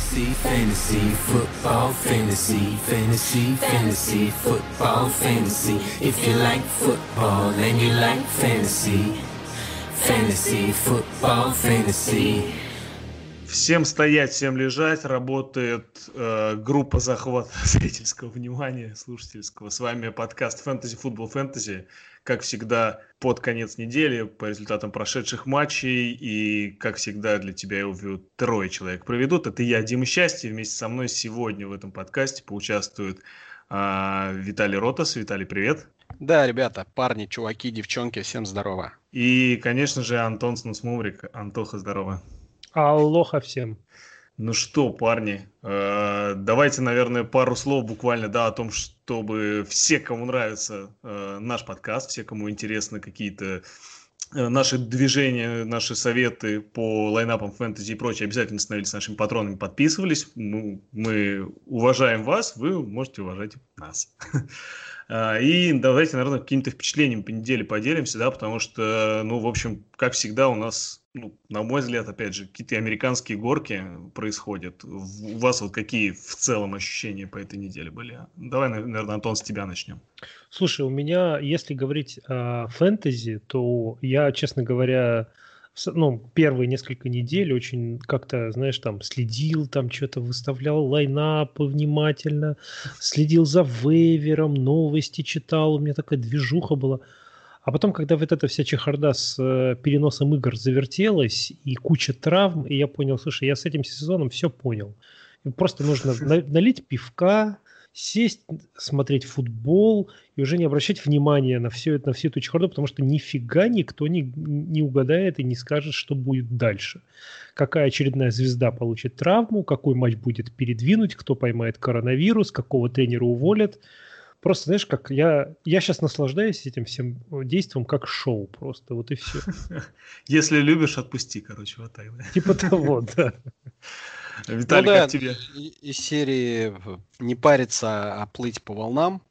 Fantasy, fantasy, football, fantasy, fantasy, fantasy, football, fantasy. If you like football and you like fantasy, fantasy, football, fantasy. Всем стоять, всем лежать. Работает э, группа захвата зрительского внимания, слушательского. С вами подкаст Fantasy Football Fantasy. Как всегда, под конец недели, по результатам прошедших матчей. И, как всегда, для тебя я увижу трое человек проведут. Это я, Дима Счастье. Вместе со мной сегодня в этом подкасте поучаствует э, Виталий Ротас. Виталий, привет. Да, ребята, парни, чуваки, девчонки, всем здорово. И, конечно же, Антон Снусмумрик. Антоха, здорово. Аллоха всем. Ну что, парни, э, давайте, наверное, пару слов буквально, да, о том, чтобы все, кому нравится э, наш подкаст, все, кому интересны какие-то э, наши движения, наши советы по лайнапам фэнтези и прочее, обязательно становились нашими патронами, подписывались. Мы, мы уважаем вас, вы можете уважать нас. И давайте, наверное, какими-то впечатлениями по неделе поделимся, да, потому что, ну, в общем, как всегда, у нас, ну, на мой взгляд, опять же, какие-то американские горки происходят. У вас вот какие в целом ощущения по этой неделе были? Давай, наверное, Антон, с тебя начнем. Слушай, у меня, если говорить о фэнтези, то я, честно говоря, ну, первые несколько недель очень как-то, знаешь, там следил, там что-то выставлял лайнапы внимательно, следил за вейвером, новости читал, у меня такая движуха была. А потом, когда вот эта вся чехарда с э, переносом игр завертелась и куча травм, и я понял, слушай, я с этим сезоном все понял. Просто нужно налить пивка, сесть, смотреть футбол и уже не обращать внимания на, все, на всю эту чехарду, потому что нифига никто не, не угадает и не скажет, что будет дальше. Какая очередная звезда получит травму, какой матч будет передвинуть, кто поймает коронавирус, какого тренера уволят. Просто, знаешь, как я, я сейчас наслаждаюсь этим всем действием как шоу просто, вот и все. Если любишь, отпусти, короче, вот так. Типа того, да. Виталий, ну, да, как тебе? Из серии не париться, а плыть по волнам.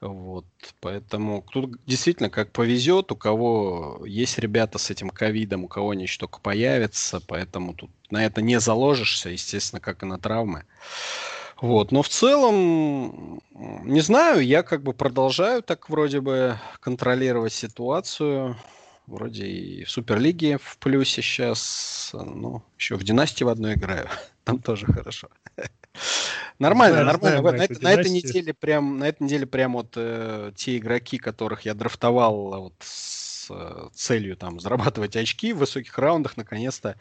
Вот, поэтому тут действительно как повезет, у кого есть ребята с этим ковидом, у кого они еще только появятся, поэтому тут на это не заложишься, естественно, как и на травмы. Вот, но в целом, не знаю, я как бы продолжаю так вроде бы контролировать ситуацию. Вроде и в Суперлиге в плюсе сейчас, ну, еще в Династии в одной играю. Там тоже хорошо. Нормально, нормально. на, это, на этой неделе прям, на этой неделе прям вот э, те игроки, которых я драфтовал вот с э, целью там зарабатывать очки в высоких раундах, наконец-то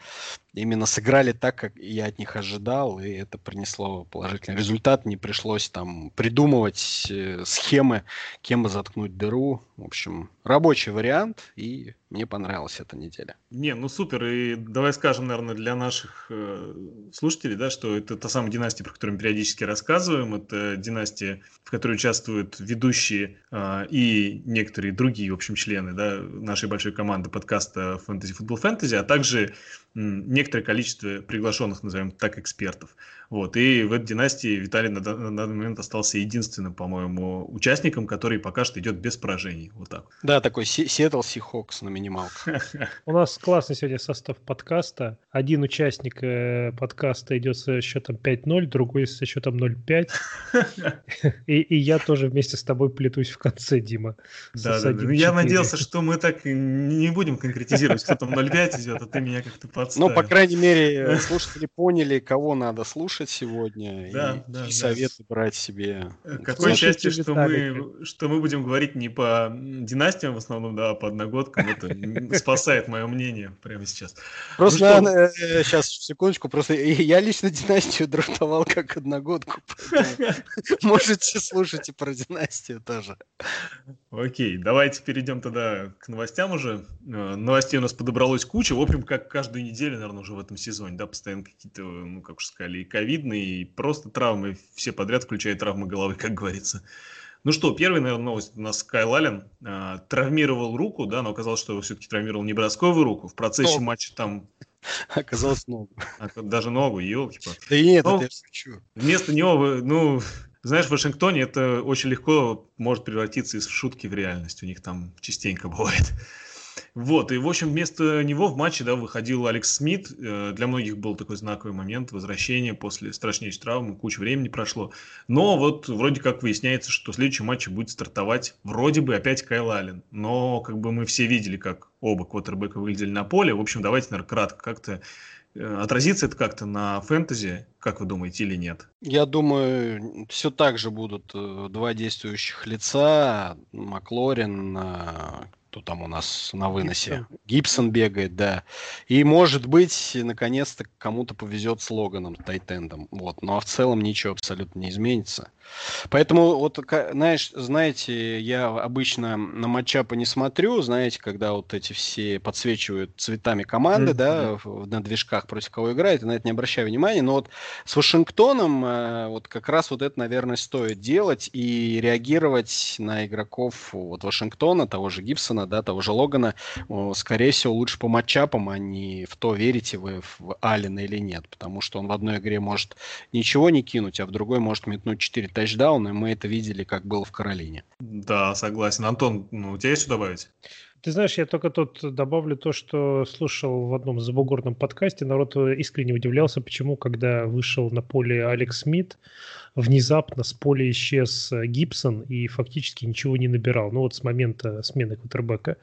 именно сыграли так, как я от них ожидал, и это принесло положительный результат. Не пришлось там придумывать э, схемы, кем бы заткнуть дыру. В общем, рабочий вариант, и мне понравилась эта неделя. Не, ну супер. И давай скажем, наверное, для наших э, слушателей, да, что это та самая династия, про которую мы периодически рассказываем. Это династия, в которой участвуют ведущие э, и некоторые другие, в общем, члены да, нашей большой команды подкаста Fantasy Football Fantasy, а также некоторое количество приглашенных, назовем так, экспертов. Вот. И в этой династии Виталий на, на данный момент остался единственным, по-моему, участником, который пока что идет без поражений. Вот так. Да, такой Сиэтл Сихокс на минималках. У нас классный сегодня состав подкаста. Один участник э, подкаста идет со счетом 5-0, другой со счетом 0-5. И, и я тоже вместе с тобой плетусь в конце, Дима. Да, да, да. Я надеялся, что мы так не будем конкретизировать, кто там 0-5 идет, а ты меня как-то подставил. Ну, по крайней мере, слушатели поняли, кого надо слушать сегодня да, и, да, и да. советы брать себе. Э, какое счастье, что мы, что мы будем говорить не по династиям в основном, да, а по одногодкам. Это спасает мое мнение прямо сейчас. Просто, ну, наверное, сейчас, э, секундочку, просто я лично династию драфтовал как одногодку. Можете слушать и про династию тоже. Окей, давайте перейдем тогда к новостям уже. Э, новостей у нас подобралось куча. В общем, как каждую неделю, наверное, уже в этом сезоне, да, постоянно какие-то, ну, как уже сказали, и ковидные, и просто травмы, все подряд, включая травмы головы, как говорится. Ну что, первая, наверное, новость у нас Кайл Аллен э, травмировал руку, да, но оказалось, что его все-таки травмировал не бросковую руку. В процессе ногу. матча там... Оказалось ногу. Даже ногу, елки Да нет, но это я шучу. Вместо него, ну, знаешь, в Вашингтоне это очень легко может превратиться из шутки в реальность. У них там частенько бывает. Вот, и, в общем, вместо него в матче, да, выходил Алекс Смит. Э, для многих был такой знаковый момент возвращения после страшнейшей травмы, куча времени прошло. Но вот вроде как выясняется, что в следующем матче будет стартовать вроде бы опять Кайл Аллен. Но как бы мы все видели, как оба квотербека выглядели на поле. В общем, давайте, наверное, кратко как-то э, Отразится это как-то на фэнтези, как вы думаете, или нет? Я думаю, все так же будут э, два действующих лица. Маклорин, кто там у нас на выносе. Гибсон. Гибсон бегает, да. И, может быть, наконец-то кому-то повезет с Логаном, Тайтендом. Вот. Но в целом ничего абсолютно не изменится. Поэтому, вот, знаешь, знаете, я обычно на матчапы не смотрю, знаете, когда вот эти все подсвечивают цветами команды, mm-hmm. да, на движках против кого играет, и на это не обращаю внимания, но вот с Вашингтоном э, вот как раз вот это, наверное, стоит делать и реагировать на игроков вот Вашингтона, того же Гибсона, да, того же Логана, скорее всего, лучше по матчапам, а не в то, верите вы в Алина или нет, потому что он в одной игре может ничего не кинуть, а в другой может метнуть 4 тачдауна, и мы это видели, как было в Каролине. Да, согласен. Антон, ну, у тебя есть что добавить? Ты знаешь, я только тут добавлю то, что слушал в одном забугорном подкасте, народ искренне удивлялся, почему, когда вышел на поле Алекс Смит, внезапно с поля исчез Гибсон и фактически ничего не набирал. Ну вот с момента смены квотербека.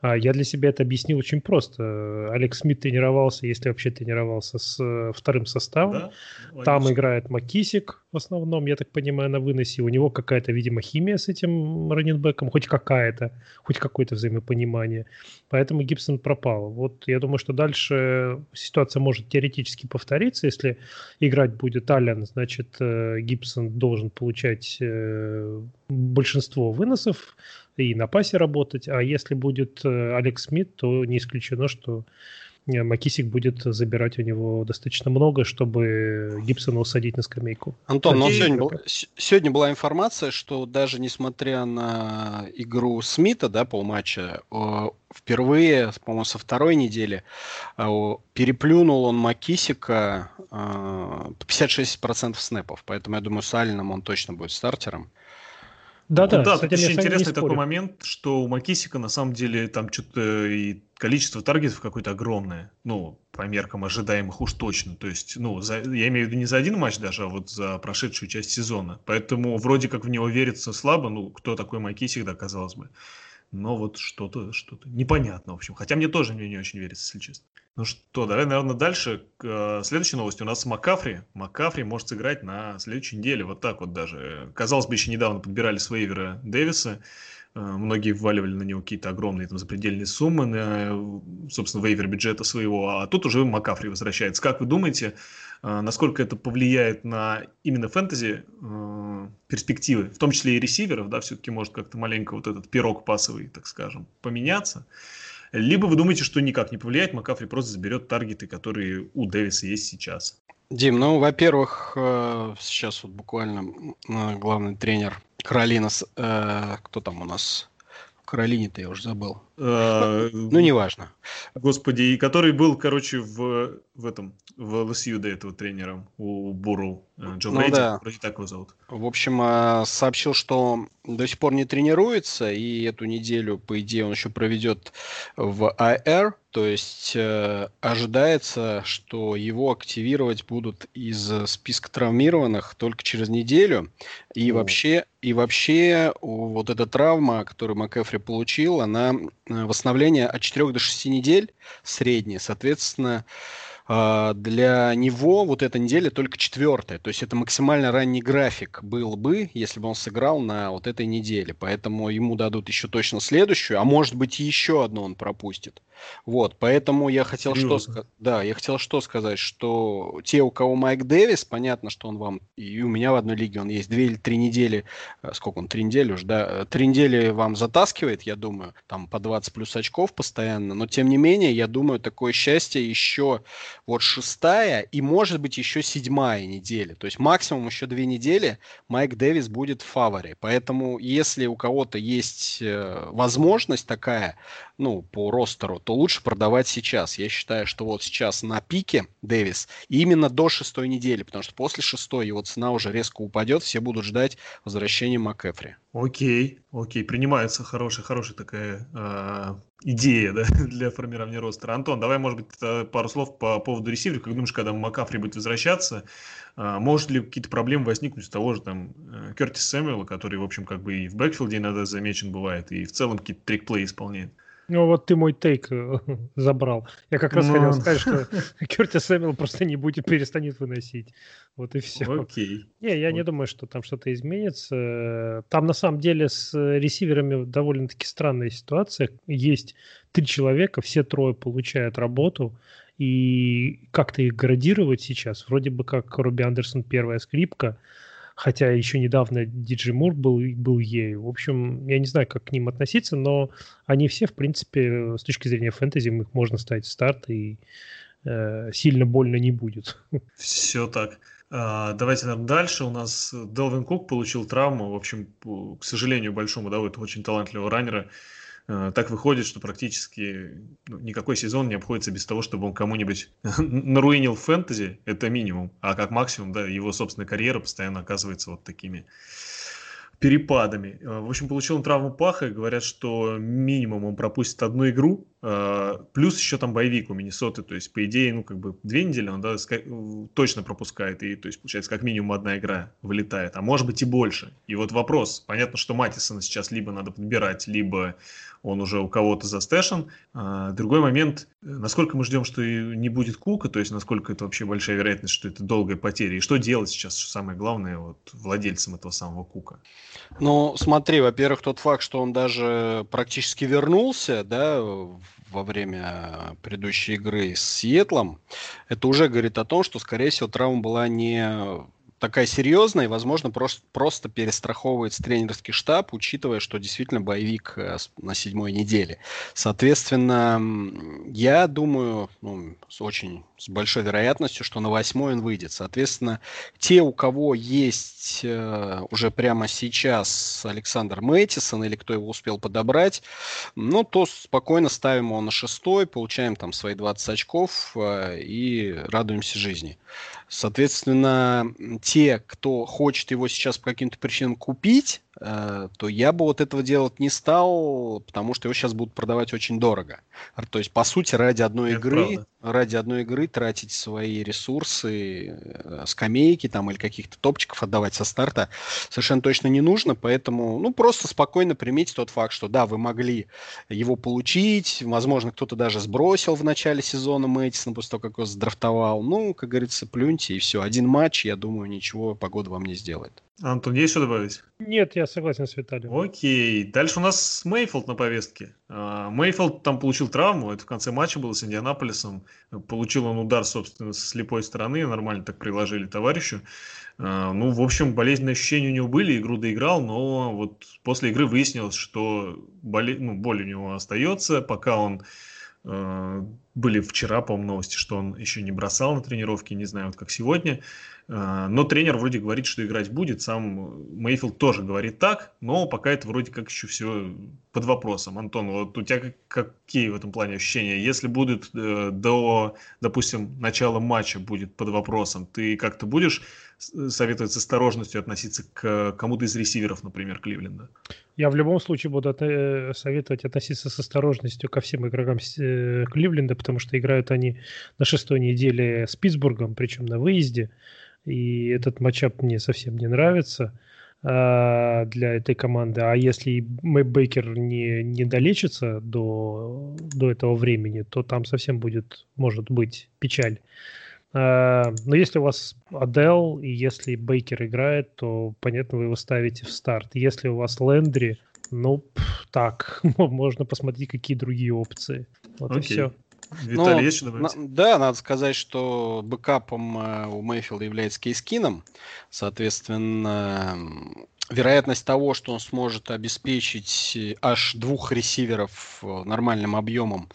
А я для себя это объяснил очень просто. Алекс Смит тренировался, если вообще тренировался, с э, вторым составом. Да? Там играет Макисик в основном, я так понимаю, на выносе. У него какая-то, видимо, химия с этим раненбеком, хоть какая-то, хоть какое-то взаимопонимание. Поэтому Гибсон пропал. Вот я думаю, что дальше ситуация может теоретически повториться. Если играть будет Аллен, значит, э, Гибсон должен получать э, большинство выносов, и на пасе работать. А если будет э, Алекс Смит, то не исключено, что Макисик будет забирать у него достаточно много, чтобы Гибсона усадить на скамейку. Антон, но сегодня, был, сегодня была информация, что даже несмотря на игру Смита, да, полматча, впервые, по-моему, со второй недели переплюнул он Макисика 56% снэпов. Поэтому я думаю, с Алином он точно будет стартером. Да, да. Да, тут еще интересный такой момент, что у Макисика на самом деле там что-то и количество таргетов какое-то огромное. Ну, по меркам ожидаемых уж точно. То есть, ну, за, я имею в виду не за один матч даже, а вот за прошедшую часть сезона. Поэтому вроде как в него верится слабо. Ну, кто такой Макисик, да, казалось бы. Но вот что-то, что-то непонятно, в общем. Хотя мне тоже мне не очень верится, если честно. Ну что, давай, наверное, дальше. К следующей новости у нас Макафри. Макафри может сыграть на следующей неделе. Вот так вот даже. Казалось бы, еще недавно подбирали с вейвера Дэвиса. Э, многие вваливали на него какие-то огромные там, запредельные суммы на, собственно, вейвер бюджета своего. А тут уже Макафри возвращается. Как вы думаете, э, насколько это повлияет на именно фэнтези э, перспективы, в том числе и ресиверов, да, все-таки может как-то маленько вот этот пирог пасовый, так скажем, поменяться? Либо вы думаете, что никак не повлияет, Макафри просто заберет таргеты, которые у Дэвиса есть сейчас. Дим, ну, во-первых, э, сейчас вот буквально э, главный тренер Каролина, э, кто там у нас? Каролине-то я уже забыл. Ну, неважно. Господи, и который был, короче, в, в этом, в ЛСЮ до этого тренером у Буру. Э, Джо ну, Брейди, да. вроде так его зовут. В общем, а, сообщил, что до сих пор не тренируется, и эту неделю, по идее, он еще проведет в АР, то есть э, ожидается, что его активировать будут из списка травмированных только через неделю. И О. вообще, и вообще вот эта травма, которую МакЭфри получил, она Э, восстановление от 4 до 6 недель среднее. Соответственно, для него вот эта неделя только четвертая. То есть это максимально ранний график был бы, если бы он сыграл на вот этой неделе. Поэтому ему дадут еще точно следующую, а может быть еще одну он пропустит. Вот, поэтому я хотел что сказать. Да, я хотел что сказать, что те, у кого Майк Дэвис, понятно, что он вам, и у меня в одной лиге он есть две или три недели, э, сколько он, три недели уже, да, э, три недели вам затаскивает, я думаю, там по 20 плюс очков постоянно, но тем не менее, я думаю, такое счастье еще вот шестая и, может быть, еще седьмая неделя, то есть максимум еще две недели Майк Дэвис будет в фаворе, поэтому если у кого-то есть э, возможность такая, ну, по ростеру, то лучше продавать сейчас. Я считаю, что вот сейчас на пике Дэвис именно до шестой недели, потому что после шестой его цена уже резко упадет, все будут ждать возвращения МакЭфри. Окей, окей, принимается хорошая, хорошая такая э, идея да, для формирования ростера. Антон, давай, может быть, э, пару слов по поводу ресивера. Как думаешь, когда Макафри будет возвращаться, э, может ли какие-то проблемы возникнуть с того же там э, Кертис Сэмюэла, который, в общем, как бы и в бэкфилде иногда замечен бывает, и в целом какие-то трик-плей исполняет? Ну вот ты мой тейк э, забрал. Я как раз ну... хотел сказать, что Кертис Сэмюэл просто не будет, перестанет выносить. Вот и все. Окей. Не, я не думаю, что там что-то изменится. Там на самом деле с ресиверами довольно-таки странная ситуация. Есть три человека, все трое получают работу. И как-то их градировать сейчас, вроде бы как Робби Андерсон первая скрипка, хотя еще недавно Диджи Мур был, был ею. В общем, я не знаю, как к ним относиться, но они все, в принципе, с точки зрения фэнтези, их можно ставить в старт, и э, сильно больно не будет. Все так. А, давайте наверное, дальше. У нас Делвин Кук получил травму. В общем, к сожалению, большому, да, у этого очень талантливого раннера так выходит, что практически ну, никакой сезон не обходится без того, чтобы он кому-нибудь наруинил фэнтези, это минимум, а как максимум, да, его собственная карьера постоянно оказывается вот такими перепадами. Э, в общем, получил он травму паха, говорят, что минимум он пропустит одну игру, э, плюс еще там боевик у Миннесоты, то есть, по идее, ну, как бы две недели он да, точно пропускает, и, то есть, получается, как минимум одна игра вылетает, а может быть и больше. И вот вопрос, понятно, что Матисона сейчас либо надо подбирать, либо он уже у кого-то застэшен. А, другой момент, насколько мы ждем, что не будет Кука, то есть насколько это вообще большая вероятность, что это долгая потеря, и что делать сейчас, что самое главное, вот владельцам этого самого Кука? Ну, смотри, во-первых, тот факт, что он даже практически вернулся, да, во время предыдущей игры с Сиэтлом, это уже говорит о том, что, скорее всего, травма была не такая серьезная и, возможно, просто, просто перестраховывается тренерский штаб, учитывая, что действительно боевик э, на седьмой неделе. Соответственно, я думаю, ну, с очень с большой вероятностью, что на восьмой он выйдет. Соответственно, те, у кого есть э, уже прямо сейчас Александр Мэттисон или кто его успел подобрать, ну, то спокойно ставим его на шестой, получаем там свои 20 очков э, и радуемся жизни. Соответственно, те, кто хочет его сейчас по каким-то причинам купить, Э, то я бы вот этого делать не стал, потому что его сейчас будут продавать очень дорого. То есть, по сути, ради одной Это игры, правда. Ради одной игры тратить свои ресурсы, э, скамейки там или каких-то топчиков отдавать со старта совершенно точно не нужно, поэтому, ну, просто спокойно примите тот факт, что да, вы могли его получить, возможно, кто-то даже сбросил в начале сезона Мэтисона после того, как его сдрафтовал. Ну, как говорится, плюньте и все. Один матч, я думаю, ничего погода вам не сделает. Антон, есть что добавить? Нет, я согласен с Виталием. Окей. Дальше у нас Мейфилд на повестке. А, Мейфилд там получил травму, это в конце матча было с Индианаполисом. Получил он удар, собственно, со слепой стороны, нормально так приложили товарищу. А, ну, в общем, болезненные ощущения у него были, игру доиграл, но вот после игры выяснилось, что боле... ну, боль у него остается, пока он а, были вчера, по-моему, новости, что он еще не бросал на тренировки, не знаю, вот как сегодня. А, но тренер вроде говорит, что играть будет. Сам Мейфилд тоже говорит так, но пока это вроде как еще все под вопросом. Антон, вот у тебя какие в этом плане ощущения? Если будет э, до, допустим, начала матча будет под вопросом, ты как-то будешь советовать с осторожностью относиться к кому-то из ресиверов, например, Кливленда? Я в любом случае буду э, советовать относиться с осторожностью ко всем игрокам э, Кливленда, потому что играют они на шестой неделе с Питтсбургом, причем на выезде и этот матчап мне совсем не нравится э, для этой команды. А если Мэйб Бейкер не, не долечится до, до этого времени, то там совсем будет, может быть, печаль. Э, но если у вас Адел и если Бейкер играет, то, понятно, вы его ставите в старт. Если у вас Лендри, ну, так, можно посмотреть, какие другие опции. Вот okay. и все. Виталий, ну, есть что добавить? На, да, надо сказать, что бэкапом э, у Мейфилда является Кейскином. Соответственно, вероятность того, что он сможет обеспечить э, аж двух ресиверов э, нормальным объемом,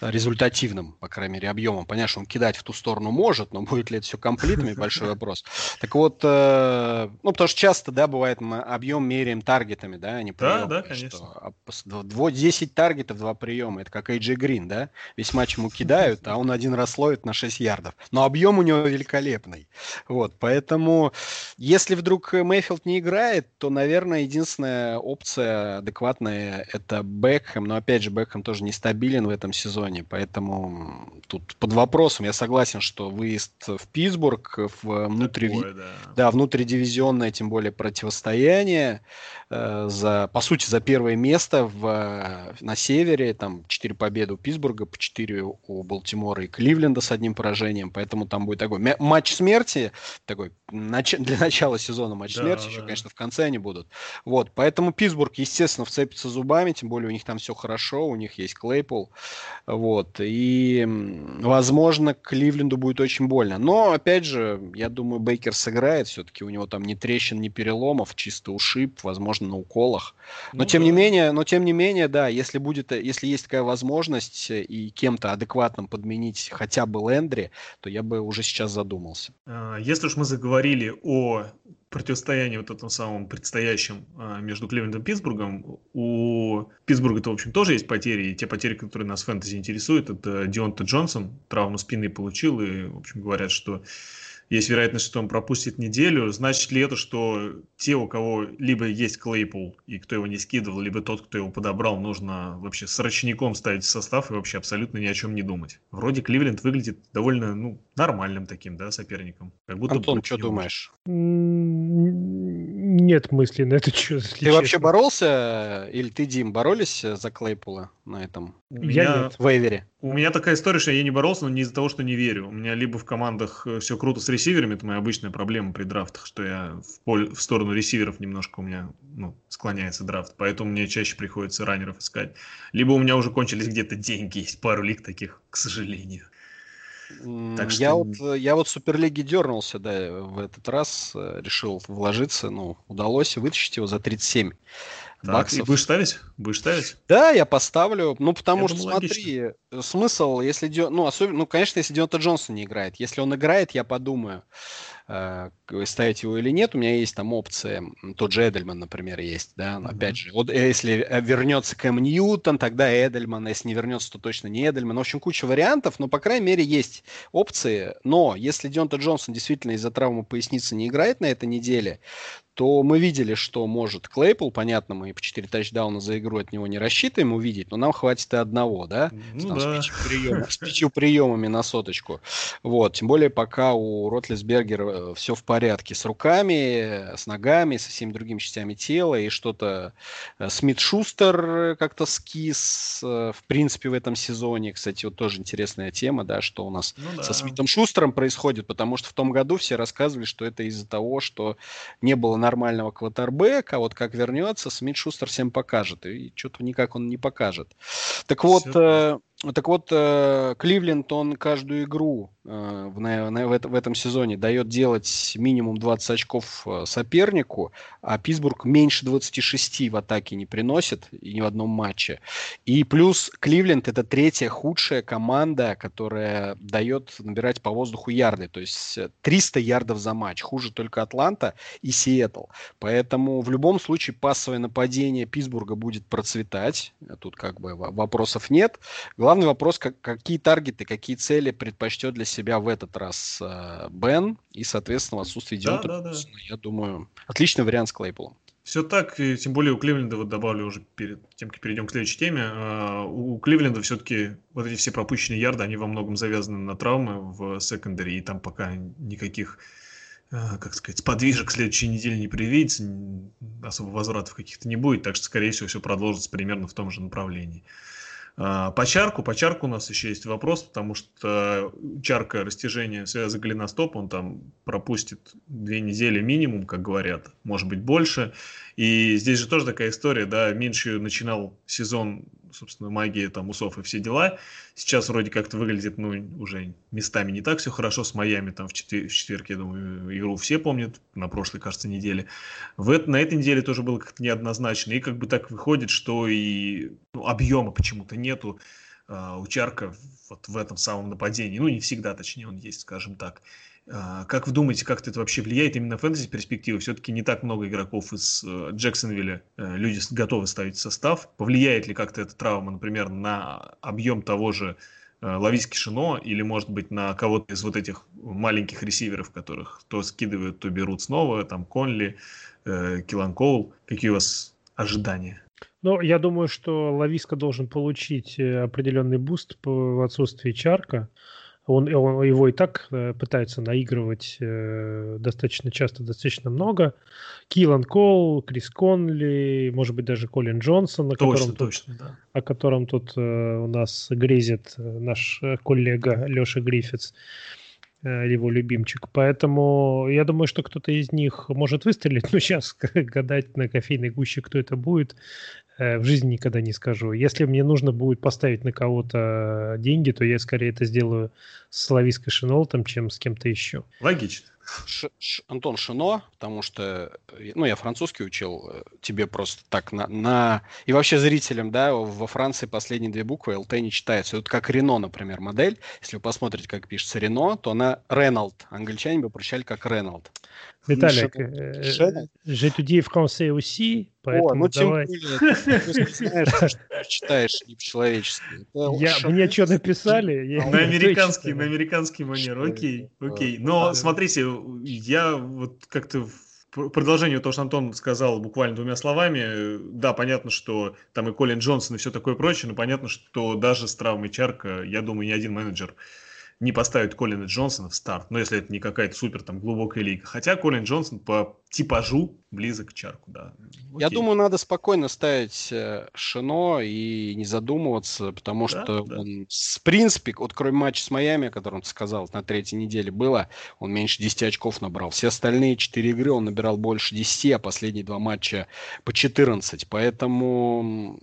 э, результативным, по крайней мере, объемом. Понятно, что он кидать в ту сторону может, но будет ли это все комплитами, большой вопрос. Так вот, ну, потому что часто, да, бывает, мы объем меряем таргетами, да, а не приемами. Да, да, конечно. Что 10 таргетов, два приема, это как AJ Green, да, весь матч ему кидают, а он один раз ловит на 6 ярдов. Но объем у него великолепный. Вот, поэтому, если вдруг Мейфилд не играет, то, наверное, единственная опция адекватная – это Бекхэм. Но, опять же, Бекхэм тоже нестабилен в этом сезоне, поэтому тут под вопросом. Я согласен, что выезд в Питтсбург, в внутри... Такое, да. да, внутридивизионное, тем более, противостояние – Э, за, по сути, за первое место в, на севере. Там 4 победы у Питтсбурга, по 4 у Балтимора и Кливленда с одним поражением. Поэтому там будет такой матч смерти, такой нач, для начала сезона матч да, смерти. Да. Еще, конечно, в конце они будут. Вот, поэтому Питтсбург, естественно, вцепится зубами, тем более у них там все хорошо, у них есть Клейпул. Вот, и, возможно, Кливленду будет очень больно. Но, опять же, я думаю, Бейкер сыграет. Все-таки у него там ни трещин, ни переломов, чисто ушиб, возможно, возможно, на уколах. Но ну, тем да. не менее, но тем не менее, да, если будет, если есть такая возможность э, и кем-то адекватным подменить хотя бы Лендри, то я бы уже сейчас задумался. А, если уж мы заговорили о противостоянии вот этом самом предстоящем а, между Кливлендом и Питтсбургом. У Питтсбурга-то, в общем, тоже есть потери. И те потери, которые нас в фэнтези интересуют, это Дионта Джонсон травму спины получил. И, в общем, говорят, что есть вероятность, что он пропустит неделю. Значит ли это, что те, у кого либо есть Клейпул, и кто его не скидывал, либо тот, кто его подобрал, нужно вообще с ручником ставить в состав и вообще абсолютно ни о чем не думать? Вроде Кливленд выглядит довольно ну, нормальным таким да, соперником. Как будто Антон, что думаешь? Нет мысли на это, что, Ты вообще боролся, или ты, Дим, боролись за Клейпула на этом я... вейвере? У меня такая история, что я не боролся, но не из-за того, что не верю. У меня либо в командах э, все круто с ресиверами, это моя обычная проблема при драфтах, что я в, поле, в сторону ресиверов немножко у меня ну, склоняется драфт, поэтому мне чаще приходится раннеров искать. Либо у меня уже кончились где-то деньги, есть пару лиг таких, к сожалению. Так что... я, вот, э, я вот в Суперлиге дернулся, да, в этот раз э, решил вложиться, ну, удалось вытащить его за 37 так, баксов. И будешь ставить? Будешь ставить? Да, я поставлю. Ну, потому я что, думаю, смотри, логично. смысл, если... Ну, особенно, ну, конечно, если Дионта Джонсон не играет. Если он играет, я подумаю. Э, ставить его или нет. У меня есть там опция, тот же Эдельман, например, есть, да, mm-hmm. опять же, вот э, если э, вернется Кэм Ньютон, тогда Эдельман, если не вернется, то точно не Эдельман. В общем, куча вариантов, но, по крайней мере, есть опции. Но если Дионта Джонсон действительно из-за травмы поясницы не играет на этой неделе, то мы видели, что может Клейпл, понятно, мы по 4 тачдауна за игру от него не рассчитываем увидеть, но нам хватит и одного, да? Ну, Там, да. С, пятью приемами, с пятью приемами на соточку. Вот, тем более пока у Ротлисбергера э, все в порядке с руками, с ногами, со всеми другими частями тела, и что-то э, Смит Шустер как-то скис, э, в принципе, в этом сезоне. Кстати, вот тоже интересная тема, да, что у нас ну, да. со Смитом Шустером происходит, потому что в том году все рассказывали, что это из-за того, что не было нормального квотербека, вот как вернется, Смит Шустер всем покажет. И что-то никак он не покажет. Так вот, э, так вот, э, Кливленд, он каждую игру э, в, этом сезоне дает делать минимум 20 очков э, сопернику, а Питтсбург меньше 26 в атаке не приносит ни в одном матче. И плюс Кливленд это третья худшая команда, которая дает набирать по воздуху ярды, то есть 300 ярдов за матч. Хуже только Атланта и Сиэтл. Поэтому в любом случае пассовое нападение Питтсбурга будет процветать. Тут как бы вопросов нет. Главный вопрос, как, какие таргеты, какие цели предпочтет для себя в этот раз э, Бен и, соответственно, в отсутствии да, да, да. я думаю, отличный вариант с Клейполом. Все так, и тем более у Кливленда, вот добавлю уже перед тем, как перейдем к следующей теме, э, у Кливленда все-таки вот эти все пропущенные ярды, они во многом завязаны на травмы в секондаре, и там пока никаких э, как сказать, подвижек следующей недели не предвидится, особо возвратов каких-то не будет, так что, скорее всего, все продолжится примерно в том же направлении. А, по чарку, по чарку у нас еще есть вопрос, потому что чарка растяжения связа голеностоп, он там пропустит две недели минимум, как говорят, может быть больше. И здесь же тоже такая история, да, Миншью начинал сезон собственно, магия, там, усов и все дела. Сейчас вроде как-то выглядит, ну, уже местами не так все хорошо с Майами, там, в, четвер- в четверг, я думаю, игру все помнят, на прошлой, кажется, неделе. В это, на этой неделе тоже было как-то неоднозначно, и как бы так выходит, что и ну, объема почему-то нету э, у Чарка вот в этом самом нападении, ну, не всегда, точнее, он есть, скажем так. А, как вы думаете, как это вообще влияет именно фэнтези перспективы? Все-таки не так много игроков из э, Джексонвилля э, люди готовы ставить в состав. Повлияет ли как-то эта травма, например, на объем того же э, Лависки Шено или, может быть, на кого-то из вот этих маленьких ресиверов, которых то скидывают, то берут снова, там Конли, Килан Коул. Какие у вас ожидания? Ну, я думаю, что Лависка должен получить определенный буст по отсутствии Чарка. Он, он его и так э, пытается наигрывать э, достаточно часто, достаточно много. Килан Коул, Крис Конли, может быть, даже Коллин Джонсон, о точно, котором, точно, тут, да. о котором тут э, у нас грезит э, наш э, коллега Леша Гриффитс его любимчик. Поэтому я думаю, что кто-то из них может выстрелить, но сейчас гадать на кофейной гуще, кто это будет, Э, в жизни никогда не скажу. Если мне нужно будет поставить на кого-то деньги, то я скорее это сделаю с Лавиской Шинолтом, чем с кем-то еще. Логично. Ш, Ш, Антон Шино, потому что, э, ну, я французский учил, э, тебе просто так на, на... И вообще зрителям, да, во Франции последние две буквы ЛТ не читаются. Вот как Рено, например, модель. Если вы посмотрите, как пишется Рено, то она Реналд. Англичане бы прочитали как Реналд. Виталик, je étudie français aussi, поэтому О, ну давай. тем более, ты знаешь, что читаешь не по-человечески. Я, мне что написали? На американский, на американский манер, окей, окей. Но смотрите, я вот как-то в продолжение того, что Антон сказал буквально двумя словами, да, понятно, что там и Колин Джонсон и все такое прочее, но понятно, что даже с травмой Чарка, я думаю, ни один менеджер не поставить Колина Джонсона в старт, но если это не какая-то супер там глубокая лига. Хотя Колин Джонсон по типажу близок к чарку, да. Окей. Я думаю, надо спокойно ставить э, Шино и не задумываться, потому да, что да. он, в принципе, вот кроме матча с Майами, о котором ты сказал, на третьей неделе было, он меньше 10 очков набрал. Все остальные 4 игры он набирал больше 10, а последние два матча по 14. Поэтому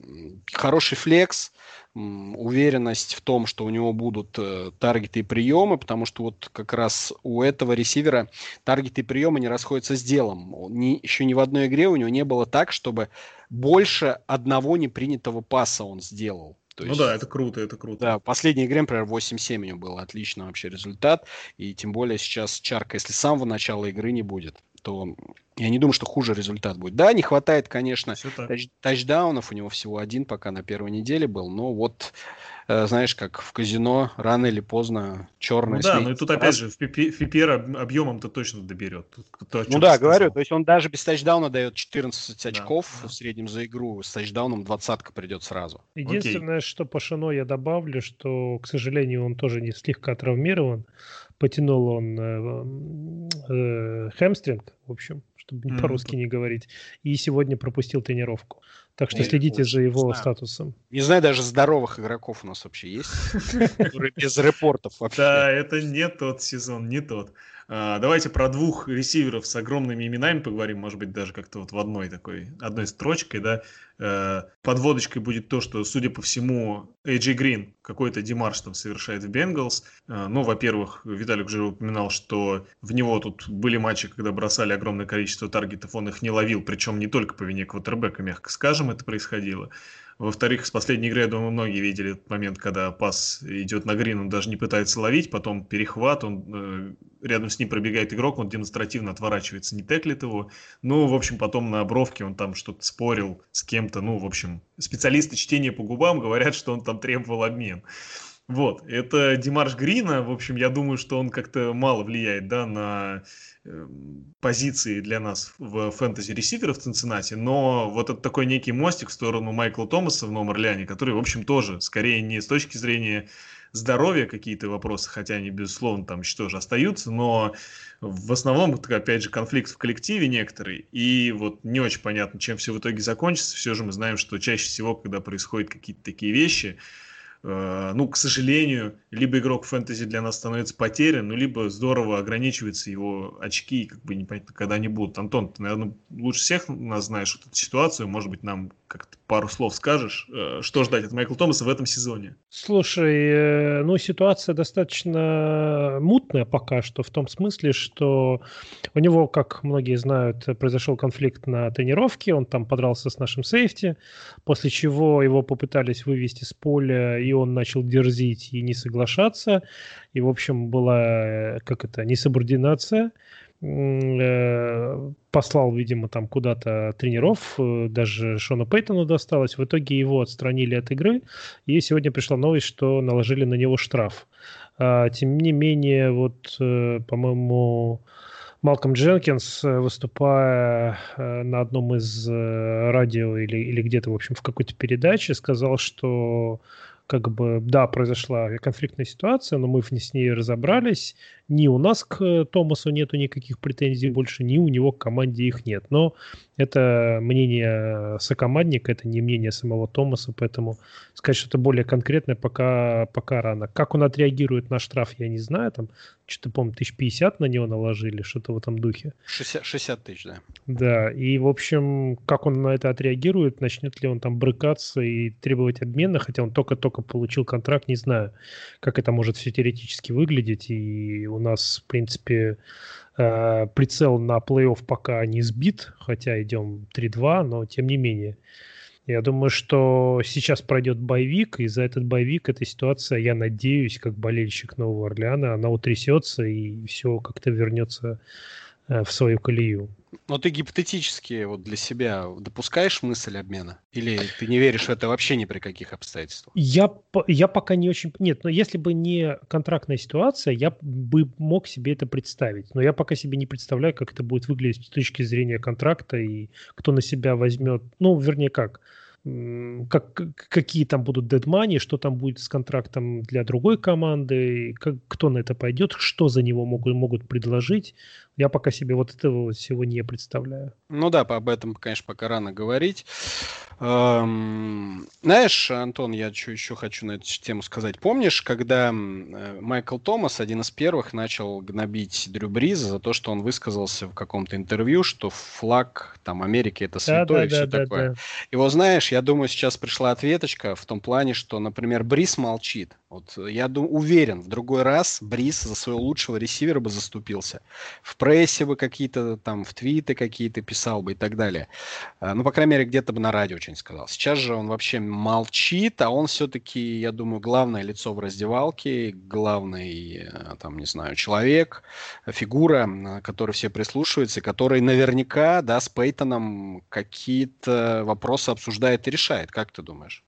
хороший флекс, уверенность в том, что у него будут э, таргеты и приемы, потому что вот как раз у этого ресивера таргеты и приемы не расходятся с делом. Ни, еще ни в одной игре у него не было так, чтобы больше одного непринятого паса он сделал. То ну есть, да, это круто, это круто. Да, в последней игре, например, 8-7 у него был отличный вообще результат. И тем более сейчас Чарка, если с самого начала игры не будет, то я не думаю, что хуже результат будет. Да, не хватает, конечно, тач, тачдаунов. У него всего один пока на первой неделе был. Но вот, э, знаешь, как в казино, рано или поздно черный. Ну да, но и тут опять же, в PPR объемом-то точно доберет. То, ну да, говорю, то есть он даже без тачдауна дает 14 очков да, в среднем за игру. С тачдауном двадцатка придет сразу. Единственное, Окей. что по Шино я добавлю, что, к сожалению, он тоже не слегка травмирован. Потянул он э, э, хэмстринг, в общем чтобы mm-hmm. по-русски не говорить. И сегодня пропустил тренировку. Так что следите за его статусом. Не знаю, даже здоровых игроков у нас вообще есть, без репортов вообще. Да, это не тот сезон, не тот. А, давайте про двух ресиверов с огромными именами поговорим, может быть, даже как-то вот в одной такой, одной строчкой, да. Э, подводочкой будет то, что, судя по всему, AJ Грин какой-то демарш там совершает в Бенгалс. Э, ну, во-первых, Виталик уже упоминал, что в него тут были матчи, когда бросали огромное количество таргетов, он их не ловил, причем не только по вине квотербека, мягко скажем, это происходило. Во-вторых, с последней игры, я думаю, многие видели этот момент, когда пас идет на грин, он даже не пытается ловить, потом перехват, он э, рядом с ним пробегает игрок, он демонстративно отворачивается, не теклит его. Ну, в общем, потом на бровке он там что-то спорил с кем-то. Ну, в общем, специалисты чтения по губам говорят, что он там требовал обмен. Вот, это Димарш Грина, в общем, я думаю, что он как-то мало влияет, да, на э, позиции для нас в фэнтези ресиверов в Цинциннати, но вот это такой некий мостик в сторону Майкла Томаса в Новом Орлеане, который, в общем, тоже скорее не с точки зрения здоровья какие-то вопросы, хотя они, безусловно, там еще тоже остаются, но в основном, опять же, конфликт в коллективе некоторый, и вот не очень понятно, чем все в итоге закончится. Все же мы знаем, что чаще всего, когда происходят какие-то такие вещи, ну, к сожалению, либо игрок фэнтези для нас становится потерян, ну, либо здорово ограничиваются его очки, как бы непонятно, когда они будут. Антон, ты, наверное, лучше всех нас знаешь эту ситуацию, может быть, нам как-то пару слов скажешь, э, что ждать от Майкла Томаса в этом сезоне? Слушай, э, ну, ситуация достаточно мутная пока что, в том смысле, что у него, как многие знают, произошел конфликт на тренировке, он там подрался с нашим сейфти, после чего его попытались вывести с поля, и он начал дерзить и не соглашаться, и, в общем, была, э, как это, несубординация, Э, послал, видимо, там куда-то тренеров, э, даже Шону Пейтону досталось. В итоге его отстранили от игры, и сегодня пришла новость, что наложили на него штраф. А, тем не менее, вот, по-моему, Малком Дженкинс, выступая на одном из радио или, или где-то, в общем, в какой-то передаче, сказал, что как бы, да, произошла конфликтная ситуация, но мы с ней разобрались. Ни у нас к Томасу нету никаких претензий больше, ни у него к команде их нет. Но это мнение сокомандника, это не мнение самого Томаса, поэтому сказать что-то более конкретное пока, пока рано. Как он отреагирует на штраф, я не знаю. Там что-то, помню, тысяч пятьдесят на него наложили, что-то в этом духе. 60, 60 тысяч, да. Да, и, в общем, как он на это отреагирует, начнет ли он там брыкаться и требовать обмена, хотя он только-только получил контракт, не знаю, как это может все теоретически выглядеть, и у нас, в принципе, Э, прицел на плей-офф пока не сбит, хотя идем 3-2, но тем не менее. Я думаю, что сейчас пройдет боевик, и за этот боевик эта ситуация, я надеюсь, как болельщик Нового Орлеана, она утрясется, и все как-то вернется в свою колею. Но ты гипотетически вот для себя допускаешь мысль обмена? Или ты не веришь в это вообще ни при каких обстоятельствах? Я, я пока не очень... Нет, но если бы не контрактная ситуация, я бы мог себе это представить. Но я пока себе не представляю, как это будет выглядеть с точки зрения контракта и кто на себя возьмет... Ну, вернее, как как, какие там будут дедмани, что там будет с контрактом для другой команды, как, кто на это пойдет, что за него могут, могут предложить. Я пока себе вот этого всего не представляю. Ну да, об этом, конечно, пока рано говорить. Эм, знаешь, Антон, я что еще хочу на эту тему сказать. Помнишь, когда э, Майкл Томас, один из первых, начал гнобить Дрю Бриза за то, что он высказался в каком-то интервью, что флаг там Америки это святое да, да, и все да, такое. Да, да. И вот знаешь, я думаю, сейчас пришла ответочка в том плане, что, например, Бриз молчит. Вот я думаю, уверен, в другой раз Бриз за своего лучшего ресивера бы заступился. В прессе бы какие-то там, в твиты какие-то писал бы и так далее. А, ну, по крайней мере, где-то бы на радио что-нибудь сказал. Сейчас же он вообще молчит, а он все-таки, я думаю, главное лицо в раздевалке, главный, э, там, не знаю, человек, фигура, который все прислушиваются, который наверняка, да, с Пейтоном какие-то вопросы обсуждает и решает. Как ты думаешь?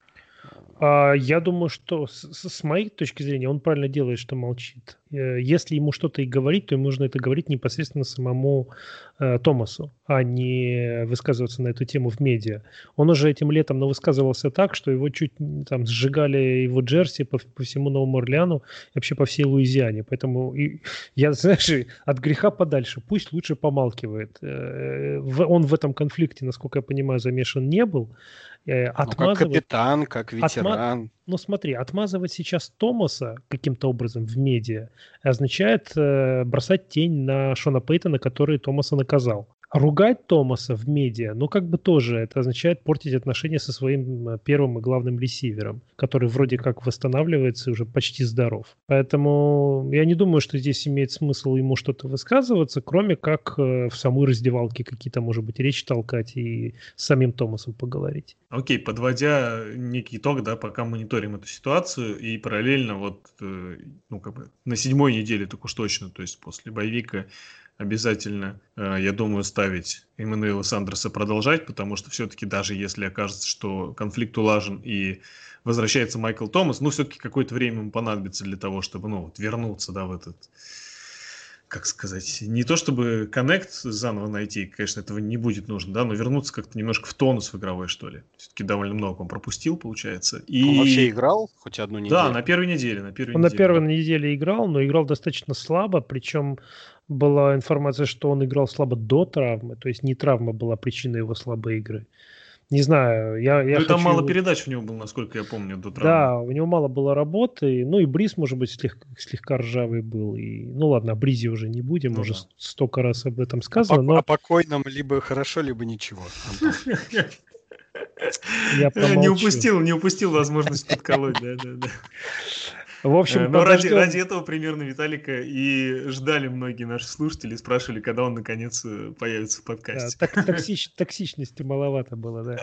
А, я думаю, что с, моей точки зрения он правильно делает, что молчит. Э, если ему что-то и говорить, то ему нужно это говорить непосредственно самому э, Томасу, а не высказываться на эту тему в медиа. Он уже этим летом но высказывался так, что его чуть там сжигали его джерси по, по всему Новому Орлеану и вообще по всей Луизиане. Поэтому и, я, знаешь, от греха подальше. Пусть лучше помалкивает. Э, он в этом конфликте, насколько я понимаю, замешан не был. Отмазывать... Ну, как капитан, как ветеран. Отма... Ну смотри, отмазывать сейчас Томаса каким-то образом в медиа означает э, бросать тень на Шона Пейтона, который Томаса наказал. Ругать Томаса в медиа, ну как бы тоже это означает портить отношения со своим э, первым и главным ресивером, который вроде как восстанавливается и уже почти здоров. Поэтому я не думаю, что здесь имеет смысл ему что-то высказываться, кроме как э, в самой раздевалке какие-то, может быть, речь толкать и с самим Томасом поговорить. Окей, подводя некий итог, да, пока мониторим эту ситуацию и параллельно вот, э, ну как бы на седьмой неделе так уж точно, то есть после боевика обязательно, э, я думаю, ставить Эммануэла Сандерса продолжать, потому что все-таки даже если окажется, что конфликт улажен и возвращается Майкл Томас, ну, все-таки какое-то время ему понадобится для того, чтобы, ну, вот, вернуться, да, в этот, как сказать, не то чтобы коннект заново найти, конечно, этого не будет нужно, да, но вернуться как-то немножко в тонус в игровой, что ли. Все-таки довольно много он пропустил, получается. И... Он вообще играл хоть одну неделю? Да, на первой неделе. На, первой он неделе, на первой да. неделе играл, но играл достаточно слабо, причем была информация, что он играл слабо до травмы, то есть не травма была причиной его слабой игры. не знаю, я, я ну, хочу... там мало передач у него было, насколько я помню, до травмы. Да, у него мало было работы, ну и Бриз, может быть, слегка, слегка ржавый был. И, ну ладно, о Бризе уже не будем, ну, уже да. столько раз об этом сказано. О, но... о покойном либо хорошо, либо ничего. Я не упустил, не упустил возможность подколоть, да, да, да. В общем, э, Но ради, ради этого примерно Виталика и ждали многие наши слушатели, спрашивали, когда он наконец э, появится в подкасте. Да, так, токсич, токсичности маловато было, да.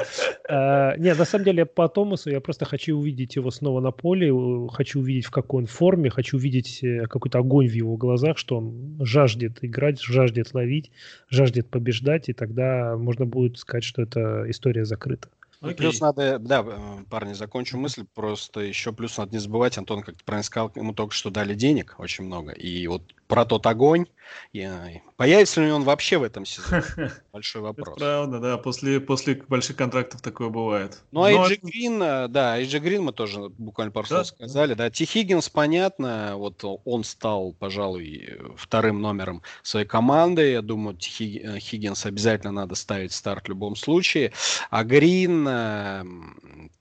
А, нет, на самом деле по Томасу я просто хочу увидеть его снова на поле, хочу увидеть в какой он форме, хочу увидеть э, какой-то огонь в его глазах, что он жаждет играть, жаждет ловить, жаждет побеждать, и тогда можно будет сказать, что эта история закрыта. Ну, плюс надо, да, э, парни, закончу мысль, просто еще плюс надо не забывать, Антон, как ты правильно сказал, ему только что дали денег очень много, и вот про тот огонь. И, появится ли он вообще в этом сезоне? Большой вопрос. Это правда, да. После, после больших контрактов такое бывает. Ну, а Эйджи Грин, э, да, Эйджи Грин мы тоже буквально пару слов сказали. Да, Тихигинс, понятно, вот он стал, пожалуй, вторым номером своей команды. Я думаю, Хиггинс обязательно надо ставить старт в любом случае. А Грин, э,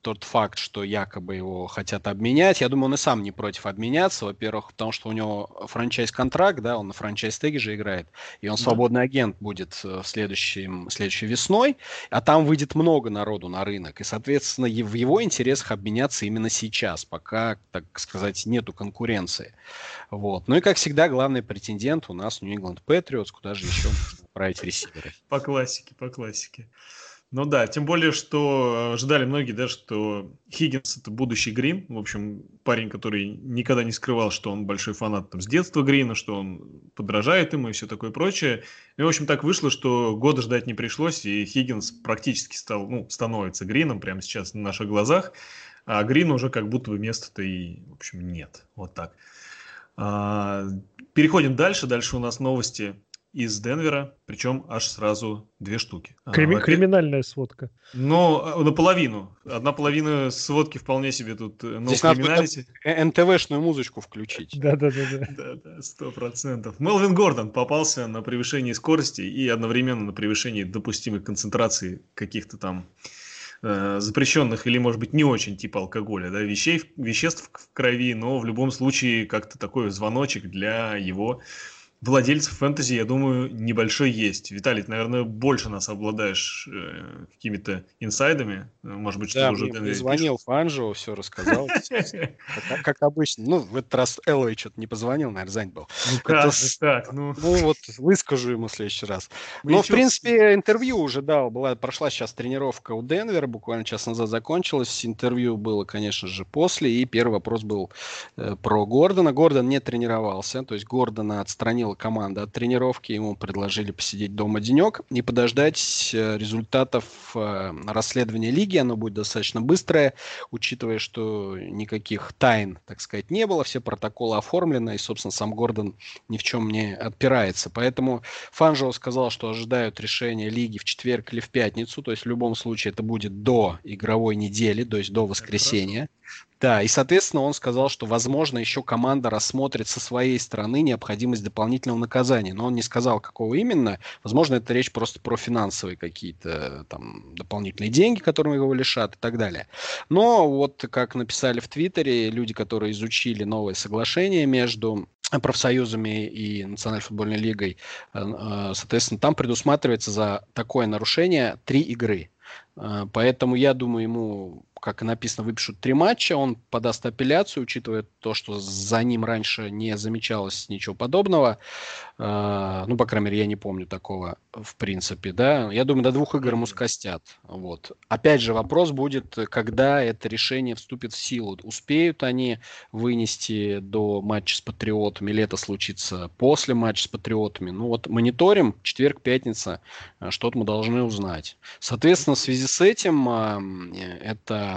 тот факт, что якобы его хотят обменять, я думаю, он и сам не против обменяться. Во-первых, потому что у него франчайз-контракт контракт, да, он на франчайз-теге же играет, и он свободный агент будет э, в следующем, следующей весной, а там выйдет много народу на рынок, и, соответственно, в его интересах обменяться именно сейчас, пока, так сказать, нету конкуренции. Вот. Ну и, как всегда, главный претендент у нас New England Patriots, куда же еще отправить ресиверы. По классике, по классике. Ну да, тем более, что ожидали многие, да, что Хиггинс это будущий Грин. В общем, парень, который никогда не скрывал, что он большой фанат там, с детства Грина, что он подражает ему и все такое прочее. И, в общем, так вышло, что года ждать не пришлось, и Хиггинс практически стал, ну, становится Грином прямо сейчас на наших глазах. А Грин уже как будто бы места-то и, в общем, нет. Вот так. А, переходим дальше. Дальше у нас новости из Денвера, причем аж сразу две штуки. А, Крими- а, криминальная сводка. Ну, наполовину. Одна половина сводки вполне себе тут ну, Здесь надо НТВшную музычку включить. Да-да-да. Да-да, сто процентов. Мелвин Гордон попался на превышении скорости и одновременно на превышении допустимой концентрации каких-то там э, запрещенных или, может быть, не очень типа алкоголя, да, вещей, веществ в крови, но в любом случае как-то такой звоночек для его владельцев фэнтези, я думаю, небольшой есть. Виталий, ты, наверное, больше нас обладаешь э, какими-то инсайдами. Может быть, что да, уже... Мне звонил Фанжо, все рассказал. Как обычно. Ну, в этот раз Элой что-то не позвонил, наверное, занят был. Ну как так? Ну вот, выскажу ему в следующий раз. Но, в принципе, интервью уже дал. Была, прошла сейчас тренировка у Денвера, буквально час назад закончилась. Интервью было, конечно же, после. И первый вопрос был э, про Гордона. Гордон не тренировался. То есть Гордона отстранил отменила команда от тренировки, ему предложили посидеть дома денек и подождать э, результатов э, расследования лиги. Оно будет достаточно быстрое, учитывая, что никаких тайн, так сказать, не было, все протоколы оформлены, и, собственно, сам Гордон ни в чем не отпирается. Поэтому Фанжоу сказал, что ожидают решения лиги в четверг или в пятницу, то есть в любом случае это будет до игровой недели, то есть до воскресенья. Да, и, соответственно, он сказал, что, возможно, еще команда рассмотрит со своей стороны необходимость дополнительного наказания. Но он не сказал, какого именно. Возможно, это речь просто про финансовые какие-то там дополнительные деньги, которыми его лишат и так далее. Но вот, как написали в Твиттере, люди, которые изучили новое соглашение между профсоюзами и Национальной футбольной лигой, э, э, соответственно, там предусматривается за такое нарушение три игры. Э, поэтому я думаю, ему как и написано, выпишут три матча, он подаст апелляцию, учитывая то, что за ним раньше не замечалось ничего подобного. Uh, ну, по крайней мере, я не помню такого в принципе, да. Я думаю, до двух игр ему скостят. Вот. Опять же, вопрос будет, когда это решение вступит в силу. Успеют они вынести до матча с Патриотами, или это случится после матча с Патриотами. Ну, вот мониторим, четверг, пятница, э, что-то мы должны узнать. Соответственно, в связи с этим э, это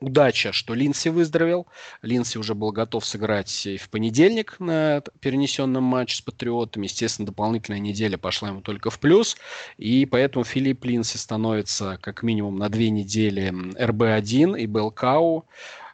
удача, что Линси выздоровел. Линси уже был готов сыграть в понедельник на перенесенном матче с Патриотами. Естественно, дополнительная неделя пошла ему только в плюс. И поэтому Филипп Линси становится как минимум на две недели РБ-1 и Белкау.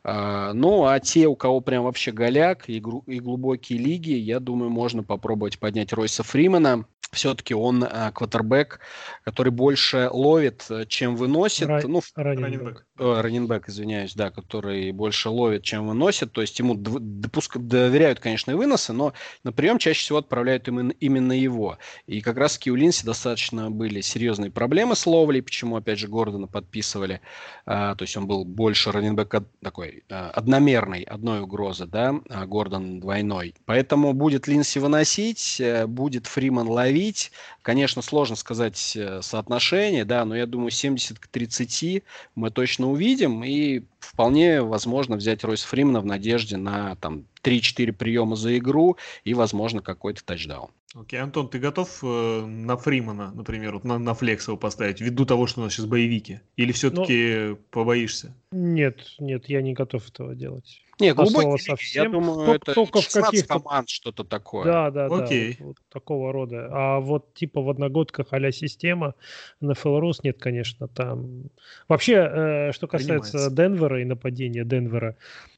А, ну, а те, у кого прям вообще голяк и, и глубокие лиги, я думаю, можно попробовать поднять Ройса Фримена все-таки он э, квотербек, который больше ловит, э, чем выносит. Ра- ну, раненбэк. Э, раненбэк, извиняюсь, да, который больше ловит, чем выносит. То есть ему допуск... доверяют, конечно, и выносы, но на прием чаще всего отправляют именно, его. И как раз-таки у Линси достаточно были серьезные проблемы с ловлей, почему, опять же, Гордона подписывали. А, то есть он был больше раненбэк такой а, одномерный, одной угрозы, да, а Гордон двойной. Поэтому будет Линси выносить, будет Фриман ловить. Конечно, сложно сказать соотношение, да, но я думаю, 70 к 30 мы точно увидим. И вполне возможно взять Ройс Фримана в надежде на там 3-4 приема за игру и, возможно, какой-то тачдаун. Окей, Антон, ты готов э, на Фримана, например, вот на, на Флекс его поставить, ввиду того, что у нас сейчас боевики? Или все-таки ну, побоишься? Нет, нет, я не готов этого делать. Не, глубокий совсем. Я думаю, только, это только в каких команд что-то такое. Да, да, Окей. да. Вот, вот такого рода. А вот типа в одногодках а система на Фелорус нет, конечно, там... Вообще, э, что касается Понимается. Денвера и нападения Денвера,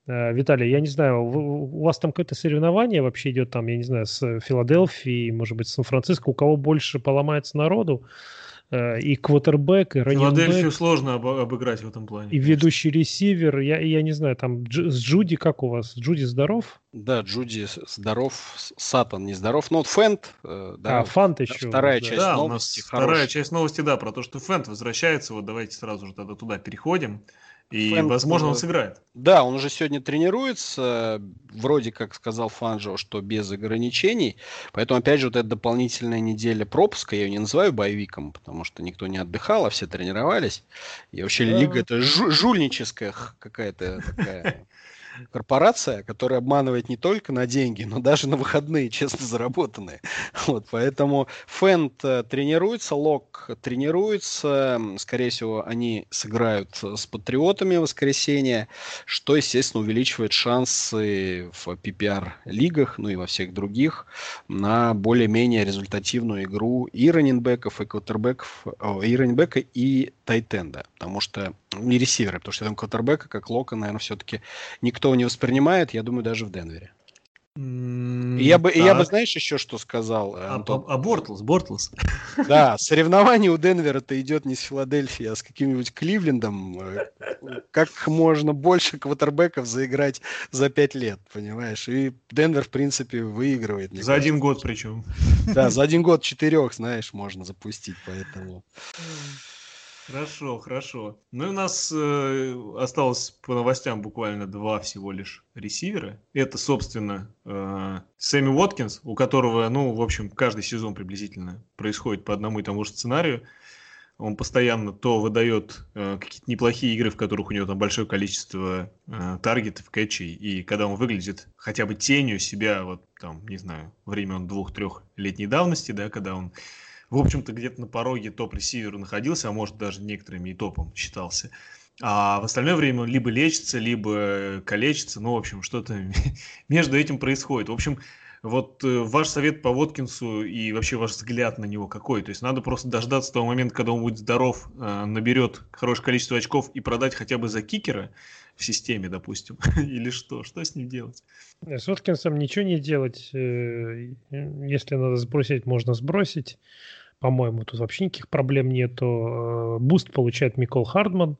э, Виталий, я не знаю, вы, у вас там какое-то соревнование вообще идет там, я не знаю, с Филадельфией, может быть, с Сан-Франциско, у кого больше поломается народу? Э, и квотербек, и. Филадельфию сложно об, обыграть в этом плане. И ведущий ресивер. Я, я не знаю, там Дж, с Джуди как у вас? Джуди здоров? Да, Джуди здоров. Сатан не здоров. Ну, вот Фэнт. Э, да, а, Фант еще. Вторая да. часть да, новости. Вторая часть новости, да, про то, что Фэнт возвращается. Вот давайте сразу же тогда туда переходим. И, Фэн, возможно, он сыграет. Да, он уже сегодня тренируется. Вроде как сказал Фанжо, что без ограничений. Поэтому, опять же, вот эта дополнительная неделя пропуска, я ее не называю боевиком, потому что никто не отдыхал, а все тренировались. И вообще да. лига это жульническая какая-то такая корпорация, которая обманывает не только на деньги, но даже на выходные, честно заработанные. Вот, поэтому Фэнд э, тренируется, Лок тренируется, скорее всего, они сыграют с Патриотами в воскресенье, что, естественно, увеличивает шансы в PPR-лигах, ну и во всех других, на более-менее результативную игру и раненбеков, и квотербеков, и раненбека, и тайтенда, потому что не ресиверы, потому что там квотербека, как Лока, наверное, все-таки никто не воспринимает, я думаю, даже в Денвере. И я бы, и я бы, знаешь, еще что сказал, а, Антон? А, а Бортлс, Бортлс. Да, соревнование у Денвера-то идет не с Филадельфией, а с каким-нибудь Кливлендом. Э, как можно больше квотербеков заиграть за пять лет, понимаешь? И Денвер, в принципе, выигрывает. За один год причем. Да, за один год четырех, знаешь, можно запустить, поэтому... Хорошо, хорошо. Ну и у нас э, осталось по новостям буквально два всего лишь ресивера. Это, собственно, э, Сэмми Уоткинс, у которого, ну, в общем, каждый сезон приблизительно происходит по одному и тому же сценарию. Он постоянно то выдает э, какие-то неплохие игры, в которых у него там большое количество э, таргетов, кэтчей, и когда он выглядит хотя бы тенью себя, вот там, не знаю, времен двух-трехлетней давности, да, когда он в общем-то, где-то на пороге топ-ресивера находился, а может даже некоторыми и топом считался. А в остальное время он либо лечится, либо калечится. Ну, в общем, что-то между этим происходит. В общем, вот э, ваш совет по Воткинсу и вообще ваш взгляд на него какой? То есть надо просто дождаться того момента, когда он будет здоров, э, наберет хорошее количество очков и продать хотя бы за кикера в системе, допустим, или что? Что с ним делать? С Воткинсом ничего не делать. Э, если надо сбросить, можно сбросить. По-моему, тут вообще никаких проблем нету. Э, буст получает Микол Хардман.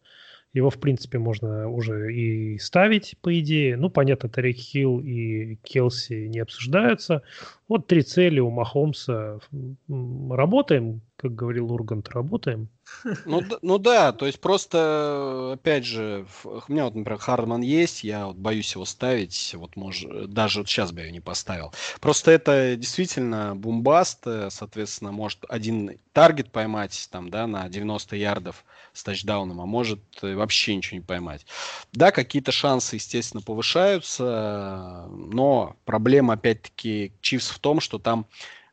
Его, в принципе, можно уже и ставить, по идее. Ну, понятно, Тайрик Хилл и Келси не обсуждаются. Вот три цели у Махомса. Работаем, как говорил Ургант, работаем. Ну, ну да, то есть просто, опять же, у меня вот, например, Хардман есть, я вот боюсь его ставить, вот может, даже вот сейчас бы я не поставил. Просто это действительно бумбаст, э, соответственно, может один таргет поймать там, да, на 90 ярдов с тачдауном, а может э, вообще ничего не поймать. Да, какие-то шансы, естественно, повышаются, но проблема, опять-таки, Чивс в том, что там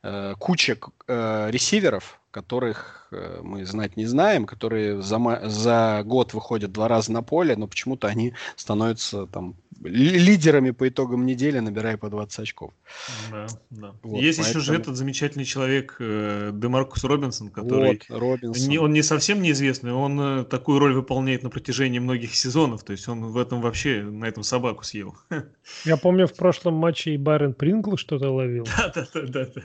э, куча э, ресиверов, которых э, мы знать не знаем, которые за, за год выходят два раза на поле, но почему-то они становятся там лидерами по итогам недели, набирая по 20 очков. Да, да. Вот, Есть поэтому... еще же этот замечательный человек э, Демаркус Робинсон, который вот, Робинсон. Не, он не совсем неизвестный, он э, такую роль выполняет на протяжении многих сезонов, то есть он в этом вообще на этом собаку съел. Я помню в прошлом матче и Барен Прингл что-то ловил. Да, да, да, да.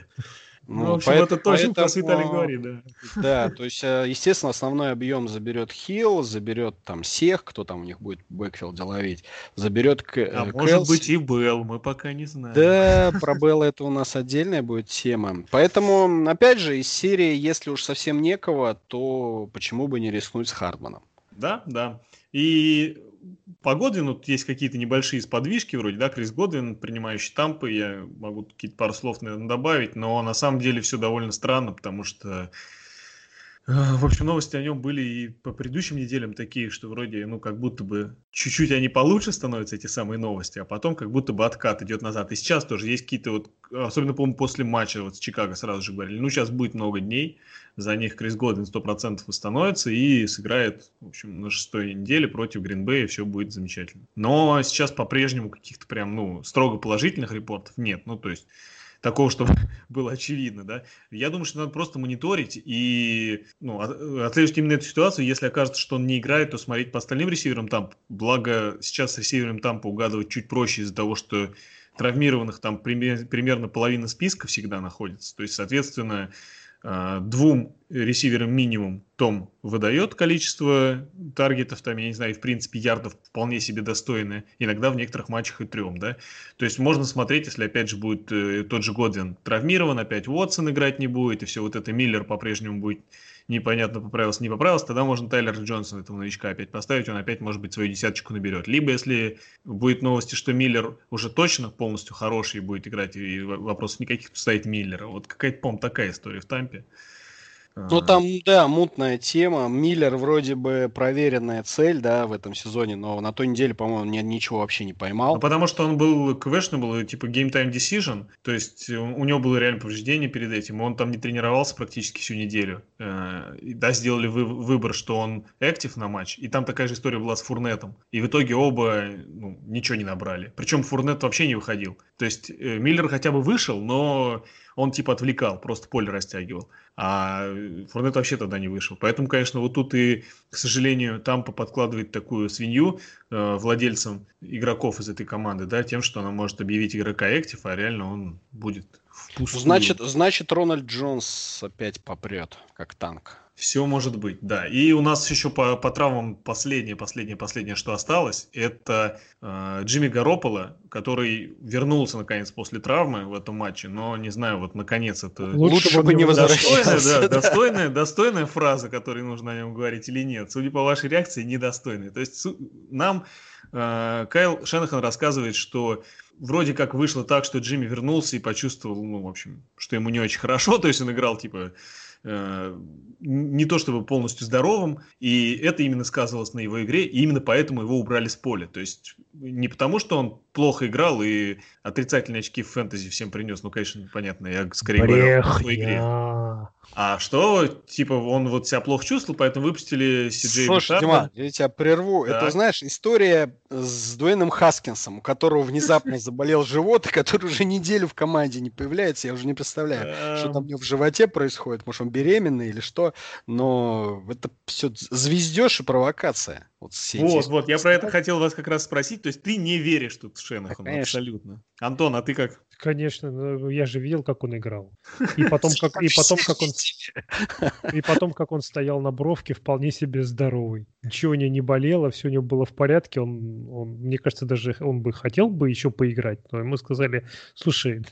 Ну, ну в общем, поэтому, это точно поэтому, то, Виталий говорит, да. Да, то есть, э, естественно, основной объем заберет Хилл, заберет там всех, кто там у них будет бэкфилде ловить, заберет к, А Кэлси. может быть и Белл, мы пока не знаем. Да, про Белла это у нас отдельная будет тема. Поэтому, опять же, из серии, если уж совсем некого, то почему бы не рискнуть с Хардманом? Да, да. И по Годвину есть какие-то небольшие сподвижки вроде, да, Крис Годвин, принимающий тампы, я могу какие-то пару слов, наверное, добавить, но на самом деле все довольно странно, потому что в общем, новости о нем были и по предыдущим неделям такие, что вроде, ну, как будто бы чуть-чуть они получше становятся, эти самые новости, а потом как будто бы откат идет назад. И сейчас тоже есть какие-то вот, особенно, по-моему, после матча вот с Чикаго сразу же говорили, ну, сейчас будет много дней, за них Крис Годвин 100% восстановится и сыграет, в общем, на шестой неделе против Гринбея, все будет замечательно. Но сейчас по-прежнему каких-то прям, ну, строго положительных репортов нет. Ну, то есть такого, чтобы было очевидно, да. Я думаю, что надо просто мониторить и ну, отслеживать именно эту ситуацию. Если окажется, что он не играет, то смотреть по остальным ресиверам там. Благо, сейчас с ресивером там угадывать чуть проще из-за того, что травмированных там примерно половина списка всегда находится. То есть, соответственно, двум ресиверам минимум Том выдает количество таргетов, там, я не знаю, в принципе, ярдов вполне себе достойное, иногда в некоторых матчах и трем, да. То есть можно смотреть, если опять же будет э, тот же Годвин травмирован, опять Уотсон играть не будет, и все вот это Миллер по-прежнему будет непонятно поправился, не поправился, тогда можно Тайлер Джонсон этого новичка опять поставить, он опять, может быть, свою десяточку наберет. Либо, если будет новости, что Миллер уже точно полностью хороший будет играть, и вопросов никаких поставить Миллера. Вот какая-то, по такая история в Тампе. Ну, там, да, мутная тема. Миллер вроде бы проверенная цель, да, в этом сезоне, но на той неделе, по-моему, ни, ничего вообще не поймал. Ну, потому что он был questionable, типа game time decision, то есть у него было реально повреждение перед этим, он там не тренировался практически всю неделю. Э, да, сделали вы, выбор, что он актив на матч, и там такая же история была с Фурнетом. И в итоге оба ну, ничего не набрали. Причем Фурнет вообще не выходил. То есть э, Миллер хотя бы вышел, но он типа отвлекал, просто поле растягивал. А Фурнет вообще тогда не вышел. Поэтому, конечно, вот тут и, к сожалению, Тампа подкладывает такую свинью э, владельцам игроков из этой команды, да, тем, что она может объявить игрока актив, а реально он будет впустую. Значит, значит, Рональд Джонс опять попрет, как танк. Все может быть, да. И у нас еще по, по травмам последнее, последнее, последнее, что осталось, это э, Джимми Гарополо, который вернулся наконец после травмы в этом матче, но не знаю, вот наконец это лучше бы не возвращался. Достойная, да, достойная, достойная фраза, которой нужно о нем говорить или нет. Судя по вашей реакции, недостойная. То есть нам э, Кайл Шенахан рассказывает, что вроде как вышло так, что Джимми вернулся и почувствовал, ну, в общем, что ему не очень хорошо, то есть он играл типа Э, не то чтобы полностью здоровым, и это именно сказывалось на его игре, и именно поэтому его убрали с поля. То есть не потому, что он плохо играл и отрицательные очки в фэнтези всем принес, ну, конечно, понятно, я скорее Брех, говорю о своей игре. А что, типа, он вот себя плохо чувствовал, поэтому выпустили Сиджей Слушай, Дима, я тебя прерву. Да. Это, знаешь, история с Дуэйном Хаскинсом, у которого внезапно заболел живот, и который уже неделю в команде не появляется. Я уже не представляю, что там у него в животе происходит. Может, он беременный или что. Но это все звездеж и провокация. Вот, вот, вот, я про это хотел вас как раз спросить. То есть ты не веришь тут Шенахану да, абсолютно. Антон, а ты как? Конечно, ну, я же видел, как он играл. И потом, как, и потом, как он, и потом, как он стоял на бровке, вполне себе здоровый. Ничего у него не болело, все у него было в порядке. Он, он, мне кажется, даже он бы хотел бы еще поиграть, но ему сказали, слушай,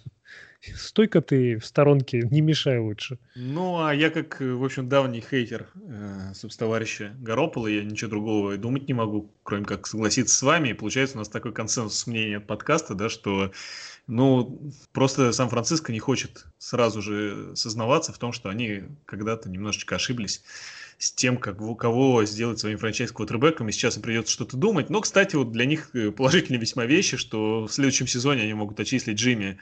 Стой-ка ты в сторонке, не мешай лучше. Ну, а я как, в общем, давний хейтер э, товарища Горопола, я ничего другого думать не могу, кроме как согласиться с вами. И получается у нас такой консенсус мнения от подкаста, да, что, ну, просто Сан-Франциско не хочет сразу же сознаваться в том, что они когда-то немножечко ошиблись с тем, как, кого сделать своим франчайз-квотербеком, и сейчас им придется что-то думать. Но, кстати, вот для них э, положительные весьма вещи, что в следующем сезоне они могут отчислить Джимми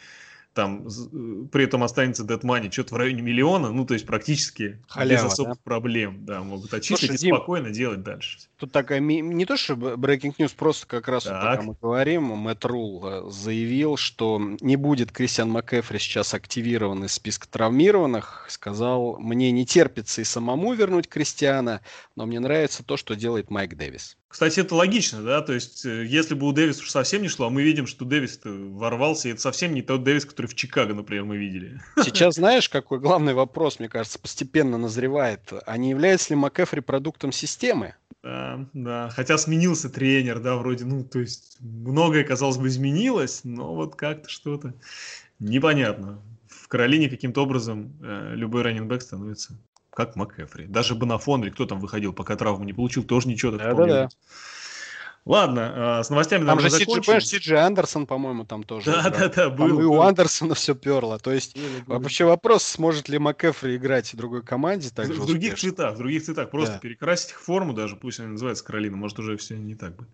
там э, при этом останется Dead Money что-то в районе миллиона, ну, то есть практически Халява, без особых да? проблем, да, могут отчислить Слушай, и Дим, спокойно делать дальше. Тут такая, не то что breaking news, просто как раз, вот, пока мы говорим, Мэтт Рул заявил, что не будет Кристиан МакЭфри сейчас активирован из списка травмированных. Сказал, мне не терпится и самому вернуть Кристиана, но мне нравится то, что делает Майк Дэвис. Кстати, это логично, да, то есть, э, если бы у Дэвиса уж совсем не шло, а мы видим, что Дэвис ворвался, и это совсем не тот Дэвис, который в Чикаго, например, мы видели. Сейчас знаешь, какой главный вопрос, мне кажется, постепенно назревает, а не является ли МакЭфри продуктом системы? Да, да. Хотя сменился тренер, да, вроде, ну, то есть многое, казалось бы, изменилось, но вот как-то что-то непонятно. В Каролине каким-то образом э, любой раненбэк становится как МакЭфри. Даже Бонафон или кто там выходил, пока травму не получил, тоже ничего так да, да, да. Ладно, а, с новостями Там же Сиджи, Сиджи Андерсон, по-моему, там тоже. Да, да, да, был. Там и у Андерсона все перло. То есть было, вообще было. вопрос, сможет ли МакЭфри играть в другой команде так В, в других цветах, в других цветах. Просто да. перекрасить их форму даже, пусть она называется Каролина, может уже все не так будет.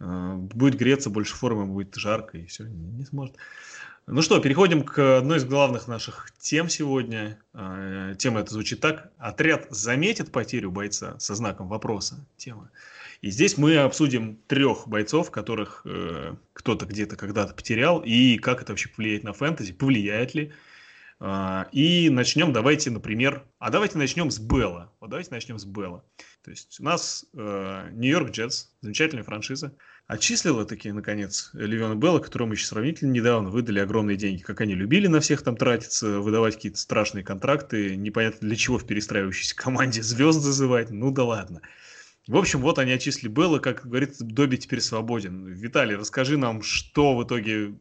А, будет греться, больше формы, будет жарко и все, не, не сможет. Ну что, переходим к одной из главных наших тем сегодня. А, тема это звучит так. Отряд заметит потерю бойца со знаком вопроса. Тема. И здесь мы обсудим трех бойцов, которых э, кто-то где-то когда-то потерял, и как это вообще повлияет на фэнтези, повлияет ли. Э, и начнем, давайте, например, а давайте начнем с Белла. Вот давайте начнем с Белла. То есть у нас Нью-Йорк Джетс, замечательная франшиза, отчислила таки, наконец, Левиона Белла, которому еще сравнительно недавно выдали огромные деньги, как они любили на всех там тратиться, выдавать какие-то страшные контракты, непонятно для чего в перестраивающейся команде звезд зазывать, ну да ладно. В общем, вот они отчислили Белла, как говорится, Добби теперь свободен. Виталий, расскажи нам, что в итоге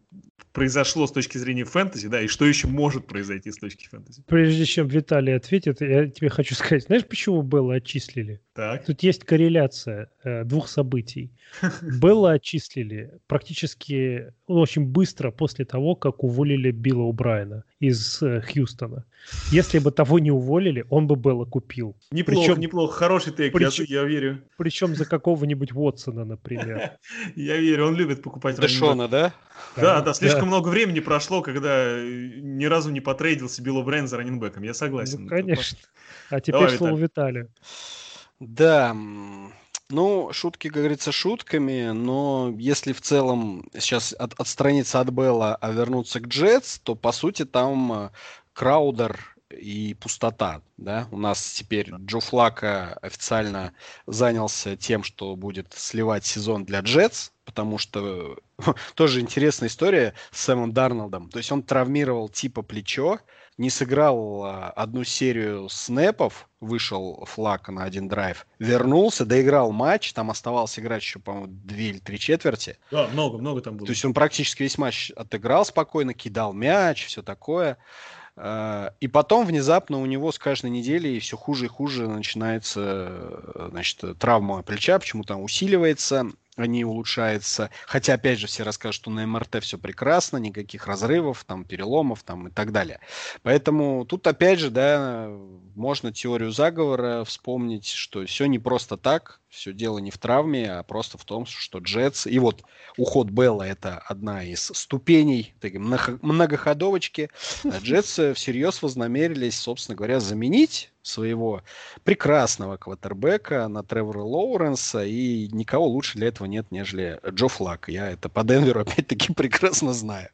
произошло с точки зрения фэнтези, да, и что еще может произойти с точки фэнтези. Прежде чем Виталий ответит, я тебе хочу сказать, знаешь, почему Белла отчислили? Так. Тут есть корреляция э, двух событий. Белла отчислили практически ну, очень быстро после того, как уволили Билла Убрайна из э, Хьюстона. Если бы того не уволили, он бы Белла купил. Неплохо, причем, неплохо. Хороший тейк, причем, я, я верю. Причем за какого-нибудь Уотсона, например. Я верю, он любит покупать Дэшона, да? Да, да, слишком много времени прошло, когда ни разу не потрейдился Билл Брайан за раненбеком. Я согласен. Ну, конечно. А теперь слово Виталию. Да, ну, шутки, как говорится, шутками, но если в целом сейчас от, отстраниться от Белла, а вернуться к Джетс, то, по сути, там э, Краудер и пустота, да. У нас теперь Джо Флака официально занялся тем, что будет сливать сезон для Джетс, потому что тоже интересная история с Сэмом Дарнолдом. То есть он травмировал типа плечо, не сыграл а, одну серию снэпов, вышел флаг на один драйв, вернулся, доиграл матч, там оставалось играть еще, по-моему, две или три четверти. Да, много, много там было. То есть он практически весь матч отыграл спокойно, кидал мяч, все такое. А, и потом внезапно у него с каждой неделей все хуже и хуже начинается значит, травма плеча, почему там усиливается они улучшаются. Хотя, опять же, все расскажут, что на МРТ все прекрасно, никаких разрывов, там, переломов там, и так далее. Поэтому тут, опять же, да, можно теорию заговора вспомнить, что все не просто так, все дело не в травме, а просто в том, что Джетс... И вот уход Белла – это одна из ступеней такой многоходовочки. А Джетс всерьез вознамерились, собственно говоря, заменить своего прекрасного квотербека на Тревора Лоуренса, и никого лучше для этого нет, нежели Джо Флак. Я это по Денверу опять-таки прекрасно знаю.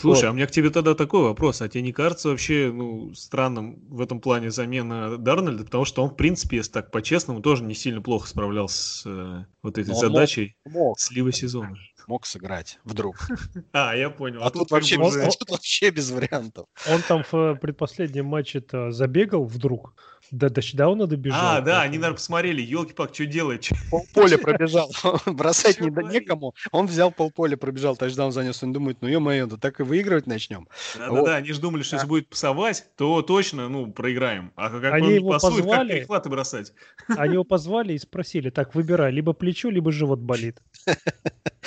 Слушай, вот. а у меня к тебе тогда такой вопрос. А тебе не кажется вообще ну, странным в этом плане замена Дарнольда? Потому что он, в принципе, если так по-честному, тоже не сильно плохо справлялся с э, вот этой Но задачей мог, мог, слива сезона. Мог сыграть вдруг. А, я понял. А, а тут, вообще, без, тут вообще без вариантов. Он там в э, предпоследнем матче-то забегал вдруг до тачдауна добежал. А, да, они, наверное, посмотрели, елки-пак, что делает? Полполя пробежал. Бросать не, некому. Он взял полполя, пробежал, тачдаун занес. Он думает, ну ё-моё, да так и выигрывать начнем. Да-да-да, они же думали, что если будет пасовать, то точно, ну, проиграем. А как они он его пасует, позвали, как перехваты бросать? Они его позвали и спросили, так, выбирай, либо плечо, либо живот болит.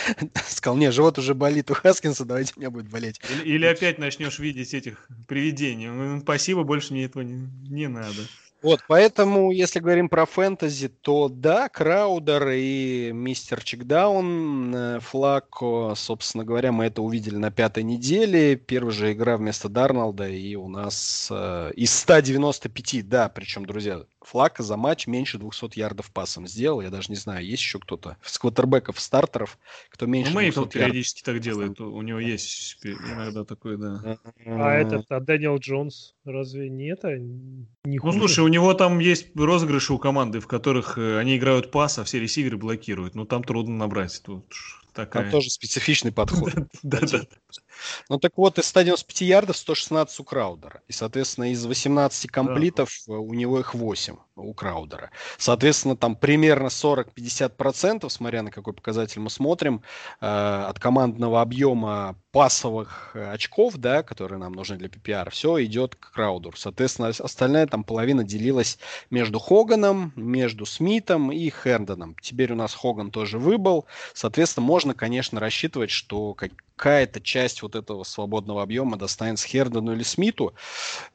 Сказал, не, живот уже болит у Хаскинса, давайте у меня будет болеть. Или, или опять начнешь видеть этих привидений. Ну, спасибо, больше мне этого не, не надо. Вот, поэтому, если говорим про фэнтези, то да, Краудер и мистер Чекдаун, э, Флако, собственно говоря, мы это увидели на пятой неделе. Первая же игра вместо Дарнолда, и у нас э, из 195, да, причем, друзья, Флака за матч меньше 200 ярдов пасом сделал. Я даже не знаю, есть еще кто-то с квотербеков, стартеров, кто меньше ну, 200 периодически так делает. У него есть иногда такой, да. А этот, а Дэниел Джонс, разве не это? Не ну, слушай, у него там есть розыгрыши у команды, в которых э, они играют пас, а все ресиверы блокируют. Ну, там трудно набрать. Тут такая... Там тоже специфичный подход. Да, да. Ну так вот, из стадиона с 5 ярдов 116 у Краудера. И, соответственно, из 18 комплитов да. у него их 8 у Краудера. Соответственно, там примерно 40-50%, смотря на какой показатель мы смотрим, э, от командного объема пасовых э, очков, да, которые нам нужны для PPR, все идет к Краудеру. Соответственно, остальная там половина делилась между Хоганом, между Смитом и Херндоном. Теперь у нас Хоган тоже выбыл. Соответственно, можно, конечно, рассчитывать, что какая-то часть вот этого свободного объема достанется Хердону или Смиту,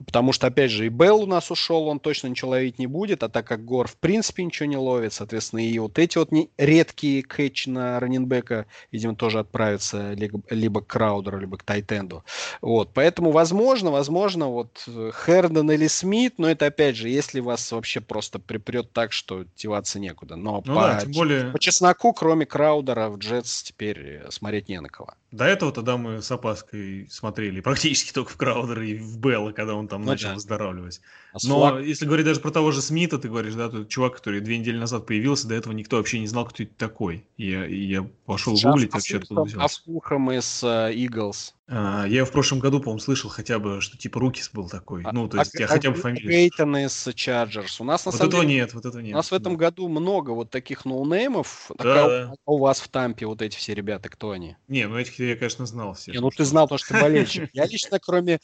потому что, опять же, и Белл у нас ушел, он точно ничего ловить не будет, а так как Гор в принципе ничего не ловит, соответственно, и вот эти вот не, редкие кэтчи на раненбека, видимо, тоже отправятся либо, либо к Краудеру, либо к Тайтенду. Вот, поэтому, возможно, возможно, вот Хердон или Смит, но это, опять же, если вас вообще просто припрет так, что деваться некуда. Но ну по, да, тем более... по чесноку, кроме Краудера, в Джетс теперь смотреть не на кого. До этого тогда мы с опаской смотрели практически только в Краудера и в Белла, когда он там ну, начал да. выздоравливать. А Но Флаг... если говорить даже про того же Смита, ты говоришь, да, тот чувак, который две недели назад появился, до этого никто вообще не знал, кто это такой. И я, и я пошел Сейчас гуглить вообще, откуда взялся. А слухом из Иглс. Uh, а, я в прошлом году, по-моему, слышал хотя бы, что типа Рукис был такой. А, ну, то есть а, я хотя бы фамилию. Пейтон из Chargers. У нас на вот самом этого деле, нет, вот этого нет. У нас в этом да. году много вот таких ноунеймов. Да, а да. у вас в Тампе вот эти все ребята, кто они? Не, ну этих я, конечно, знал все. Не, ну ты знал, потому что ты болельщик. Я лично, кроме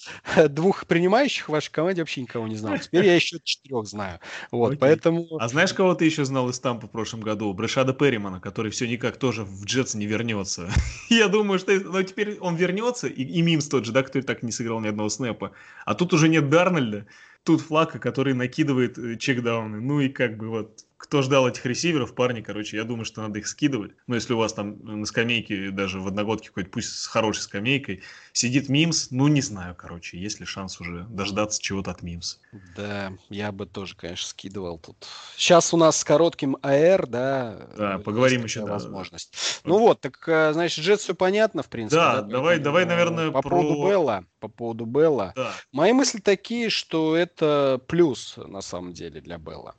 двух принимающих в вашей команде, вообще никого не знал. Теперь я еще четырех знаю. Вот, Окей. поэтому... А знаешь, кого ты еще знал из Тампа в прошлом году? Брэшада Перримана, который все никак тоже в Джетс не вернется. Я думаю, что ну, теперь он вернется, и, и Мимс тот же, да, который так не сыграл ни одного снэпа. А тут уже нет Дарнольда, тут Флака, который накидывает э, чекдауны. Ну и как бы вот кто ждал этих ресиверов, парни, короче, я думаю, что надо их скидывать. Но если у вас там на скамейке, даже в одногодке какой-то, пусть с хорошей скамейкой, сидит Мимс, ну, не знаю, короче, есть ли шанс уже дождаться чего-то от Мимс. Да, я бы тоже, конечно, скидывал тут. Сейчас у нас с коротким АР, да. Да, поговорим еще, да. Возможность. Да. Ну вот, так, э, значит, Джет все понятно, в принципе. Да, да давай, давай, наверное, по про... поводу Белла. По поводу Белла. Да. Мои мысли такие, что это плюс, на самом деле, для Белла.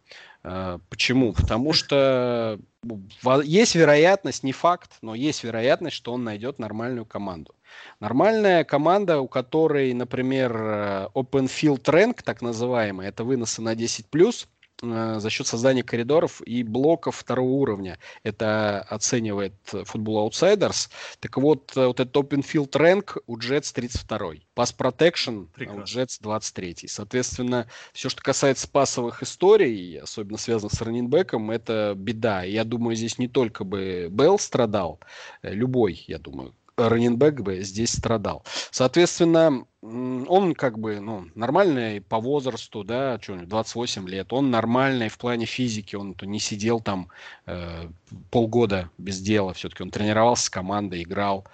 Э, почему? Потому что есть вероятность, не факт, но есть вероятность, что он найдет нормальную команду. Нормальная команда, у которой, например, э, open field rank, так называемый, это выносы на 10+, Э, за счет создания коридоров и блоков второго уровня. Это оценивает Football Outsiders. Так вот, э, вот этот Open Field Rank у Jets 32 Pass Protection Прекрасно. у Jets 23 Соответственно, все, что касается пасовых историй, особенно связанных с раннинбеком, это беда. Я думаю, здесь не только бы Белл страдал, э, любой, я думаю, раненбэк бы здесь страдал. Соответственно, он как бы ну, нормальный по возрасту, да, что 28 лет, он нормальный в плане физики, он -то не сидел там э, полгода без дела, все-таки он тренировался с командой, играл.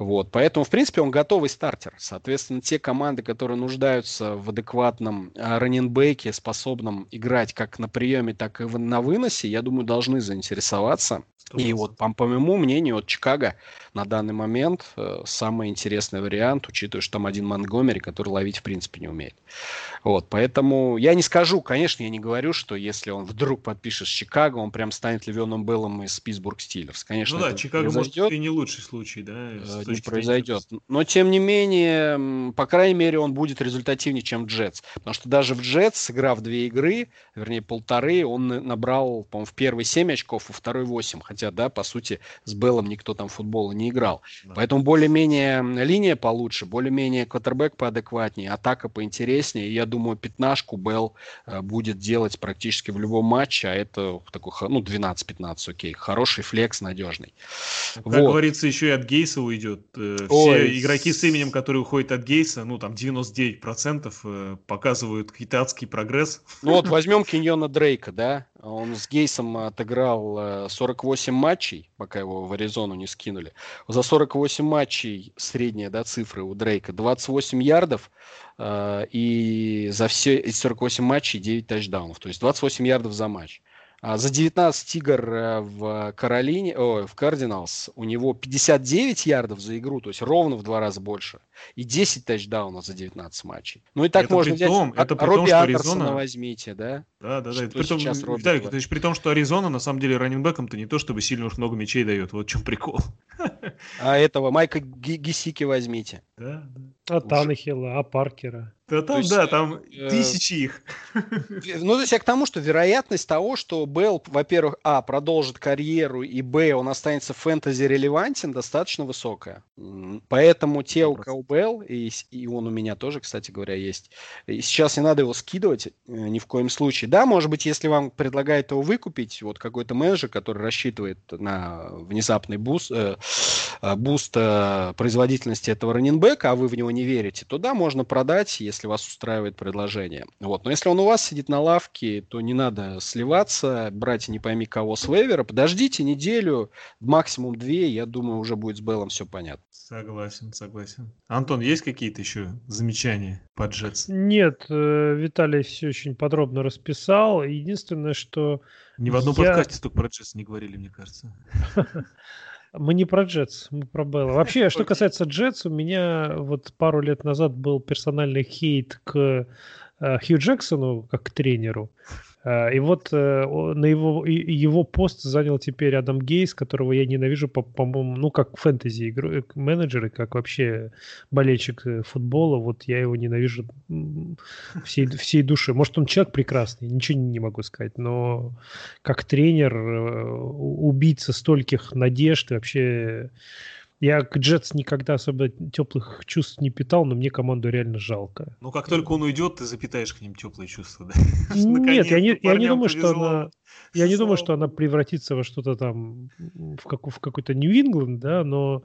Вот, поэтому, в принципе, он готовый стартер. Соответственно, те команды, которые нуждаются в адекватном а, раненбеке, способном играть как на приеме, так и на выносе, я думаю, должны заинтересоваться. И вот, по, по моему мнению, от Чикаго на данный момент э, самый интересный вариант, учитывая, что там один Монгомери, который ловить в принципе не умеет. Вот, поэтому я не скажу, конечно, я не говорю, что если он вдруг подпишет с Чикаго, он прям станет Левеном Беллом из Питтсбург Стиллерс. Конечно, ну да, Чикаго может и не лучший случай, да? Не произойдет. Но тем не менее, по крайней мере, он будет результативнее, чем Джетс. Потому что даже в Джетс, сыграв две игры, вернее полторы, он набрал, по-моему, в первой 7 очков, во второй 8. Хотя, да, по сути, с Беллом никто там футбола не играл. Да. Поэтому более-менее линия получше, более-менее квотербек поадекватнее, атака поинтереснее. И я думаю, пятнашку Белл э, будет делать практически в любом матче, а это такой, ну, 12-15, окей, хороший флекс, надежный. Как вот. говорится, еще и от Гейса уйдет. Э, все Ой. игроки с именем, которые уходят от Гейса, ну, там 99% э, показывают какой-то адский прогресс. Ну, вот возьмем Киньона Дрейка, да, Он с Гейсом отыграл 48 матчей, пока его в Аризону не скинули. За 48 матчей средняя да, цифра у Дрейка 28 ярдов, и за все эти 48 матчей 9 тачдаунов. То есть 28 ярдов за матч. А за 19 игр э, в Каролине, о, в Кардиналс у него 59 ярдов за игру, то есть ровно в два раза больше. И 10 тачдаунов за 19 матчей. Ну и так это можно при том, взять. Это при Робби том, Андерсона возьмите, да? Да, да, да. Что при том, Робби Виталик, это при том, что Аризона на самом деле раненбеком-то не то, чтобы сильно уж много мячей дает. Вот в чем прикол. А этого Майка Гисики возьмите. Да, да. А Танахила, а Паркера. Да там, есть, да, там э, тысячи их. Ну, то есть я к тому, что вероятность того, что Белл, во-первых, а, продолжит карьеру, и, б, он останется фэнтези релевантен, достаточно высокая. Поэтому те, у кого Белл, и, и он у меня тоже, кстати говоря, есть, и сейчас не надо его скидывать э, ни в коем случае. Да, может быть, если вам предлагает его выкупить, вот какой-то менеджер, который рассчитывает на внезапный буст, э, э, буст э, производительности этого раннинбека, а вы в него не верите, то да, можно продать, если если вас устраивает предложение. Вот. Но если он у вас сидит на лавке, то не надо сливаться, брать не пойми кого с вейвера. Подождите неделю, максимум две, я думаю, уже будет с Беллом все понятно. Согласен, согласен. Антон, есть какие-то еще замечания по Джетс? Нет, э, Виталий все очень подробно расписал. Единственное, что... Ни в одном я... подкасте столько про Джетс не говорили, мне кажется. Мы не про Джетс, мы про Белла. Вообще, что касается Джетс, у меня вот пару лет назад был персональный хейт к э, Хью Джексону как к тренеру. Э, и вот э, на его, его пост занял теперь Адам Гейс, которого я ненавижу, по-моему, ну, как фэнтези э, менеджеры, как вообще болельщик футбола. Вот я его ненавижу всей, всей души. Может, он человек прекрасный, ничего не могу сказать, но как тренер, убийца стольких надежд, вообще я к Джетс никогда особо теплых чувств не питал, но мне команду реально жалко. Ну, как только он уйдет, ты запитаешь к ним теплые чувства, да? Нет, я не, я не думаю, что она... Я не думаю, что она превратится во что-то там, в, как, в какой-то Нью-Ингланд, да, но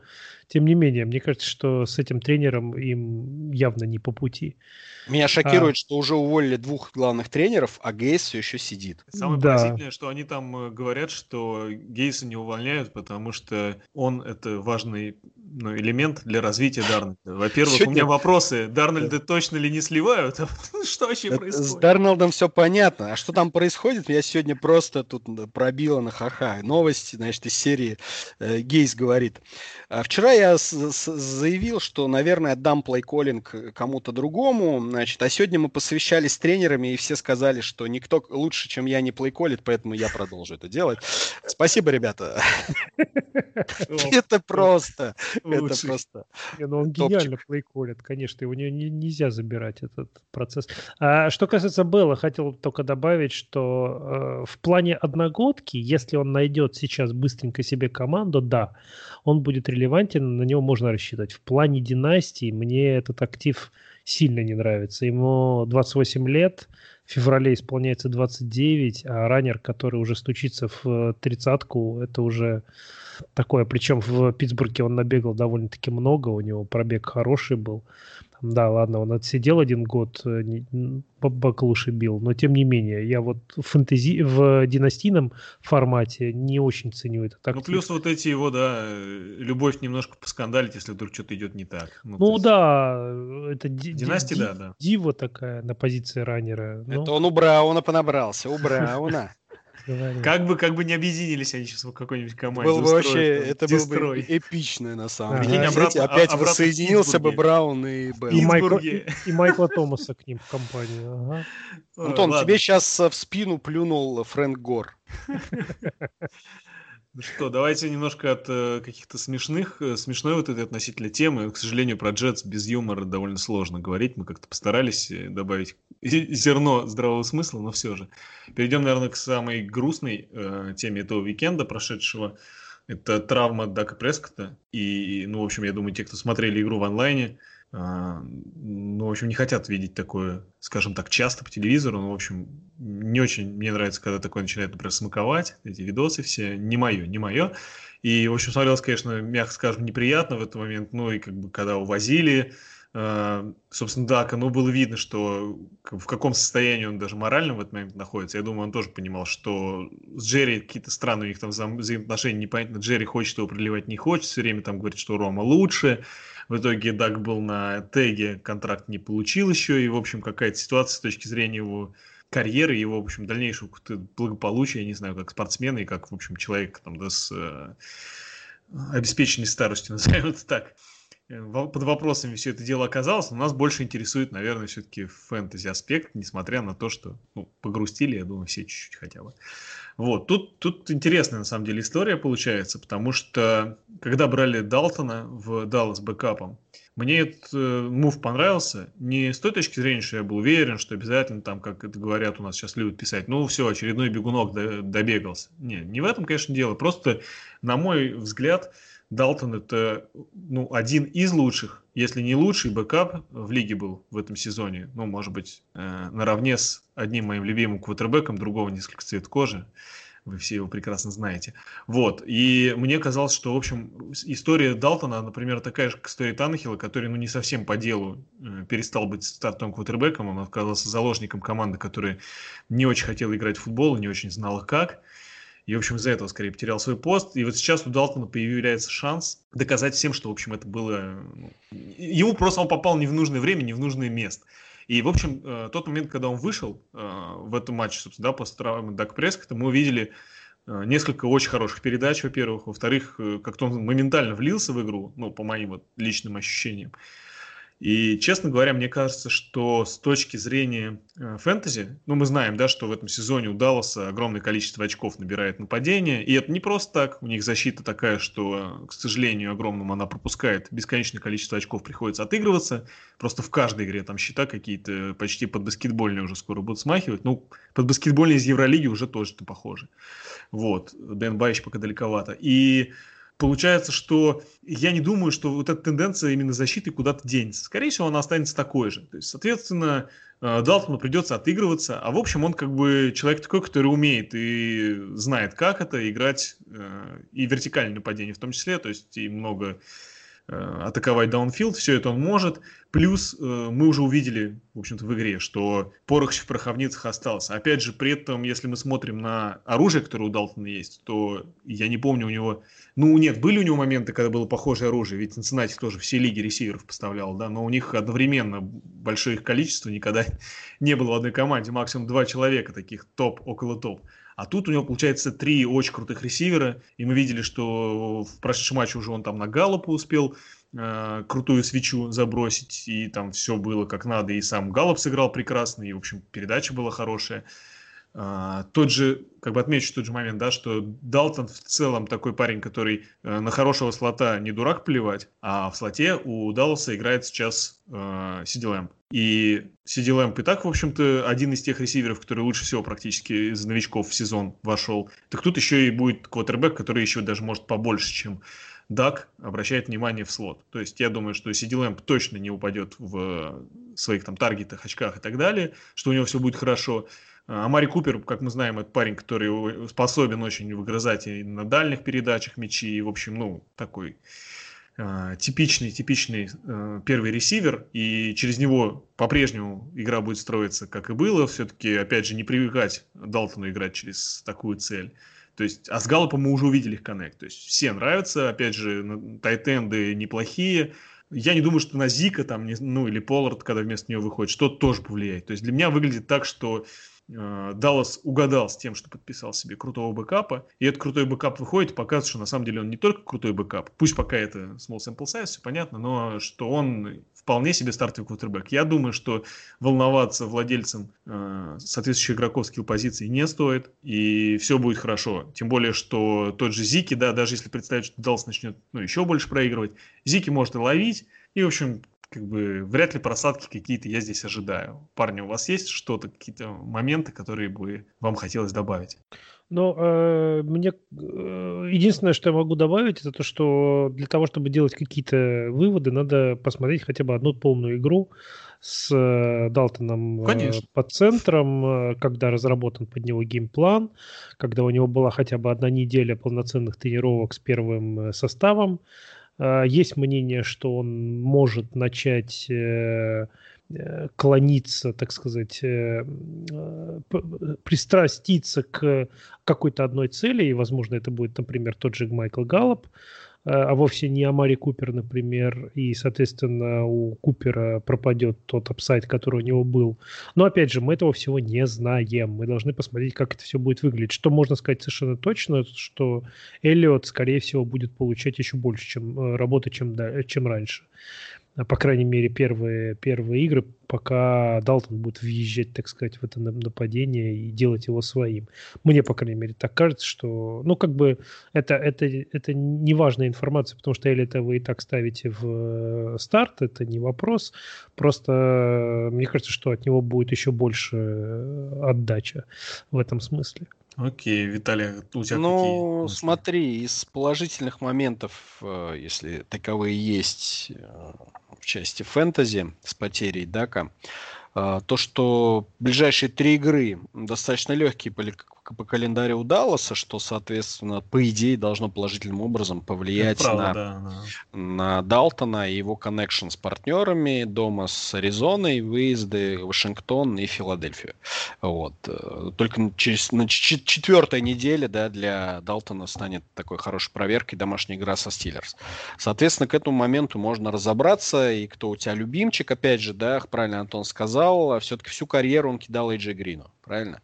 тем не менее, мне кажется, что с этим тренером им явно не по пути. Меня шокирует, а... что уже уволили двух главных тренеров, а Гейс все еще сидит. Самое да. поразительное, что они там э, говорят, что Гейса не увольняют, потому что он это важный ну, элемент для развития Дарнольда. Во-первых, у меня вопросы. Дарнольда точно ли не сливают? что вообще происходит? С Дарнольдом все понятно. А что там происходит? Я сегодня просто тут пробила на ха-ха. Новости, значит, из серии э, Гейс говорит. А вчера я заявил, что, наверное, отдам плейколлинг кому-то другому, значит, а сегодня мы посвящались с тренерами, и все сказали, что никто лучше, чем я, не плейколит, поэтому я продолжу это делать. Спасибо, ребята. Это просто, это просто. Ну он гениально плейколит, конечно, его нельзя забирать, этот процесс. А что касается Белла, хотел только добавить, что э, в плане одногодки, если он найдет сейчас быстренько себе команду, да, он будет релевантен, на него можно рассчитывать. В плане династии мне этот актив сильно не нравится. Ему 28 лет, в феврале исполняется 29, а раннер, который уже стучится в тридцатку, это уже такое. Причем в Питтсбурге он набегал довольно-таки много, у него пробег хороший был. Да, ладно, он отсидел один год, э, баклуши бил, но тем не менее, я вот в фэнтези, в династийном формате не очень ценю этот актив. Ну, плюс вот эти его, да, э, любовь немножко поскандалить, если вдруг что-то идет не так. Ну, ну да, это династия, да, да. Дива такая на позиции раннера. Это ну. он у Брауна понабрался, у Брауна говорил. Как бы, как бы не объединились они сейчас в какой-нибудь команде. Был бы вообще, это было бы эпичное на самом деле. Прикинь, обратно, опять а, воссоединился бы Браун и Белл. И, Майкла, и, и Майкла Томаса к ним в компанию. Ага. Антон, Ладно. тебе сейчас в спину плюнул Фрэнк Гор. Ну что, давайте немножко от э, каких-то смешных, э, смешной вот этой относительно темы. К сожалению, про Джетс без юмора довольно сложно говорить. Мы как-то постарались э, добавить зерно здравого смысла, но все же. Перейдем, наверное, к самой грустной э, теме этого уикенда прошедшего. Это травма Дака Прескота. И, ну, в общем, я думаю, те, кто смотрели игру в онлайне, а, ну, в общем, не хотят видеть такое, скажем так, часто по телевизору. Ну, в общем, не очень мне нравится, когда такое начинает, например, смаковать, эти видосы все. Не мое, не мое. И, в общем, смотрелось, конечно, мягко скажем, неприятно в этот момент. Ну, и как бы, когда увозили, э, собственно, Дака, ну, было видно, что в каком состоянии он даже морально в этот момент находится. Я думаю, он тоже понимал, что с Джерри какие-то странные у них там взаимоотношения, непонятно, Джерри хочет его проливать, не хочет, все время там говорит, что Рома лучше. В итоге Дак был на теге, контракт не получил еще, и, в общем, какая-то ситуация с точки зрения его карьеры, его, в общем, дальнейшего благополучия, я не знаю, как спортсмена и как, в общем, человек там, да, с э, обеспеченной старостью, назовем это так. Э, под вопросами все это дело оказалось, но нас больше интересует, наверное, все-таки фэнтези аспект, несмотря на то, что ну, погрустили, я думаю, все чуть-чуть хотя бы. Вот, тут, тут интересная на самом деле история получается, потому что когда брали Далтона в Даллас бэкапом, мне этот э, move понравился не с той точки зрения, что я был уверен, что обязательно там, как это говорят у нас сейчас любят писать, ну все, очередной бегунок добегался. Не, не в этом, конечно, дело. Просто, на мой взгляд, Далтон это ну, один из лучших, если не лучший бэкап в лиге был в этом сезоне. Ну, может быть, э, наравне с одним моим любимым квотербеком, другого несколько цвет кожи. Вы все его прекрасно знаете. Вот. И мне казалось, что, в общем, история Далтона, например, такая же, как история Таннехилла, который, ну, не совсем по делу э, перестал быть стартовым квотербеком. Он оказался заложником команды, которая не очень хотела играть в футбол, не очень знала как. И, в общем, из-за этого скорее потерял свой пост. И вот сейчас у Далтона появляется шанс доказать всем, что, в общем, это было... Ну, ему просто он попал не в нужное время, не в нужное место. И, в общем, э, тот момент, когда он вышел э, в этом матче, собственно, да, после травмы Дак Прескота, мы увидели э, несколько очень хороших передач, во-первых. Во-вторых, как-то он моментально влился в игру, ну, по моим вот личным ощущениям. И, честно говоря, мне кажется, что с точки зрения э, фэнтези, ну, мы знаем, да, что в этом сезоне у Далласа огромное количество очков набирает нападение, и это не просто так, у них защита такая, что, к сожалению, огромному она пропускает, бесконечное количество очков приходится отыгрываться, просто в каждой игре там счета какие-то почти под баскетбольные уже скоро будут смахивать, ну, под баскетбольные из Евролиги уже тоже-то похоже. Вот, Дэн Байч пока далековато. И Получается, что я не думаю, что вот эта тенденция именно защиты куда-то денется. Скорее всего, она останется такой же. То есть, соответственно, э, Далтону придется отыгрываться, а в общем он как бы человек такой, который умеет и знает, как это играть э, и вертикальное нападение в том числе, то есть и много атаковать даунфилд, все это он может. Плюс э, мы уже увидели, в общем-то, в игре, что порох в пороховницах остался. Опять же, при этом, если мы смотрим на оружие, которое у Далтона есть, то я не помню у него... Ну, нет, были у него моменты, когда было похожее оружие, ведь Cincinnati тоже все лиги ресиверов поставлял, да, но у них одновременно большое их количество никогда не было в одной команде, максимум два человека таких топ, около топ. А тут у него, получается, три очень крутых ресивера. И мы видели, что в прошедшем матче уже он там на Галлопа успел э, крутую свечу забросить. И там все было как надо. И сам Галлоп сыграл прекрасно. И, в общем, передача была хорошая. Uh, тот же, как бы отмечу тот же момент, да, что Далтон в целом такой парень, который uh, на хорошего слота не дурак плевать, а в слоте у Далласа играет сейчас uh, Сиди Лэмп. И Сиди Лэмп и так, в общем-то, один из тех ресиверов, который лучше всего практически из новичков в сезон вошел. Так тут еще и будет квотербек, который еще даже может побольше, чем Дак обращает внимание в слот. То есть я думаю, что Сиди Лэмп точно не упадет в своих там таргетах, очках и так далее, что у него все будет хорошо. А Мари Купер, как мы знаем, это парень, который способен очень выгрызать и на дальних передачах мячи, и, в общем, ну, такой типичный, типичный э, первый ресивер, и через него по-прежнему игра будет строиться, как и было. Все-таки, опять же, не привыкать Далтону играть через такую цель. То есть, а с Галлопом мы уже увидели их коннект. То есть, все нравятся, опять же, тайтенды неплохие. Я не думаю, что на Зика, там, ну, или Поллард, когда вместо него выходит, что-то тоже повлияет. То есть, для меня выглядит так, что Даллас угадал с тем, что подписал себе крутого бэкапа, и этот крутой бэкап выходит и показывает, что на самом деле он не только крутой бэкап, пусть пока это small sample size, все понятно, но что он вполне себе стартовый квотербек. Я думаю, что волноваться владельцам э, соответствующих игроков skill позиции не стоит, и все будет хорошо. Тем более, что тот же Зики, да, даже если представить, что Даллас начнет ну, еще больше проигрывать, Зики может и ловить, и, в общем, как бы вряд ли просадки какие-то я здесь ожидаю. Парни, у вас есть что-то, какие-то моменты, которые бы вам хотелось добавить? Ну, э, мне э, единственное, что я могу добавить, это то, что для того, чтобы делать какие-то выводы, надо посмотреть хотя бы одну полную игру с э, Далтоном э, под центром, э, когда разработан под него геймплан, когда у него была хотя бы одна неделя полноценных тренировок с первым э, составом, есть мнение, что он может начать э, э, клониться, так сказать, э, пристраститься к какой-то одной цели, и, возможно, это будет, например, тот же Майкл Гэллап, а вовсе не Амари Купер, например, и, соответственно, у Купера пропадет тот upside, который у него был. Но, опять же, мы этого всего не знаем. Мы должны посмотреть, как это все будет выглядеть. Что можно сказать совершенно точно, что Эллиот, скорее всего, будет получать еще больше чем, э, работы, чем, чем раньше. А, по крайней мере, первые, первые игры, пока Далтон будет въезжать, так сказать, в это нападение и делать его своим. Мне, по крайней мере, так кажется, что, ну, как бы это, это, это не важная информация, потому что или это вы и так ставите в э, старт, это не вопрос. Просто э, мне кажется, что от него будет еще больше э, отдача в этом смысле. Окей, Виталий, у тебя ну, какие? смотри, из положительных моментов, если таковые есть, в части фэнтези с потерей Дака. А, то, что ближайшие три игры достаточно легкие по, по календарю Далласа, что, соответственно, по идее должно положительным образом повлиять правда, на, да, да. на Далтона и его коннекшн с партнерами, дома с Аризоной, выезды в Вашингтон и Филадельфию. Вот. Э, только через на четвертой неделе да, для Далтона станет такой хорошей проверкой домашняя игра со Стиллерс. Соответственно, к этому моменту можно разобраться, и кто у тебя любимчик, опять же, да, правильно Антон сказал, а все-таки всю карьеру он кидал Эйджи Грину, правильно?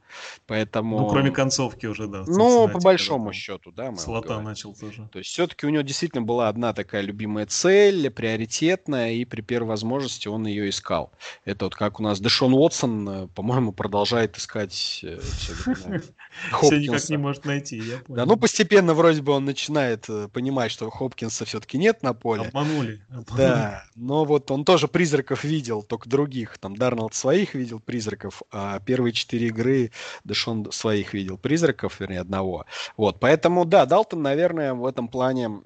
Поэтому... Ну, кроме концовки уже, да. Ну, по большому счету, да. Слота начал тоже. То есть все-таки у него действительно была одна такая любимая цель, приоритетная, и при первой возможности он ее искал. Это вот как у нас Дэшон Уотсон, э, по-моему, продолжает искать э, все никак не может найти, я понял. Да, ну постепенно вроде бы он начинает э, понимать, что Хопкинса все-таки нет на поле. Обманули. Да, но вот он тоже призраков видел, только других. Там Дарнолд своих видел призраков, а первые четыре игры Дэшон своих видел призраков, вернее, одного. Вот, поэтому, да, Далтон, наверное, в этом плане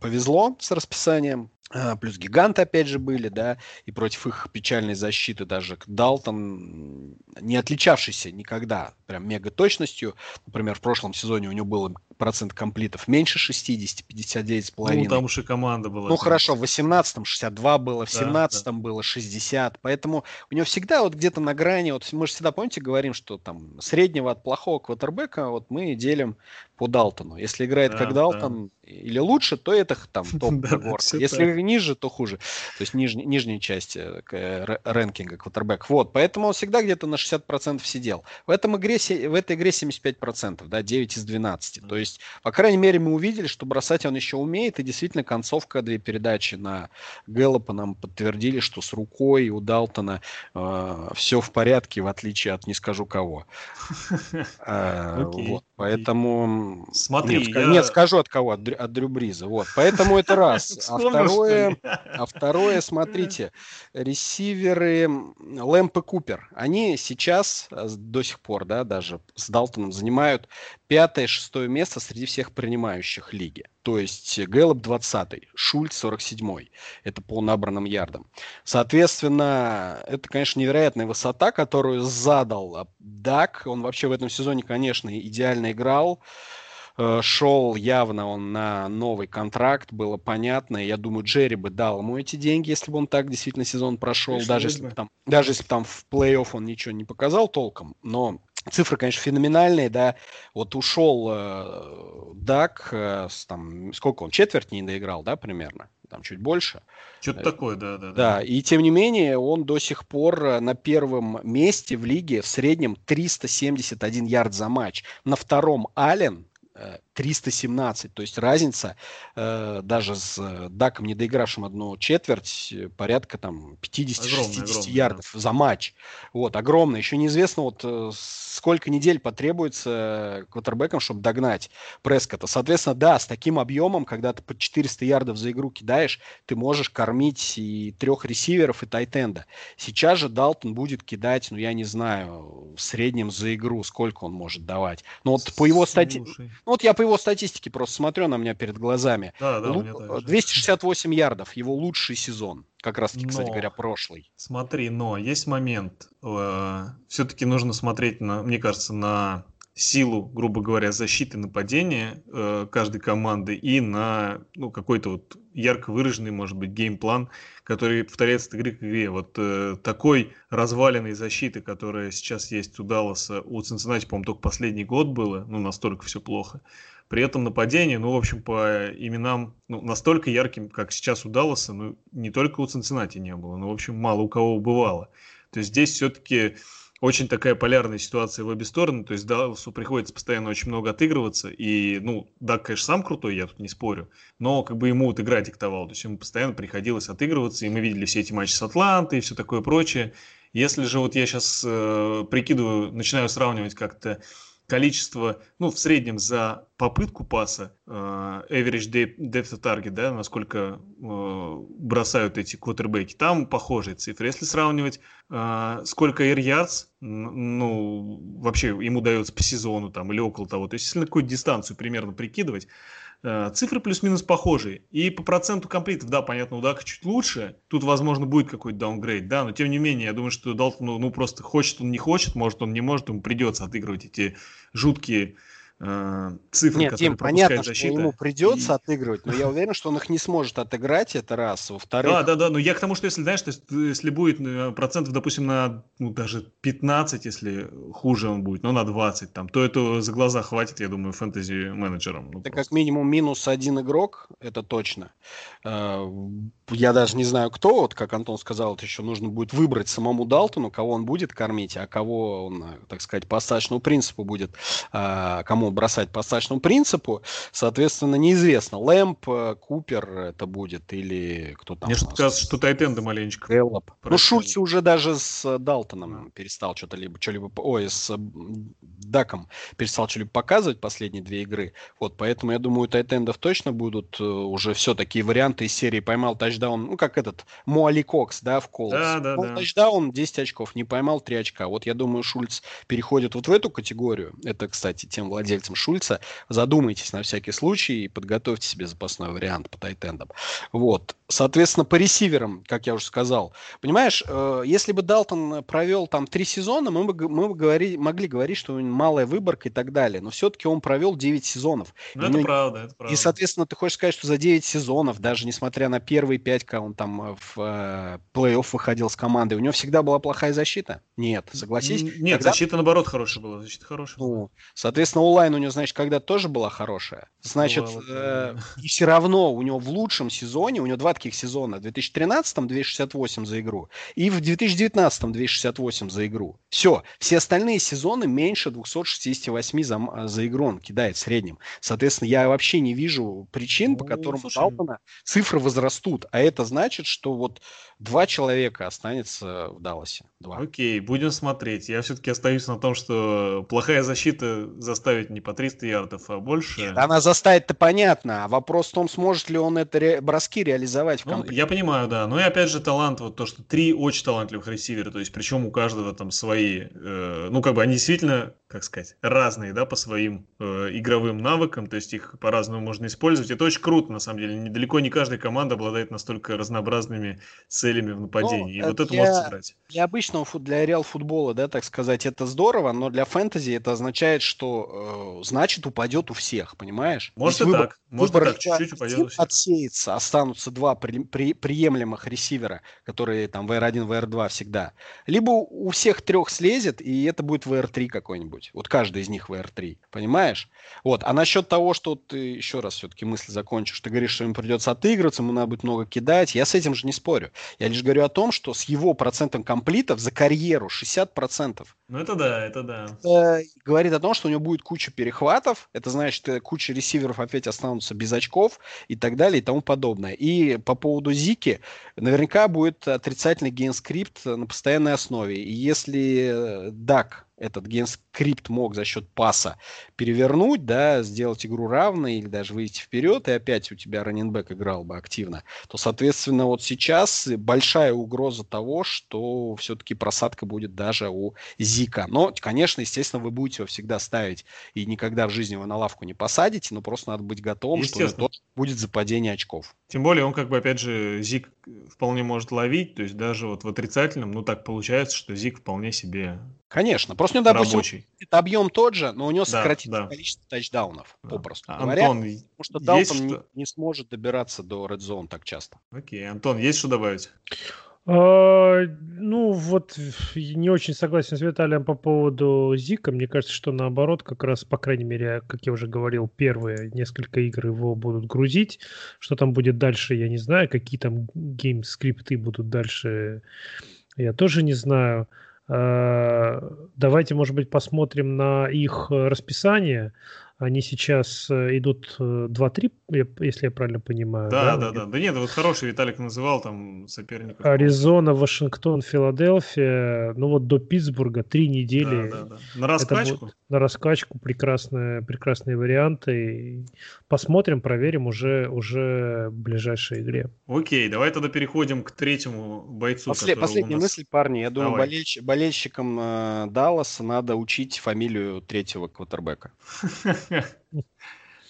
повезло с расписанием. А, плюс гиганты, опять же, были, да, и против их печальной защиты даже Далтон, не отличавшийся никогда прям мега точностью. Например, в прошлом сезоне у него было процент комплитов меньше 60, 59,5. Ну, там уж и команда была. Ну, хорошо, в 18-м 62 было, в 17-м да. было 60. Поэтому у него всегда вот где-то на грани, вот мы же всегда, помните, говорим, что там среднего от плохого квотербека вот мы делим по Далтону. Если играет да, как Далтон да. или лучше, то это там топ Если ниже, то хуже. То есть ниж, нижняя часть э, э, рэнкинга квотербек. Вот, поэтому он всегда где-то на 60% сидел. В, этом игре, в этой игре 75%, да, 9 из 12. То есть, по крайней мере, мы увидели, что бросать он еще умеет, и действительно концовка две передачи на Гэллопа нам подтвердили, что с рукой у Далтона э, все в порядке, в отличие от не скажу кого. Э, вот, поэтому Смотри, нет, я... нет, скажу от кого, от, от Дрю Бриза. Вот, поэтому это раз. А второе, а второе, смотрите, ресиверы Лэмп и Купер, они сейчас э, до сих пор, да, даже с Далтоном занимают пятое, шестое место среди всех принимающих лиги. То есть Гэллоп 20, Шульц 47. Это по набранным ярдам. Соответственно, это, конечно, невероятная высота, которую задал Дак. Он вообще в этом сезоне, конечно, идеально играл. Э, шел явно он на новый контракт, было понятно. Я думаю, Джерри бы дал ему эти деньги, если бы он так действительно сезон прошел. Конечно, даже если, бы там, даже если бы там в плей-офф он ничего не показал толком. Но цифры, конечно, феноменальные, да. Вот ушел э, Дак, э, с, там, сколько он, четверть не доиграл, да, примерно? Там чуть больше. Что-то такое, да, да, да. Да, и тем не менее он до сих пор э, на первом месте в лиге в среднем 371 ярд за матч. На втором Аллен 317. То есть разница э, даже с э, Даком, не доигравшим одну четверть, э, порядка там 50-60 ярдов да. за матч. Вот, огромно. Еще неизвестно, вот э, сколько недель потребуется квотербекам, чтобы догнать Прескота. Соответственно, да, с таким объемом, когда ты под 400 ярдов за игру кидаешь, ты можешь кормить и трех ресиверов, и тайтенда. Сейчас же Далтон будет кидать, ну, я не знаю, в среднем за игру, сколько он может давать. Но вот по его стати... Ну, вот я по его статистике просто смотрю, на меня перед глазами. Да, да, Лу... 268 ярдов, его лучший сезон. Как раз таки, но, кстати говоря, прошлый. Смотри, но есть момент. Э, все-таки нужно смотреть, на, мне кажется, на силу, грубо говоря, защиты нападения э, каждой команды и на ну, какой-то вот ярко выраженный, может быть, геймплан, который повторяется от игры к игре. Вот э, такой разваленной защиты, которая сейчас есть у Далласа, у Цинциннати, по-моему, только последний год было, ну, настолько все плохо. При этом нападение, ну, в общем, по именам, ну, настолько ярким, как сейчас у Далласа, ну, не только у Цинциннати не было, но, в общем, мало у кого бывало. То есть здесь все-таки очень такая полярная ситуация в обе стороны, то есть Далласу приходится постоянно очень много отыгрываться, и, ну, да, конечно, сам крутой, я тут не спорю, но как бы ему вот игра диктовала, то есть ему постоянно приходилось отыгрываться, и мы видели все эти матчи с Атлантой и все такое прочее. Если же вот я сейчас э, прикидываю, начинаю сравнивать как-то количество, ну, в среднем за попытку паса, э, average depth target, да, насколько э, бросают эти квотербеки, там похожие цифры. Если сравнивать, э, сколько air yards, ну, вообще ему дается по сезону там или около того, то есть если на какую дистанцию примерно прикидывать, цифры плюс-минус похожие. И по проценту комплитов, да, понятно, у Дака чуть лучше. Тут, возможно, будет какой-то даунгрейд, да, но тем не менее, я думаю, что Далтон, ну, ну, просто хочет он, не хочет, может он не может, ему придется отыгрывать эти жуткие э, цифры, Нет, Дим, понятно, защита. что ему придется и... отыгрывать, но я уверен, что он их не сможет отыграть, это раз. Во-вторых... Да, да, да, но я к тому, что если, знаешь, то есть, если будет э, процентов, допустим, на ну, даже 15, если хуже он будет, но на 20, там, то это за глаза хватит, я думаю, фэнтези-менеджерам. Ну, это просто. как минимум минус один игрок, это точно. Я даже не знаю, кто, вот как Антон сказал, это еще нужно будет выбрать самому Далтону, кого он будет кормить, а кого он, так сказать, по остаточному принципу будет, кому бросать по остаточному принципу. Соответственно, неизвестно, Лэмп, э, Купер это будет или кто там. Мне кажется, что Тайтенда маленечко. Гэллоп. Ну, Шульц уже даже с Далтоном перестал что-то либо, что-либо, ой, с Даком перестал что-либо показывать последние две игры. Вот, поэтому я думаю, Тайтендов точно будут э, уже все такие варианты из серии поймал тачдаун, ну, как этот Муали Кокс, да, в Колос. Да, да, да. тачдаун, 10 очков, не поймал 3 очка. Вот я думаю, Шульц переходит вот в эту категорию. Это, кстати, тем владельцем Шульца, задумайтесь на всякий случай и подготовьте себе запасной вариант по тайтендам. Вот. Соответственно, по ресиверам, как я уже сказал. Понимаешь, э, если бы Далтон провел там три сезона, мы бы, мы бы говори, могли говорить, что у него малая выборка и так далее. Но все-таки он провел 9 сезонов. Ну, это мы, правда, это правда. И, соответственно, ты хочешь сказать, что за 9 сезонов, даже несмотря на первые 5, когда он там э, в э, плей-офф выходил с командой, у него всегда была плохая защита? Нет, согласись. Нет, когда... защита, наоборот, хорошая была. Защита хорошая. Ну, соответственно, онлайн у него, значит, когда тоже была хорошая. Ну значит, Бывало, э, и все равно у него в лучшем сезоне у него 20 кратких сезона. В 2013-м 268 за игру и в 2019-м 268 за игру. Все. Все остальные сезоны меньше 268 за, э, за игру он кидает в среднем. Соответственно, я вообще не вижу причин, по ну, которым слушай... Ну. Даутона цифры возрастут. А это значит, что вот два человека останется в Далласе. Два. Окей, будем смотреть. Я все-таки остаюсь на том, что плохая защита заставит не по 300 ярдов, а больше. Нет, она заставит-то понятно. а Вопрос в том, сможет ли он это ре... броски реализовать в ну, Я понимаю, да. Ну и опять же талант, вот то, что три очень талантливых ресивера, то есть причем у каждого там свои, э, ну как бы они действительно как сказать, разные, да, по своим э, игровым навыкам, то есть их по-разному можно использовать. Это очень круто, на самом деле. Недалеко не каждая команда обладает настолько разнообразными целями в нападении. Ну, и вот это для, может сыграть. Для обычного, для реал футбола, да, так сказать, это здорово, но для фэнтези это означает, что э, значит упадет у всех, понимаешь? Может и так, может и так, чуть-чуть упадет у всех. Отсеется, останутся два при, при, приемлемых ресивера, которые там VR1, VR2 всегда. Либо у всех трех слезет, и это будет VR3 какой-нибудь. Вот каждый из них VR3, понимаешь? Вот. А насчет того, что ты еще раз все-таки мысль закончишь, ты говоришь, что ему придется отыгрываться, ему надо будет много кидать. Я с этим же не спорю. Я лишь говорю о том, что с его процентом комплитов за карьеру 60%. Ну это да, это да. Это говорит о том, что у него будет куча перехватов, это значит, э, куча ресиверов опять останутся без очков и так далее и тому подобное. И по поводу Зики, наверняка будет отрицательный game script на постоянной основе. И если Дак этот game script мог за счет паса перевернуть, да, сделать игру равной или даже выйти вперед, и опять у тебя running back играл бы активно, то, соответственно, вот сейчас большая угроза того, что все-таки просадка будет даже у Зика. Но, конечно, естественно, вы будете его всегда ставить и никогда в жизни его на лавку не посадите, но просто надо быть готовым, что будет западение очков. Тем более он как бы, опять же, Зик вполне может ловить, то есть даже вот в отрицательном, ну так получается, что Зик вполне себе Конечно, просто у него, допустим, рабочий. объем тот же, но у него да, сократится да. количество тачдаунов, да. попросту а, говоря, Антон, потому что Далтон что... не, не сможет добираться до Red Zone так часто. Окей, Антон, есть что добавить? А, ну, вот не очень согласен с Виталием по поводу Зика. Мне кажется, что наоборот, как раз, по крайней мере, как я уже говорил, первые несколько игр его будут грузить. Что там будет дальше, я не знаю. Какие там гейм-скрипты будут дальше, я тоже не знаю. А, давайте, может быть, посмотрим на их расписание. Они сейчас э, идут 2-3, э, если я правильно понимаю. Да, да, да. Да, да нет, вот хороший Виталик называл там соперников. Аризона, Вашингтон, Филадельфия. Ну вот до Питтсбурга три недели. Да, да, да. На раскачку? на раскачку прекрасные, прекрасные варианты. Посмотрим, проверим уже, уже в ближайшей игре. Окей, давай тогда переходим к третьему бойцу. После, последняя нас... мысль, парни. Я думаю, болельщ, болельщикам э, Далласа надо учить фамилию третьего квотербека.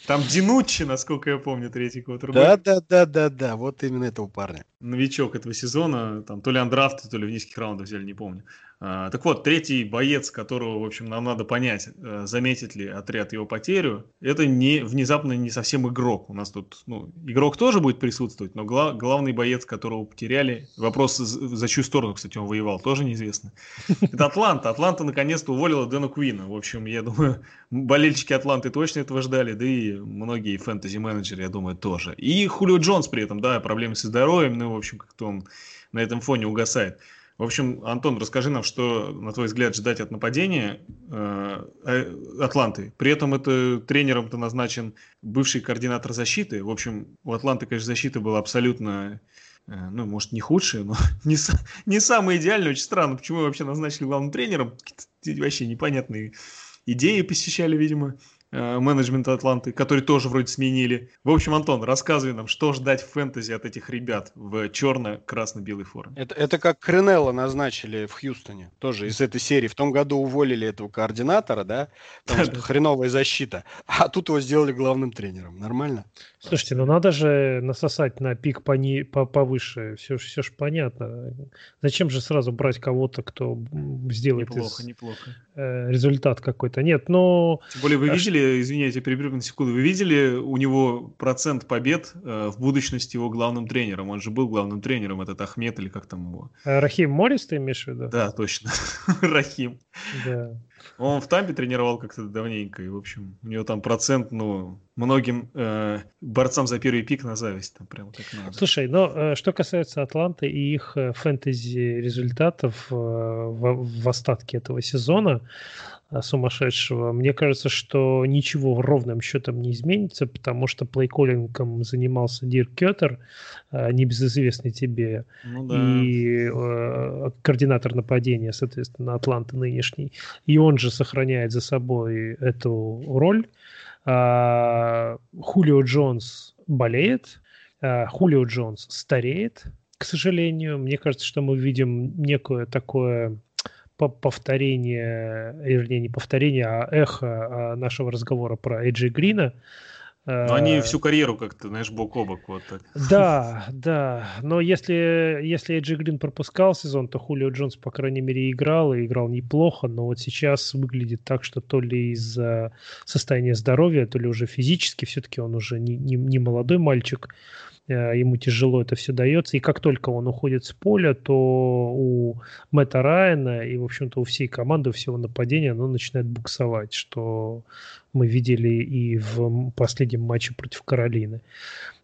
Там Динуччи, насколько я помню, третий квотербек. Да, да, да, да, да, вот именно этого парня. Новичок этого сезона, там то ли андрафты, то ли в низких раундах взяли, не помню. А, так вот, третий боец, которого, в общем, нам надо понять, э, заметит ли отряд его потерю, это не внезапно не совсем игрок. У нас тут, ну, игрок тоже будет присутствовать, но гла- главный боец, которого потеряли, вопрос за, чью сторону, кстати, он воевал, тоже неизвестно. Это Атланта. Атланта наконец-то уволила Дэна Куина. В общем, я думаю, болельщики Атланты точно этого ждали, да и многие фэнтези-менеджеры, я думаю, тоже. И Хулио Джонс при этом, да, проблемы со здоровьем, ну, в общем, как-то он на этом фоне угасает. В общем, Антон, расскажи нам, что, на твой взгляд, ждать от нападения э, э, Атланты. При этом это тренером-то назначен бывший координатор защиты. В общем, у Атланты, конечно, защита была абсолютно, э, ну, может, не худшая, но не, не самая идеальная. Очень странно, почему вообще назначили главным тренером. Вообще непонятные идеи посещали, видимо. Э, менеджмента Атланты, который тоже вроде сменили. В общем, Антон, рассказывай нам, что ждать в фэнтези от этих ребят в черно-красно-белой форме. Это, это как Кренелла назначили в Хьюстоне, тоже из этой серии. В том году уволили этого координатора, да, потому что хреновая защита, а тут его сделали главным тренером. Нормально? Слушайте, ну надо же насосать на пик пони, по, повыше, все, все же понятно. Зачем же сразу брать кого-то, кто сделает неплохо, из, неплохо. Э, результат какой-то? Нет, но... Тем более вы а видели, видели, извиняйте, перебью на секунду, вы видели у него процент побед э, в будущности его главным тренером? Он же был главным тренером, этот Ахмед или как там его? А Рахим Морис ты имеешь в виду? Да, точно. Рахим. Да. Он в Тампе тренировал как-то давненько, и, в общем, у него там процент, ну, многим э, борцам за первый пик на зависть, там прямо так надо. Слушай, но э, что касается Атланты и их э, фэнтези результатов э, в, в остатке этого сезона, Э, сумасшедшего. Мне кажется, что ничего ровным счетом не изменится, потому что плейколлингом занимался Дирк Кеттер, э, небезызвестный тебе, ну, да. и э, координатор нападения, соответственно, Атланты нынешний. И он же сохраняет за собой эту роль. А, Хулио Джонс болеет, а, Хулио Джонс стареет, к сожалению. Мне кажется, что мы видим некое такое повторение, вернее, не повторение, а эхо а, нашего разговора про Эйджи Грина. Но они всю карьеру как-то, знаешь, бок о бок вот так. Да, да. Но если, если Эйджи Грин пропускал сезон, то Хулио Джонс, по крайней мере, играл, и играл неплохо, но вот сейчас выглядит так, что то ли из-за состояния здоровья, то ли уже физически, все-таки он уже не, не, не молодой мальчик, ему тяжело это все дается. И как только он уходит с поля, то у Мэтта Райана и, в общем-то, у всей команды, у всего нападения оно начинает буксовать, что мы видели и в последнем матче против Каролины.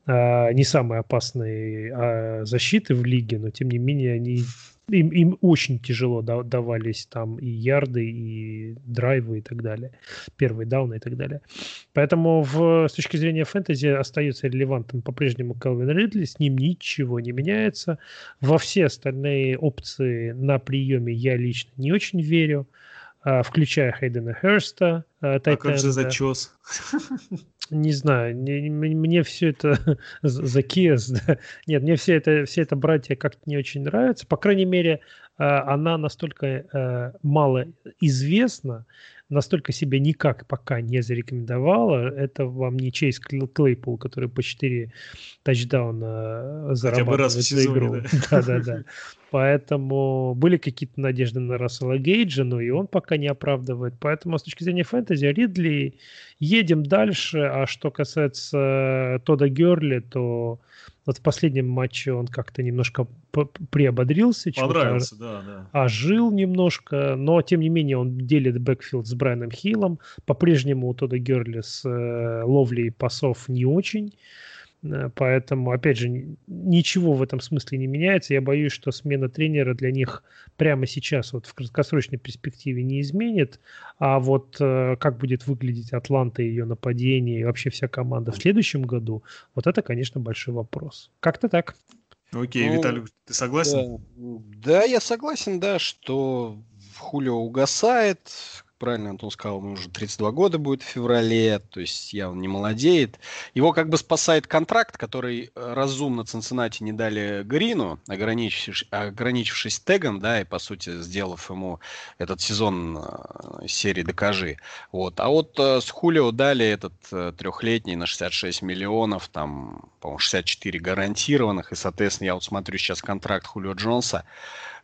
А, не самые опасные а, защиты в лиге, но тем не менее они им, им очень тяжело давались там и ярды, и драйвы, и так далее. Первые дауны и так далее. Поэтому в, с точки зрения фэнтези остается релевантным по-прежнему Калвин Ридли, с ним ничего не меняется. Во все остальные опции на приеме я лично не очень верю. Включая Хейдена Херста. А, а как же зачес? Не знаю, не, мне все это закес, да. Нет, мне все это, все это братья как-то не очень нравится. По крайней мере, а, она настолько э, мало известна, настолько себя никак пока не зарекомендовала. Это вам не Чейз Клейпул, который по 4 тачдауна зарабатывает за игру. Да-да-да. Поэтому были какие-то надежды на Рассела Гейджа, но и он пока не оправдывает. Поэтому с точки зрения фэнтези, Ридли, едем дальше. А что касается Тода Герли, то вот в последнем матче он как-то немножко приободрился. Понравился, да, да. Ожил немножко, но тем не менее он делит backfield с Брайаном Хиллом. По-прежнему у Тодда Герли с э, ловлей пасов не очень. Э, поэтому, опять же, ничего в этом смысле не меняется. Я боюсь, что смена тренера для них прямо сейчас, вот в краткосрочной перспективе не изменит. А вот э, как будет выглядеть Атланта и ее нападение, и вообще вся команда в следующем году, вот это, конечно, большой вопрос. Как-то так. Окей, ну, Виталий, ты согласен? Да, да, я согласен, да, что Хулио угасает, правильно Антон сказал, ему уже 32 года будет в феврале, то есть явно не молодеет. Его как бы спасает контракт, который э, разумно Цинциннати не дали Грину, ограничившись, ограничившись тегом, да, и по сути сделав ему этот сезон э, серии «Докажи». Вот. А вот э, с Хулио дали этот трехлетний на 66 миллионов, там, по-моему, 64 гарантированных, и, соответственно, я вот смотрю сейчас контракт Хулио Джонса,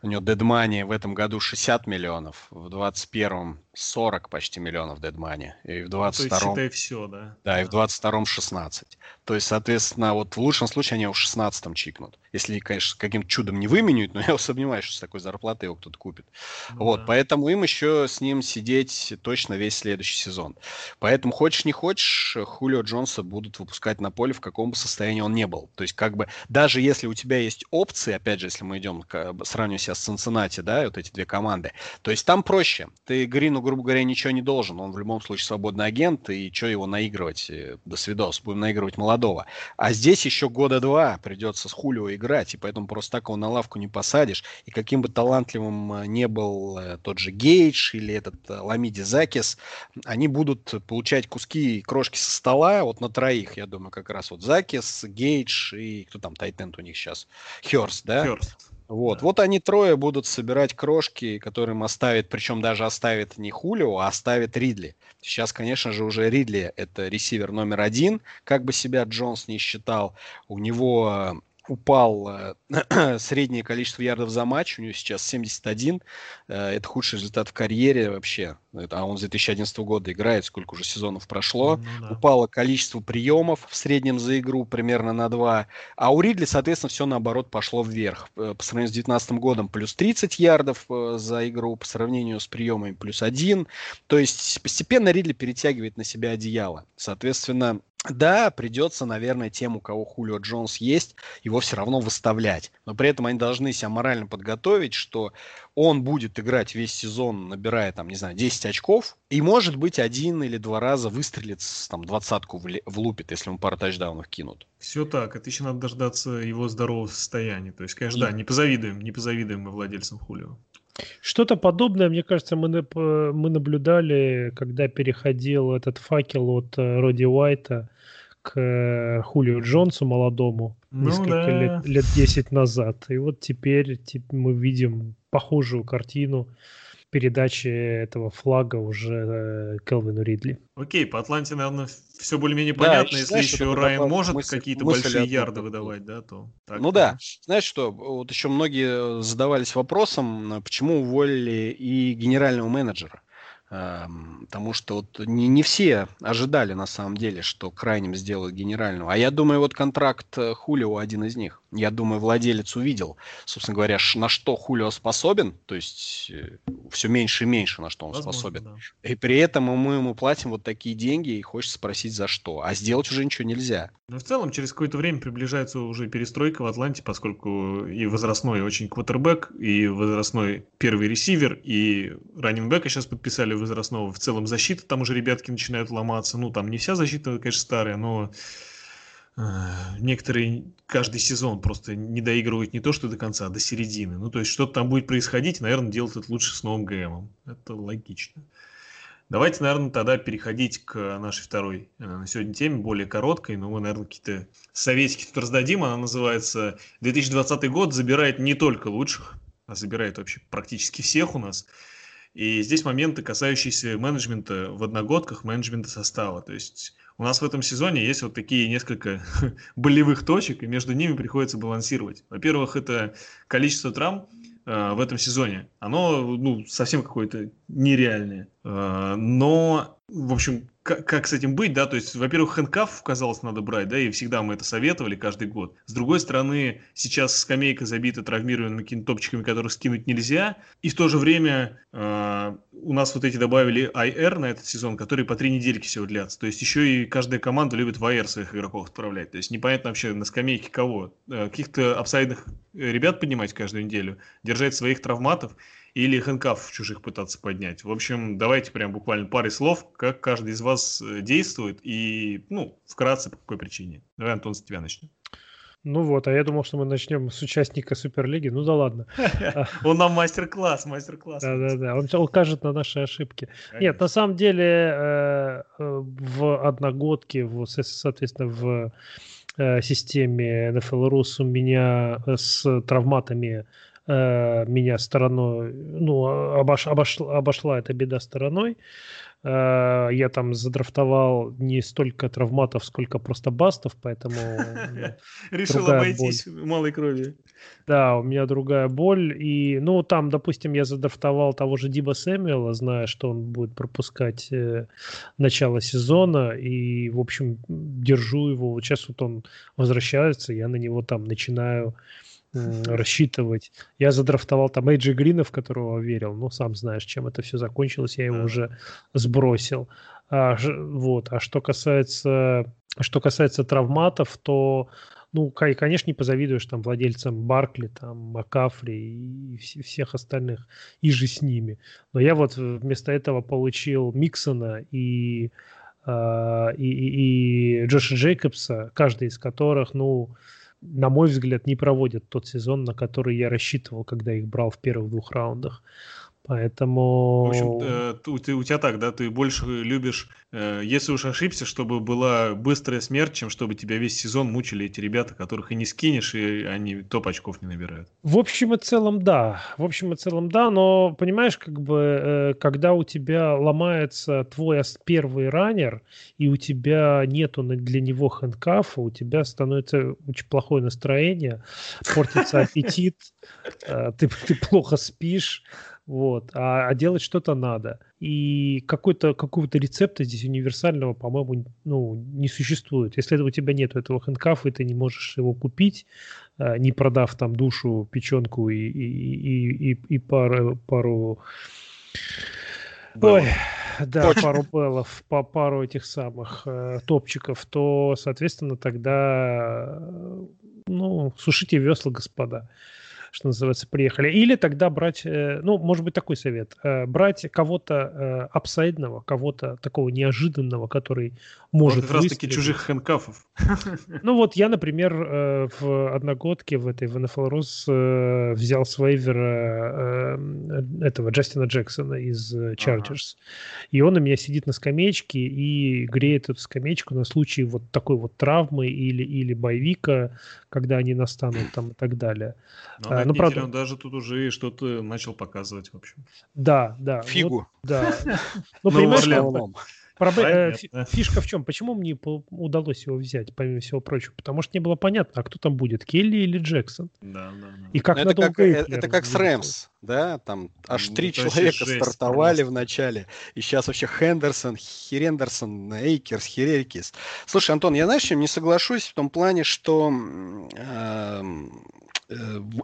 у него дедмани в этом году 60 миллионов, в 21-м 40 почти миллионов дедмани. И в 22-м... Ну, то есть, все, да? Да, и в 22-м 16. То есть, соответственно, вот в лучшем случае они в 16-м чикнут. Если, конечно, каким-то чудом не выменяют, но я сомневаюсь, что с такой зарплатой его кто-то купит. Ну, вот, да. поэтому им еще с ним сидеть точно весь следующий сезон. Поэтому, хочешь не хочешь, Хулио Джонса будут выпускать на поле, в каком бы состоянии он не был. То есть, как бы, даже если у тебя есть опции, опять же, если мы идем, сравнивая себя с Цинциннати, да, вот эти две команды, то есть там проще. Ты Грину грубо говоря, ничего не должен. Он в любом случае свободный агент, и что его наигрывать? Э, до свидос, будем наигрывать молодого. А здесь еще года два придется с Хулио играть, и поэтому просто так его на лавку не посадишь. И каким бы талантливым э, не был э, тот же Гейдж или этот Ламиди Закис, они будут получать куски крошки со стола вот на троих, я думаю, как раз вот Закис, Гейдж и кто там, Тайтенд у них сейчас? Херст, да? Херст. Вот, да. вот они трое будут собирать крошки, которым оставит, причем даже оставит не Хулио, а оставит Ридли. Сейчас, конечно же, уже Ридли это ресивер номер один, как бы себя Джонс не считал. У него упал э, среднее количество ярдов за матч, у него сейчас 71, э, это худший результат в карьере вообще, а он с 2011 года играет, сколько уже сезонов прошло, ну, да. упало количество приемов в среднем за игру примерно на 2, а у Ридли, соответственно, все наоборот пошло вверх. Э, по сравнению с 2019 годом плюс 30 ярдов за игру, по сравнению с приемами плюс 1, то есть постепенно Ридли перетягивает на себя одеяло. Соответственно, да, придется, наверное, тем, у кого Хулио Джонс есть, его все равно выставлять. Но при этом они должны себя морально подготовить, что он будет играть весь сезон, набирая, там, не знаю, 10 очков, и, может быть, один или два раза выстрелит, там, двадцатку влупит, если ему пару тачдаунов кинут. Все так, это еще надо дождаться его здорового состояния. То есть, конечно, и... да, не позавидуем, не позавидуем мы владельцам Хулио. Что-то подобное, мне кажется, мы, мы наблюдали, когда переходил этот факел от э, Роди Уайта к э, Хулио Джонсу молодому ну, несколько да. лет, лет 10 назад. И вот теперь типа, мы видим похожую картину передачи этого флага уже э, Келвину Ридли. Окей, по Атланте, наверное, все более-менее да, понятно. Если знаешь, еще Райан может мысль, какие-то мысль большие ярды выдавать, да, то... Так, ну да. да. Знаешь что, вот еще многие задавались вопросом, почему уволили и генерального менеджера. Потому что вот не, не все ожидали на самом деле, что крайним сделают генерального. А я думаю, вот контракт э, Хулио один из них. Я думаю, владелец увидел, собственно говоря, на что Хулио способен, то есть э, все меньше и меньше, на что он Возможно, способен. Да. И при этом мы ему платим вот такие деньги, и хочется спросить, за что. А сделать уже ничего нельзя. Но в целом через какое-то время приближается уже перестройка в Атланте, поскольку и возрастной очень квотербек, и возрастной первый ресивер, и раннинgbека сейчас подписали возрастного. В целом защита, там уже ребятки начинают ломаться. Ну, там не вся защита, конечно, старая, но э, некоторые каждый сезон просто не доигрывают не то, что до конца, а до середины. Ну, то есть что-то там будет происходить, наверное, делать это лучше с новым ГМом. Это логично. Давайте, наверное, тогда переходить к нашей второй э, на сегодня теме, более короткой, но мы, наверное, какие-то советики тут раздадим. Она называется «2020 год забирает не только лучших, а забирает вообще практически всех у нас». И здесь моменты, касающиеся менеджмента в одногодках, менеджмента состава. То есть у нас в этом сезоне есть вот такие несколько болевых точек, и между ними приходится балансировать. Во-первых, это количество травм, Э, в этом сезоне. Оно ну, совсем какое-то нереальное. Э, но, в общем, как, с этим быть, да, то есть, во-первых, хэндкаф, казалось, надо брать, да, и всегда мы это советовали каждый год. С другой стороны, сейчас скамейка забита травмированными какими-то топчиками, которых скинуть нельзя, и в то же время э, у нас вот эти добавили IR на этот сезон, которые по три недельки всего длятся, то есть еще и каждая команда любит в IR своих игроков отправлять, то есть непонятно вообще на скамейке кого, э, каких-то апсайдных ребят поднимать каждую неделю, держать своих травматов, или хэнкаф чужих пытаться поднять. В общем, давайте прям буквально парой слов, как каждый из вас э, действует и, ну, вкратце по какой причине. Давай, Антон, с тебя начнем. Ну вот, а я думал, что мы начнем с участника Суперлиги. Ну да ладно. Он нам мастер-класс, мастер-класс. Да-да-да, он укажет на наши ошибки. Нет, на самом деле э, э, в одногодке, соответственно, в системе NFL Rus у меня с травматами э, меня стороной, ну, обош, обошла, обошла эта беда стороной. Э, я там задрафтовал не столько травматов, сколько просто бастов, поэтому... Решил обойтись малой кровью. Да, у меня другая боль. И, ну, там, допустим, я задрафтовал того же Диба Сэмюэла, зная, что он будет пропускать э, начало сезона. И, в общем, держу его. Вот сейчас вот он возвращается, я на него там начинаю рассчитывать. Я задрафтовал там Эйджи Грина, в которого верил. Ну, сам знаешь, чем это все закончилось. Я его уже сбросил. А, вот. А что касается, что касается травматов, то ну, конечно, не позавидуешь там владельцам Баркли, там, Макафри и всех остальных, и же с ними. Но я вот вместо этого получил Миксона и, э, и, и, и Джоша Джейкобса, каждый из которых, ну, на мой взгляд, не проводят тот сезон, на который я рассчитывал, когда их брал в первых двух раундах. Поэтому... В общем, э, у, ты, у тебя так, да, ты больше любишь, э, если уж ошибся, чтобы была быстрая смерть, чем чтобы тебя весь сезон мучили эти ребята, которых и не скинешь, и они топ очков не набирают. В общем и целом, да. В общем и целом, да, но, понимаешь, как бы, э, когда у тебя ломается твой первый раннер, и у тебя нету для него хэндкафа, у тебя становится очень плохое настроение, портится аппетит, э, ты, ты плохо спишь, вот, а, а делать что-то надо. И какой-то, какого-то рецепта здесь универсального, по-моему, ну, не существует. Если у тебя нет этого хэнкафа, и ты не можешь его купить, а, не продав там душу, печенку и, и, и, и, и пару, пару... Ой, да, Точно. пару беллов, по пару этих самых э, топчиков, то, соответственно, тогда, э, ну, сушите весла, господа что называется, приехали. Или тогда брать, э, ну, может быть, такой совет, э, брать кого-то э, апсайдного, кого-то такого неожиданного, который может вот как раз таки чужих хэнкафов. Ну вот я, например, в одногодке в этой в NFL Rose взял с вейвера этого Джастина Джексона из Chargers. И он у меня сидит на скамеечке и греет эту скамеечку на случай вот такой вот травмы или, или боевика, когда они настанут там и так далее. Но ну, ну, правда... он даже тут уже что-то начал показывать, в общем. Да, да. Фигу. Вот, да. Ну, понимаешь, Проб... Э, фишка в чем? Почему мне удалось его взять, помимо всего прочего? Потому что не было понятно, а кто там будет, Келли или Джексон. Да, да, да. И как это, как, э, это как с Рэмс, да? Там аж ну, три человека жесть, стартовали в начале. И сейчас вообще Хендерсон, Херендерсон, Эйкерс, Хереркис. Слушай, Антон, я знаешь, чем не соглашусь в том плане, что Э,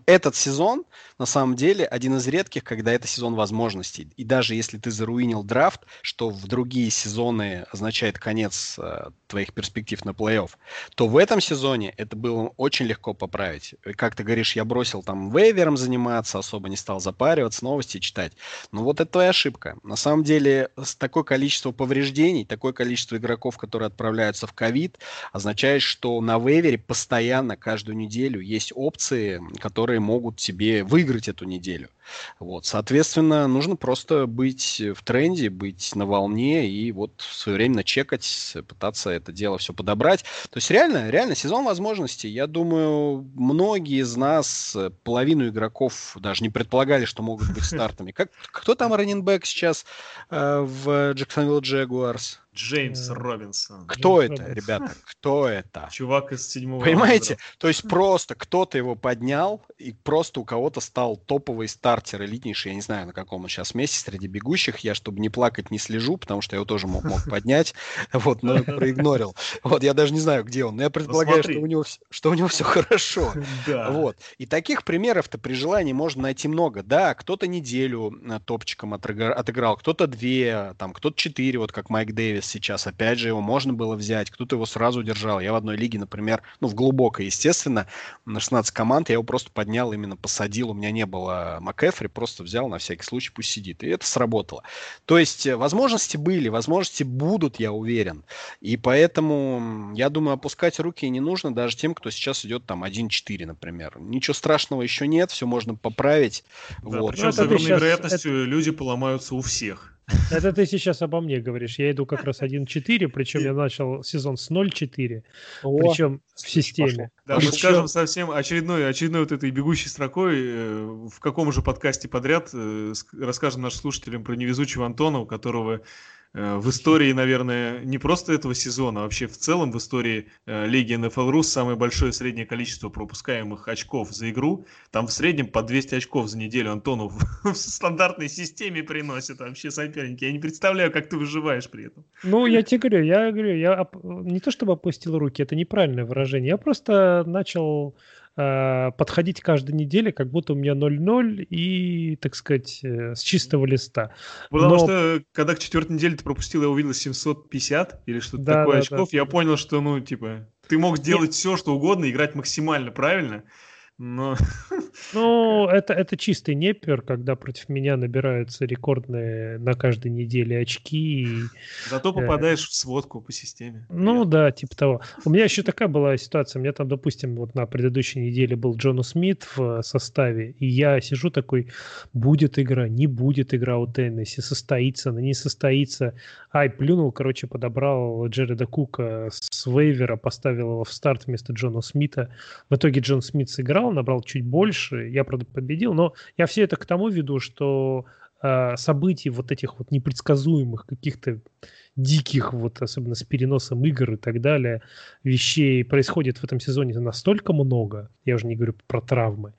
этот сезон, на самом деле, один из редких, когда это сезон возможностей. И даже если ты заруинил драфт, что в другие сезоны означает конец э, твоих перспектив на плей-офф, то в этом сезоне это было очень легко поправить. Как ты говоришь, я бросил там вейвером заниматься, особо не стал запариваться, новости читать. Но вот это твоя ошибка. На самом деле, такое количество повреждений, такое количество игроков, которые отправляются в ковид, означает, что на вейвере постоянно, каждую неделю есть опции которые могут тебе выиграть эту неделю. Вот, соответственно, нужно просто быть в тренде, быть на волне и вот своевременно чекать, пытаться это дело все подобрать. То есть реально, реально сезон возможностей. Я думаю, многие из нас, половину игроков даже не предполагали, что могут быть стартами. Как, кто там раненбэк сейчас э, в Джексонвилл Джегуарс? Джеймс Робинсон. Кто Джеймс это, Робинсон. ребята? Кто это? Чувак из седьмого. Понимаете? Раундера. То есть просто кто-то его поднял, и просто у кого-то стал топовый стартер, элитнейший. Я не знаю, на каком он сейчас месте среди бегущих. Я, чтобы не плакать, не слежу, потому что я его тоже мог, мог поднять. Вот, но проигнорил. Вот, я даже не знаю, где он. Но я предполагаю, что у него, что у него все хорошо. Вот. И таких примеров-то при желании можно найти много. Да, кто-то неделю э, топчиком отыграл, кто-то две, там, кто-то четыре, вот как Майк Дэвис сейчас. Опять же, его можно было взять, кто-то его сразу держал. Я в одной лиге, например, ну, в глубокой, естественно, на 16 команд, я его просто поднял, именно посадил. У меня не было МакЭфри, просто взял на всякий случай, пусть сидит. И это сработало. То есть э, возможности были, возможности будут, я уверен. И поэтому, я думаю, опускать руки не нужно даже тем, кто сейчас идет там 1-4, например. Ничего страшного еще нет, все можно поправить. Да, вот. Причем ну, с огромной вероятностью это... люди поломаются у всех. Это ты сейчас обо мне говоришь. Я иду как раз 1.4, причем я начал сезон с 0.4, причем в системе. Да, мы скажем совсем очередной, очередной вот этой бегущей строкой, э, в каком же подкасте подряд э, расскажем нашим слушателям про невезучего Антона, у которого в истории, наверное, не просто этого сезона, а вообще в целом в истории э, Лиги НФЛ Рус самое большое среднее количество пропускаемых очков за игру. Там в среднем по 200 очков за неделю Антонов в стандартной системе приносит вообще соперники. Я не представляю, как ты выживаешь при этом. Ну, я тебе говорю, я говорю, я не то чтобы опустил руки, это неправильное выражение. Я просто начал Э, подходить каждой неделе, как будто у меня 0-0 и, так сказать, э, с чистого листа. Потому Но... что, когда к четвертой неделе ты пропустил, я увидел 750 или что-то да, такое да, очков, да. я понял, что, ну, типа, ты мог сделать Нет. все, что угодно, играть максимально правильно, но... Ну, это, это чистый непер, когда против меня набираются рекордные на каждой неделе очки. И, Зато э, попадаешь э... в сводку по системе. Ну Привет. да, типа того. У меня еще такая была ситуация. У меня там, допустим, вот на предыдущей неделе был Джона Смит в составе, и я сижу такой, будет игра, не будет игра у Теннесси, состоится она, не состоится. Ай, плюнул, короче, подобрал Джереда Кука с вейвера, поставил его в старт вместо Джона Смита. В итоге Джон Смит сыграл, набрал, набрал чуть больше, я, правда, победил, но я все это к тому веду, что э, событий вот этих вот непредсказуемых, каких-то диких, вот особенно с переносом игр и так далее, вещей происходит в этом сезоне настолько много, я уже не говорю про травмы,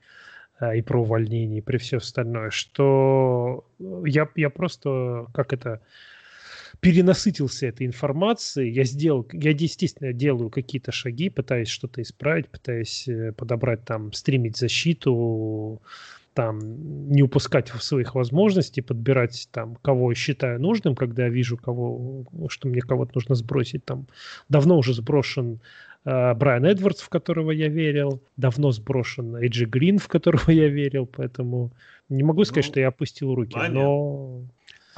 э, и про увольнение, и про все остальное, что я, я просто, как это, перенасытился этой информацией. Я сделал, я естественно делаю какие-то шаги, пытаюсь что-то исправить, пытаюсь э, подобрать там, стримить защиту, там, не упускать своих возможностей, подбирать там, кого считаю нужным, когда я вижу, кого, что мне кого-то нужно сбросить. Там давно уже сброшен э, Брайан Эдвардс, в которого я верил, давно сброшен Эйджи Грин, в которого я верил, поэтому не могу сказать, ну, что я опустил руки, понятно. но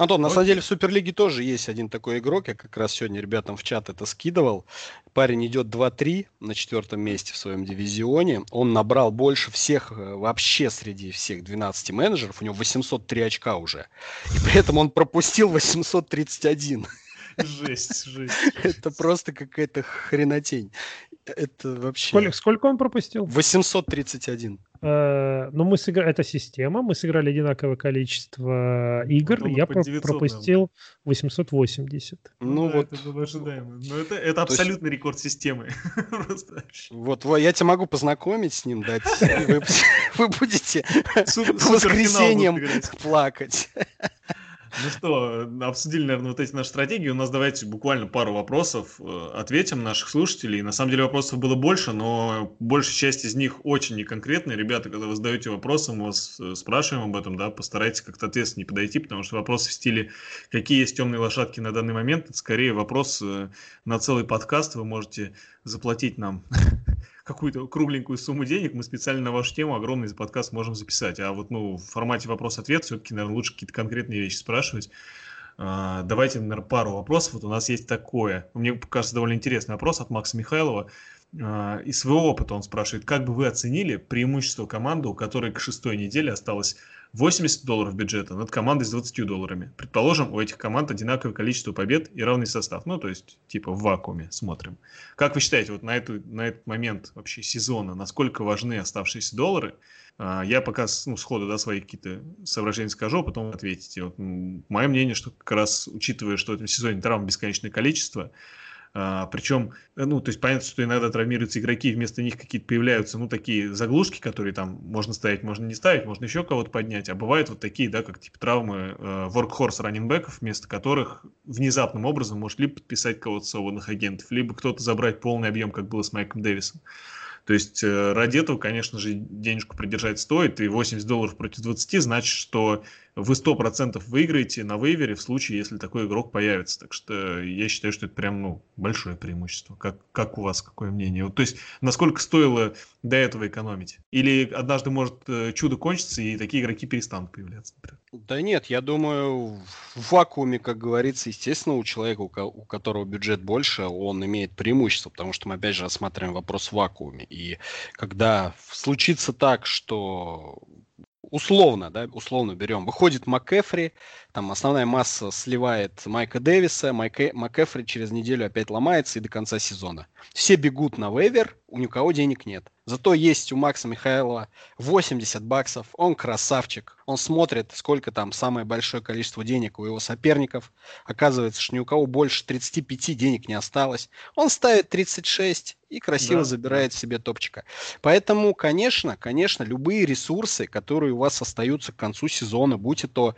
Антон, на самом деле в Суперлиге тоже есть один такой игрок. Я как раз сегодня ребятам в чат это скидывал. Парень идет 2-3 на четвертом месте в своем дивизионе. Он набрал больше всех э, вообще среди всех 12 менеджеров. У него 803 очка уже. И при этом он пропустил 831. Жесть, жесть. Это просто какая-то хренотень. Это вообще... Сколько, сколько он пропустил? 831. Э, ну, мы сыграли... Это система. Мы сыграли одинаковое количество игр. Я про- пропустил 880. Ну, ну да, вот. Это было ожидаемо. Но это, это абсолютный есть... рекорд системы. Вот, я тебя могу познакомить с ним, дать. Вы, вы будете по воскресеньям плакать. Ну что, обсудили, наверное, вот эти наши стратегии. У нас давайте буквально пару вопросов э, ответим наших слушателей. На самом деле вопросов было больше, но большая часть из них очень неконкретные. Ребята, когда вы задаете вопросы, мы вас э, спрашиваем об этом, да, постарайтесь как-то ответственно подойти, потому что вопросы в стиле «Какие есть темные лошадки на данный момент?» это скорее вопрос э, на целый подкаст. Вы можете заплатить нам какую-то кругленькую сумму денег, мы специально на вашу тему огромный подкаст можем записать. А вот ну, в формате вопрос-ответ все-таки, наверное, лучше какие-то конкретные вещи спрашивать. А, давайте, наверное, пару вопросов. Вот у нас есть такое. Мне кажется, довольно интересный вопрос от Макса Михайлова. А, из своего опыта он спрашивает, как бы вы оценили преимущество команды, у которой к шестой неделе осталось 80 долларов бюджета над командой с 20 долларами. Предположим, у этих команд одинаковое количество побед и равный состав. Ну, то есть, типа в вакууме смотрим. Как вы считаете, вот на, эту, на этот момент вообще сезона, насколько важны оставшиеся доллары? А, я пока ну, сходу да, свои какие-то соображения скажу, а потом ответите. Вот, мое мнение, что как раз учитывая, что в этом сезоне травм бесконечное количество, а, причем, э, ну, то есть понятно, что иногда травмируются игроки, вместо них какие-то появляются, ну, такие заглушки, которые там можно ставить, можно не ставить, можно еще кого-то поднять. А бывают вот такие, да, как типа травмы э, workhorse раннинбеков, вместо которых внезапным образом может либо подписать кого-то свободных агентов, либо кто-то забрать полный объем, как было с Майком Дэвисом. То есть э, ради этого, конечно же, денежку придержать стоит, и 80 долларов против 20 значит, что вы 100% выиграете на вейвере в случае, если такой игрок появится. Так что я считаю, что это прям ну, большое преимущество. Как, как у вас, какое мнение? Вот, то есть, насколько стоило до этого экономить? Или однажды может э, чудо кончиться, и такие игроки перестанут появляться? Например? Да нет, я думаю, в вакууме, как говорится, естественно, у человека, у которого бюджет больше, он имеет преимущество, потому что мы опять же рассматриваем вопрос в вакууме. И когда случится так, что условно, да, условно берем, выходит МакЭфри, там основная масса сливает Майка Дэвиса, Майк, МакЭфри через неделю опять ломается и до конца сезона. Все бегут на вейвер, у никого денег нет. Зато есть у Макса Михайлова 80 баксов, он красавчик, он смотрит, сколько там самое большое количество денег у его соперников. Оказывается, что ни у кого больше 35 денег не осталось. Он ставит 36 и красиво да, забирает да. себе топчика. Поэтому, конечно, конечно, любые ресурсы, которые у вас остаются к концу сезона, будь это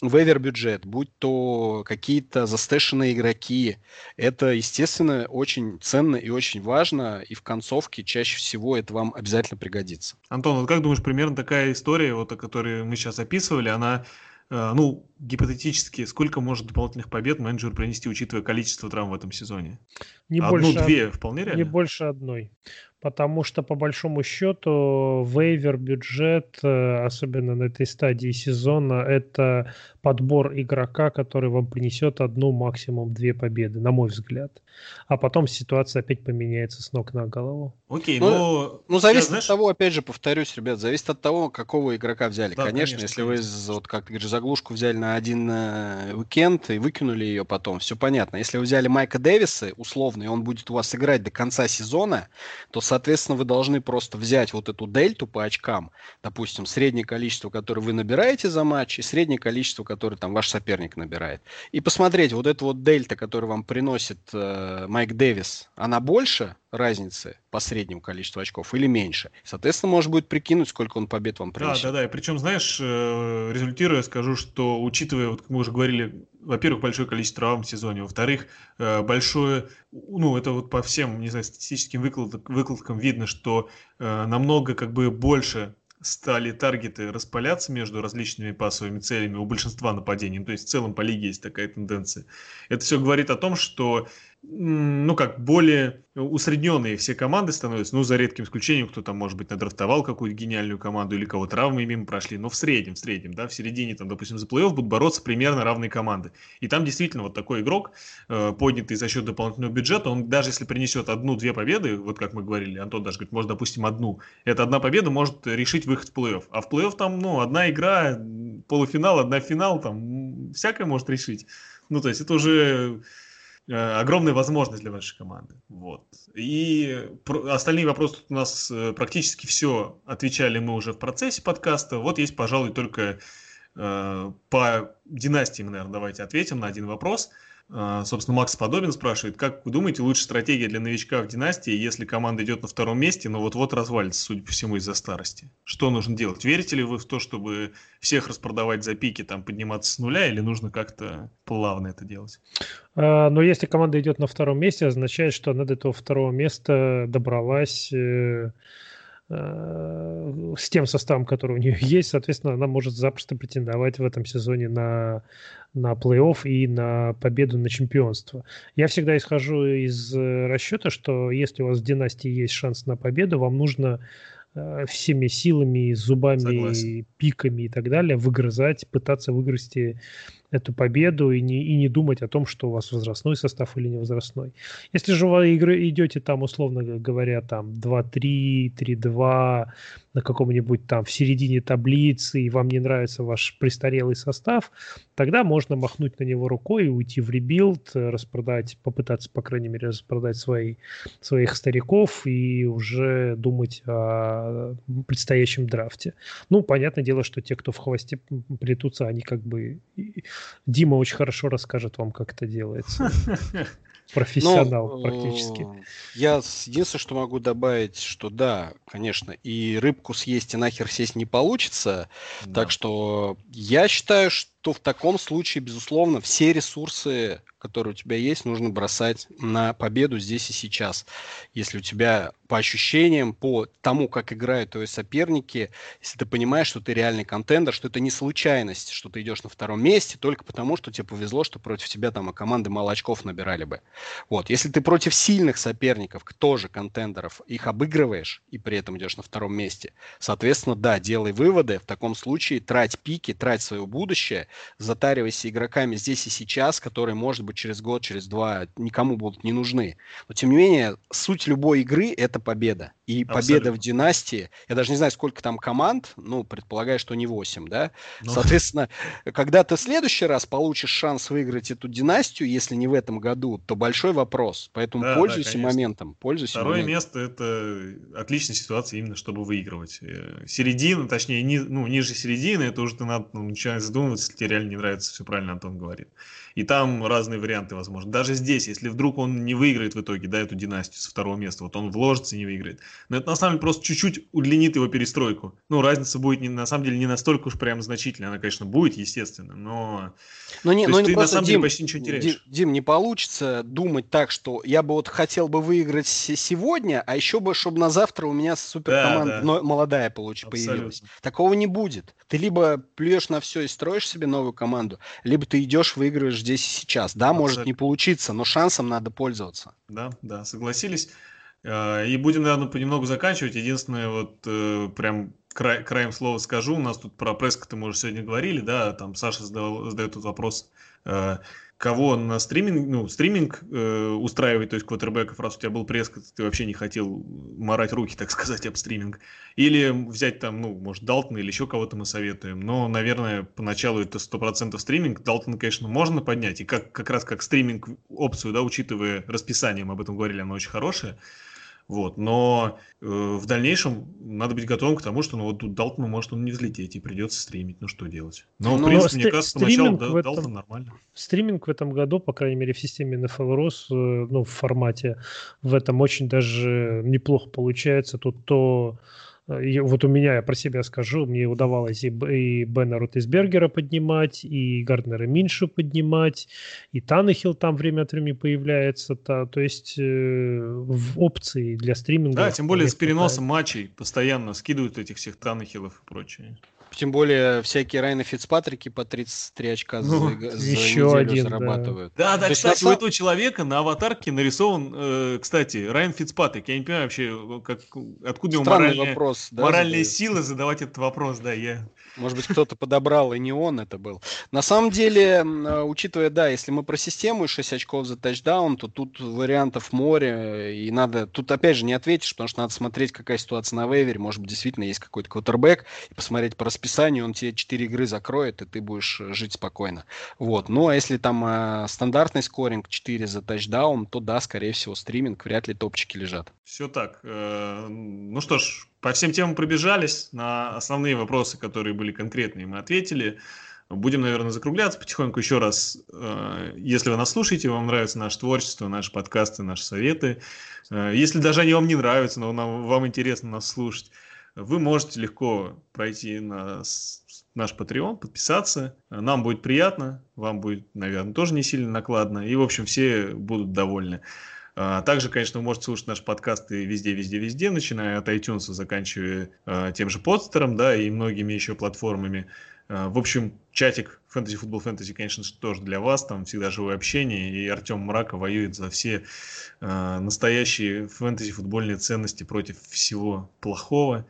вейвер бюджет, будь то какие-то застэшенные игроки, это, естественно, очень ценно и очень важно, и в концовке чаще всего это вам обязательно пригодится. Антон, вот как думаешь, примерно такая история, вот о которой мы сейчас описывали, она ну, гипотетически, сколько может дополнительных побед менеджер принести, учитывая количество травм в этом сезоне? Не Одну-две вполне реально? Не больше одной потому что по большому счету вейвер бюджет, э, особенно на этой стадии сезона, это подбор игрока, который вам принесет одну, максимум две победы, на мой взгляд. А потом ситуация опять поменяется с ног на голову. Окей, ну, но... Ну, зависит знаешь... от того, опять же, повторюсь, ребят, зависит от того, какого игрока взяли. Да, конечно, конечно, если конечно. вы, вот как ты говоришь, заглушку взяли на один э, уикенд и выкинули ее потом, все понятно. Если вы взяли Майка Дэвиса, условно, и он будет у вас играть до конца сезона, то, соответственно, вы должны просто взять вот эту дельту по очкам, допустим, среднее количество, которое вы набираете за матч, и среднее количество, которое там ваш соперник набирает. И посмотреть, вот эта вот дельта, которую вам приносит э, Майк Дэвис, она больше разницы по среднему количеству очков или меньше? Соответственно, может будет прикинуть, сколько он побед вам принесет. Да, да, да. И причем, знаешь, э, результируя, скажу, что учитывая, вот как мы уже говорили, во-первых, большое количество травм в сезоне, во-вторых, э, большое, ну, это вот по всем, не знаю, статистическим выкладкам, выкладкам видно, что э, намного как бы больше стали таргеты распаляться между различными пасовыми целями у большинства нападений. Ну, то есть в целом по лиге есть такая тенденция. Это все говорит о том, что ну как, более усредненные все команды становятся, ну, за редким исключением, кто там, может быть, надрафтовал какую-то гениальную команду или кого травмы мимо прошли, но в среднем, в среднем, да, в середине, там, допустим, за плей-офф будут бороться примерно равные команды. И там действительно вот такой игрок, э, поднятый за счет дополнительного бюджета, он даже если принесет одну-две победы, вот как мы говорили, Антон даже говорит, может, допустим, одну, эта одна победа может решить выход в плей-офф. А в плей-офф там, ну, одна игра, полуфинал, одна финал, там, всякое может решить. Ну, то есть это уже огромная возможность для вашей команды. Вот. И остальные вопросы у нас э, практически все отвечали мы уже в процессе подкаста. Вот есть, пожалуй, только э, по династиям, наверное, давайте ответим на один вопрос. А, собственно, Макс Подобин спрашивает, как вы думаете, лучшая стратегия для новичка в династии, если команда идет на втором месте, но вот-вот развалится, судя по всему, из-за старости? Что нужно делать? Верите ли вы в то, чтобы всех распродавать за пики, там, подниматься с нуля, или нужно как-то плавно это делать? А, но если команда идет на втором месте, означает, что она до этого второго места добралась э, с тем составом, который у нее есть, соответственно, она может запросто претендовать в этом сезоне на, на плей-офф и на победу на чемпионство. Я всегда исхожу из э, расчета, что если у вас в династии есть шанс на победу, вам нужно э, всеми силами, зубами, Согласен. пиками и так далее выгрызать, пытаться выгрызти эту победу и не, и не думать о том, что у вас возрастной состав или не возрастной. Если же вы игры идете там, условно говоря, там 2-3, 3-2, на каком-нибудь там в середине таблицы, и вам не нравится ваш престарелый состав, тогда можно махнуть на него рукой и уйти в rebuild, распродать, попытаться, по крайней мере, распродать свои, своих стариков и уже думать о предстоящем драфте. Ну, понятное дело, что те, кто в хвосте плетутся, они как бы Дима очень хорошо расскажет вам, как это делается. Профессионал ну, практически. Я единственное, что могу добавить, что да, конечно, и рыбку съесть и нахер сесть не получится. Да. Так что я считаю, что в таком случае, безусловно, все ресурсы которые у тебя есть, нужно бросать на победу здесь и сейчас. Если у тебя по ощущениям, по тому, как играют твои соперники, если ты понимаешь, что ты реальный контендер, что это не случайность, что ты идешь на втором месте только потому, что тебе повезло, что против тебя там команды мало очков набирали бы. Вот. Если ты против сильных соперников, тоже контендеров, их обыгрываешь и при этом идешь на втором месте, соответственно, да, делай выводы, в таком случае трать пики, трать свое будущее, затаривайся игроками здесь и сейчас, которые, может быть, через год, через два никому будут не нужны. Но, тем не менее, суть любой игры – это победа. И Абсолютно. победа в династии, я даже не знаю, сколько там команд, ну, предполагаю, что не 8, да? Ну. Соответственно, когда ты в следующий раз получишь шанс выиграть эту династию, если не в этом году, то большой вопрос. Поэтому да, пользуйся да, моментом. Пользуйся Второе моментом. место – это отличная ситуация именно, чтобы выигрывать. Э, середина, точнее, ни, ну, ниже середины, это уже ты надо ну, начинать задумываться, тебе реально не нравится, все правильно Антон говорит. И там разные варианты возможны. Даже здесь, если вдруг он не выиграет в итоге, да, эту династию со второго места, вот он вложится и не выиграет. Но это на самом деле просто чуть-чуть удлинит его перестройку. Ну, разница будет не, на самом деле не настолько уж прям значительная. Она, конечно, будет, естественно, но... Но не, но не ты просто, на самом Дим, деле почти ничего не теряешь. Дим, Дим, не получится думать так, что я бы вот хотел бы выиграть сегодня, а еще бы, чтобы на завтра у меня суперкоманда да, да. молодая получ, появилась. Такого не будет. Ты либо плюешь на все и строишь себе новую команду, либо ты идешь, выигрываешь здесь и сейчас. Да, Абсолютно. может не получиться, но шансом надо пользоваться. Да, да, согласились. Э, и будем, наверное, понемногу заканчивать. Единственное, вот э, прям край, краем слова скажу, у нас тут про Преска-то мы уже сегодня говорили, да, там Саша задал, задает тут вопрос, э, кого на стриминг, ну, стриминг э, устраивать, то есть квотербеков, раз у тебя был пресс, ты вообще не хотел марать руки, так сказать, об стриминг. Или взять там, ну, может, Далтона или еще кого-то мы советуем. Но, наверное, поначалу это 100% стриминг. Далтон, конечно, можно поднять. И как, как раз как стриминг опцию, да, учитывая расписание, мы об этом говорили, она очень хорошая. Вот. Но э, в дальнейшем надо быть готовым к тому, что ну, вот тут Далтон может он не взлететь и придется стримить. Ну что делать? Но, Но в принципе, мне кажется, поначалу да, этом, Далтон нормально. Стриминг в этом году, по крайней мере, в системе NFL рос, э, ну, в формате в этом очень даже неплохо получается. Тут то и вот у меня, я про себя скажу, мне удавалось и, и Бена Ротисбергера поднимать, и Гарднера Миншу поднимать, и Танахил там время от времени появляется. То, то есть э, в опции для стриминга... Да, тем более с переносом хватает. матчей постоянно скидывают этих всех Танахилов и прочее. Тем более всякие Райны Фицпатрики по 33 очка ну, за, за еще один, зарабатывают. Да, да, да кстати, у этого человека на аватарке нарисован, э, кстати, Райан Фицпатрик. Я не понимаю вообще, как, откуда ему моральные, вопрос, да, моральные силы задавать этот вопрос. Да, я... Может быть, кто-то подобрал, и не он это был. На самом деле, э, учитывая, да, если мы про систему и 6 очков за тачдаун, то тут вариантов море, и надо... Тут, опять же, не ответишь, потому что надо смотреть, какая ситуация на вейвере. Может быть, действительно есть какой-то квотербек, и посмотреть по расписанию, он тебе 4 игры закроет, и ты будешь жить спокойно. Вот. Ну, а если там э, стандартный скоринг 4 за тачдаун, то да, скорее всего, стриминг, вряд ли топчики лежат. Все так. Э, ну что ж, по всем темам пробежались, на основные вопросы, которые были конкретные, мы ответили. Будем, наверное, закругляться потихоньку еще раз. Э, если вы нас слушаете, вам нравится наше творчество, наши подкасты, наши советы. Э, если даже они вам не нравятся, но вам интересно нас слушать, вы можете легко пройти на наш Patreon, подписаться. Нам будет приятно, вам будет, наверное, тоже не сильно накладно. И, в общем, все будут довольны. А, также, конечно, вы можете слушать наши подкасты везде, везде, везде, начиная от iTunes, заканчивая э, тем же подстером, да, и многими еще платформами. Э, в общем, чатик Fantasy Football Fantasy, конечно же, тоже для вас. Там всегда живое общение. И Артем Мрака воюет за все э, настоящие фэнтези-футбольные ценности против всего плохого.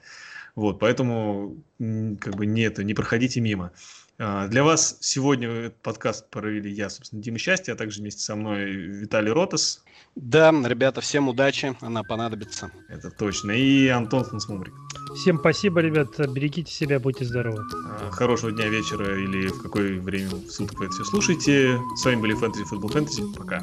Вот, поэтому как бы не это, не проходите мимо. А, для вас сегодня этот подкаст провели я, собственно, Дима Счастье, а также вместе со мной Виталий Ротас. Да, ребята, всем удачи, она понадобится. Это точно. И Антон Фансмумрик. Всем спасибо, ребят, берегите себя, будьте здоровы. А, хорошего дня, вечера или в какое время суток вы это все слушаете. С вами были Фэнтези Футбол Фэнтези. Пока.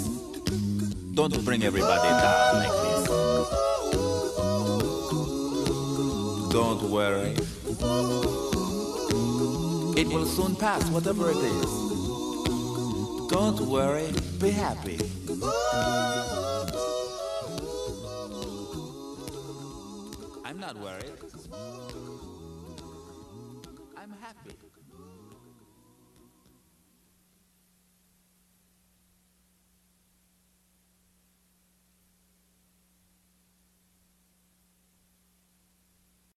Don't bring everybody down like this. Don't worry. It will soon pass, whatever it is. Don't worry, be happy. I'm not worried. I'm happy.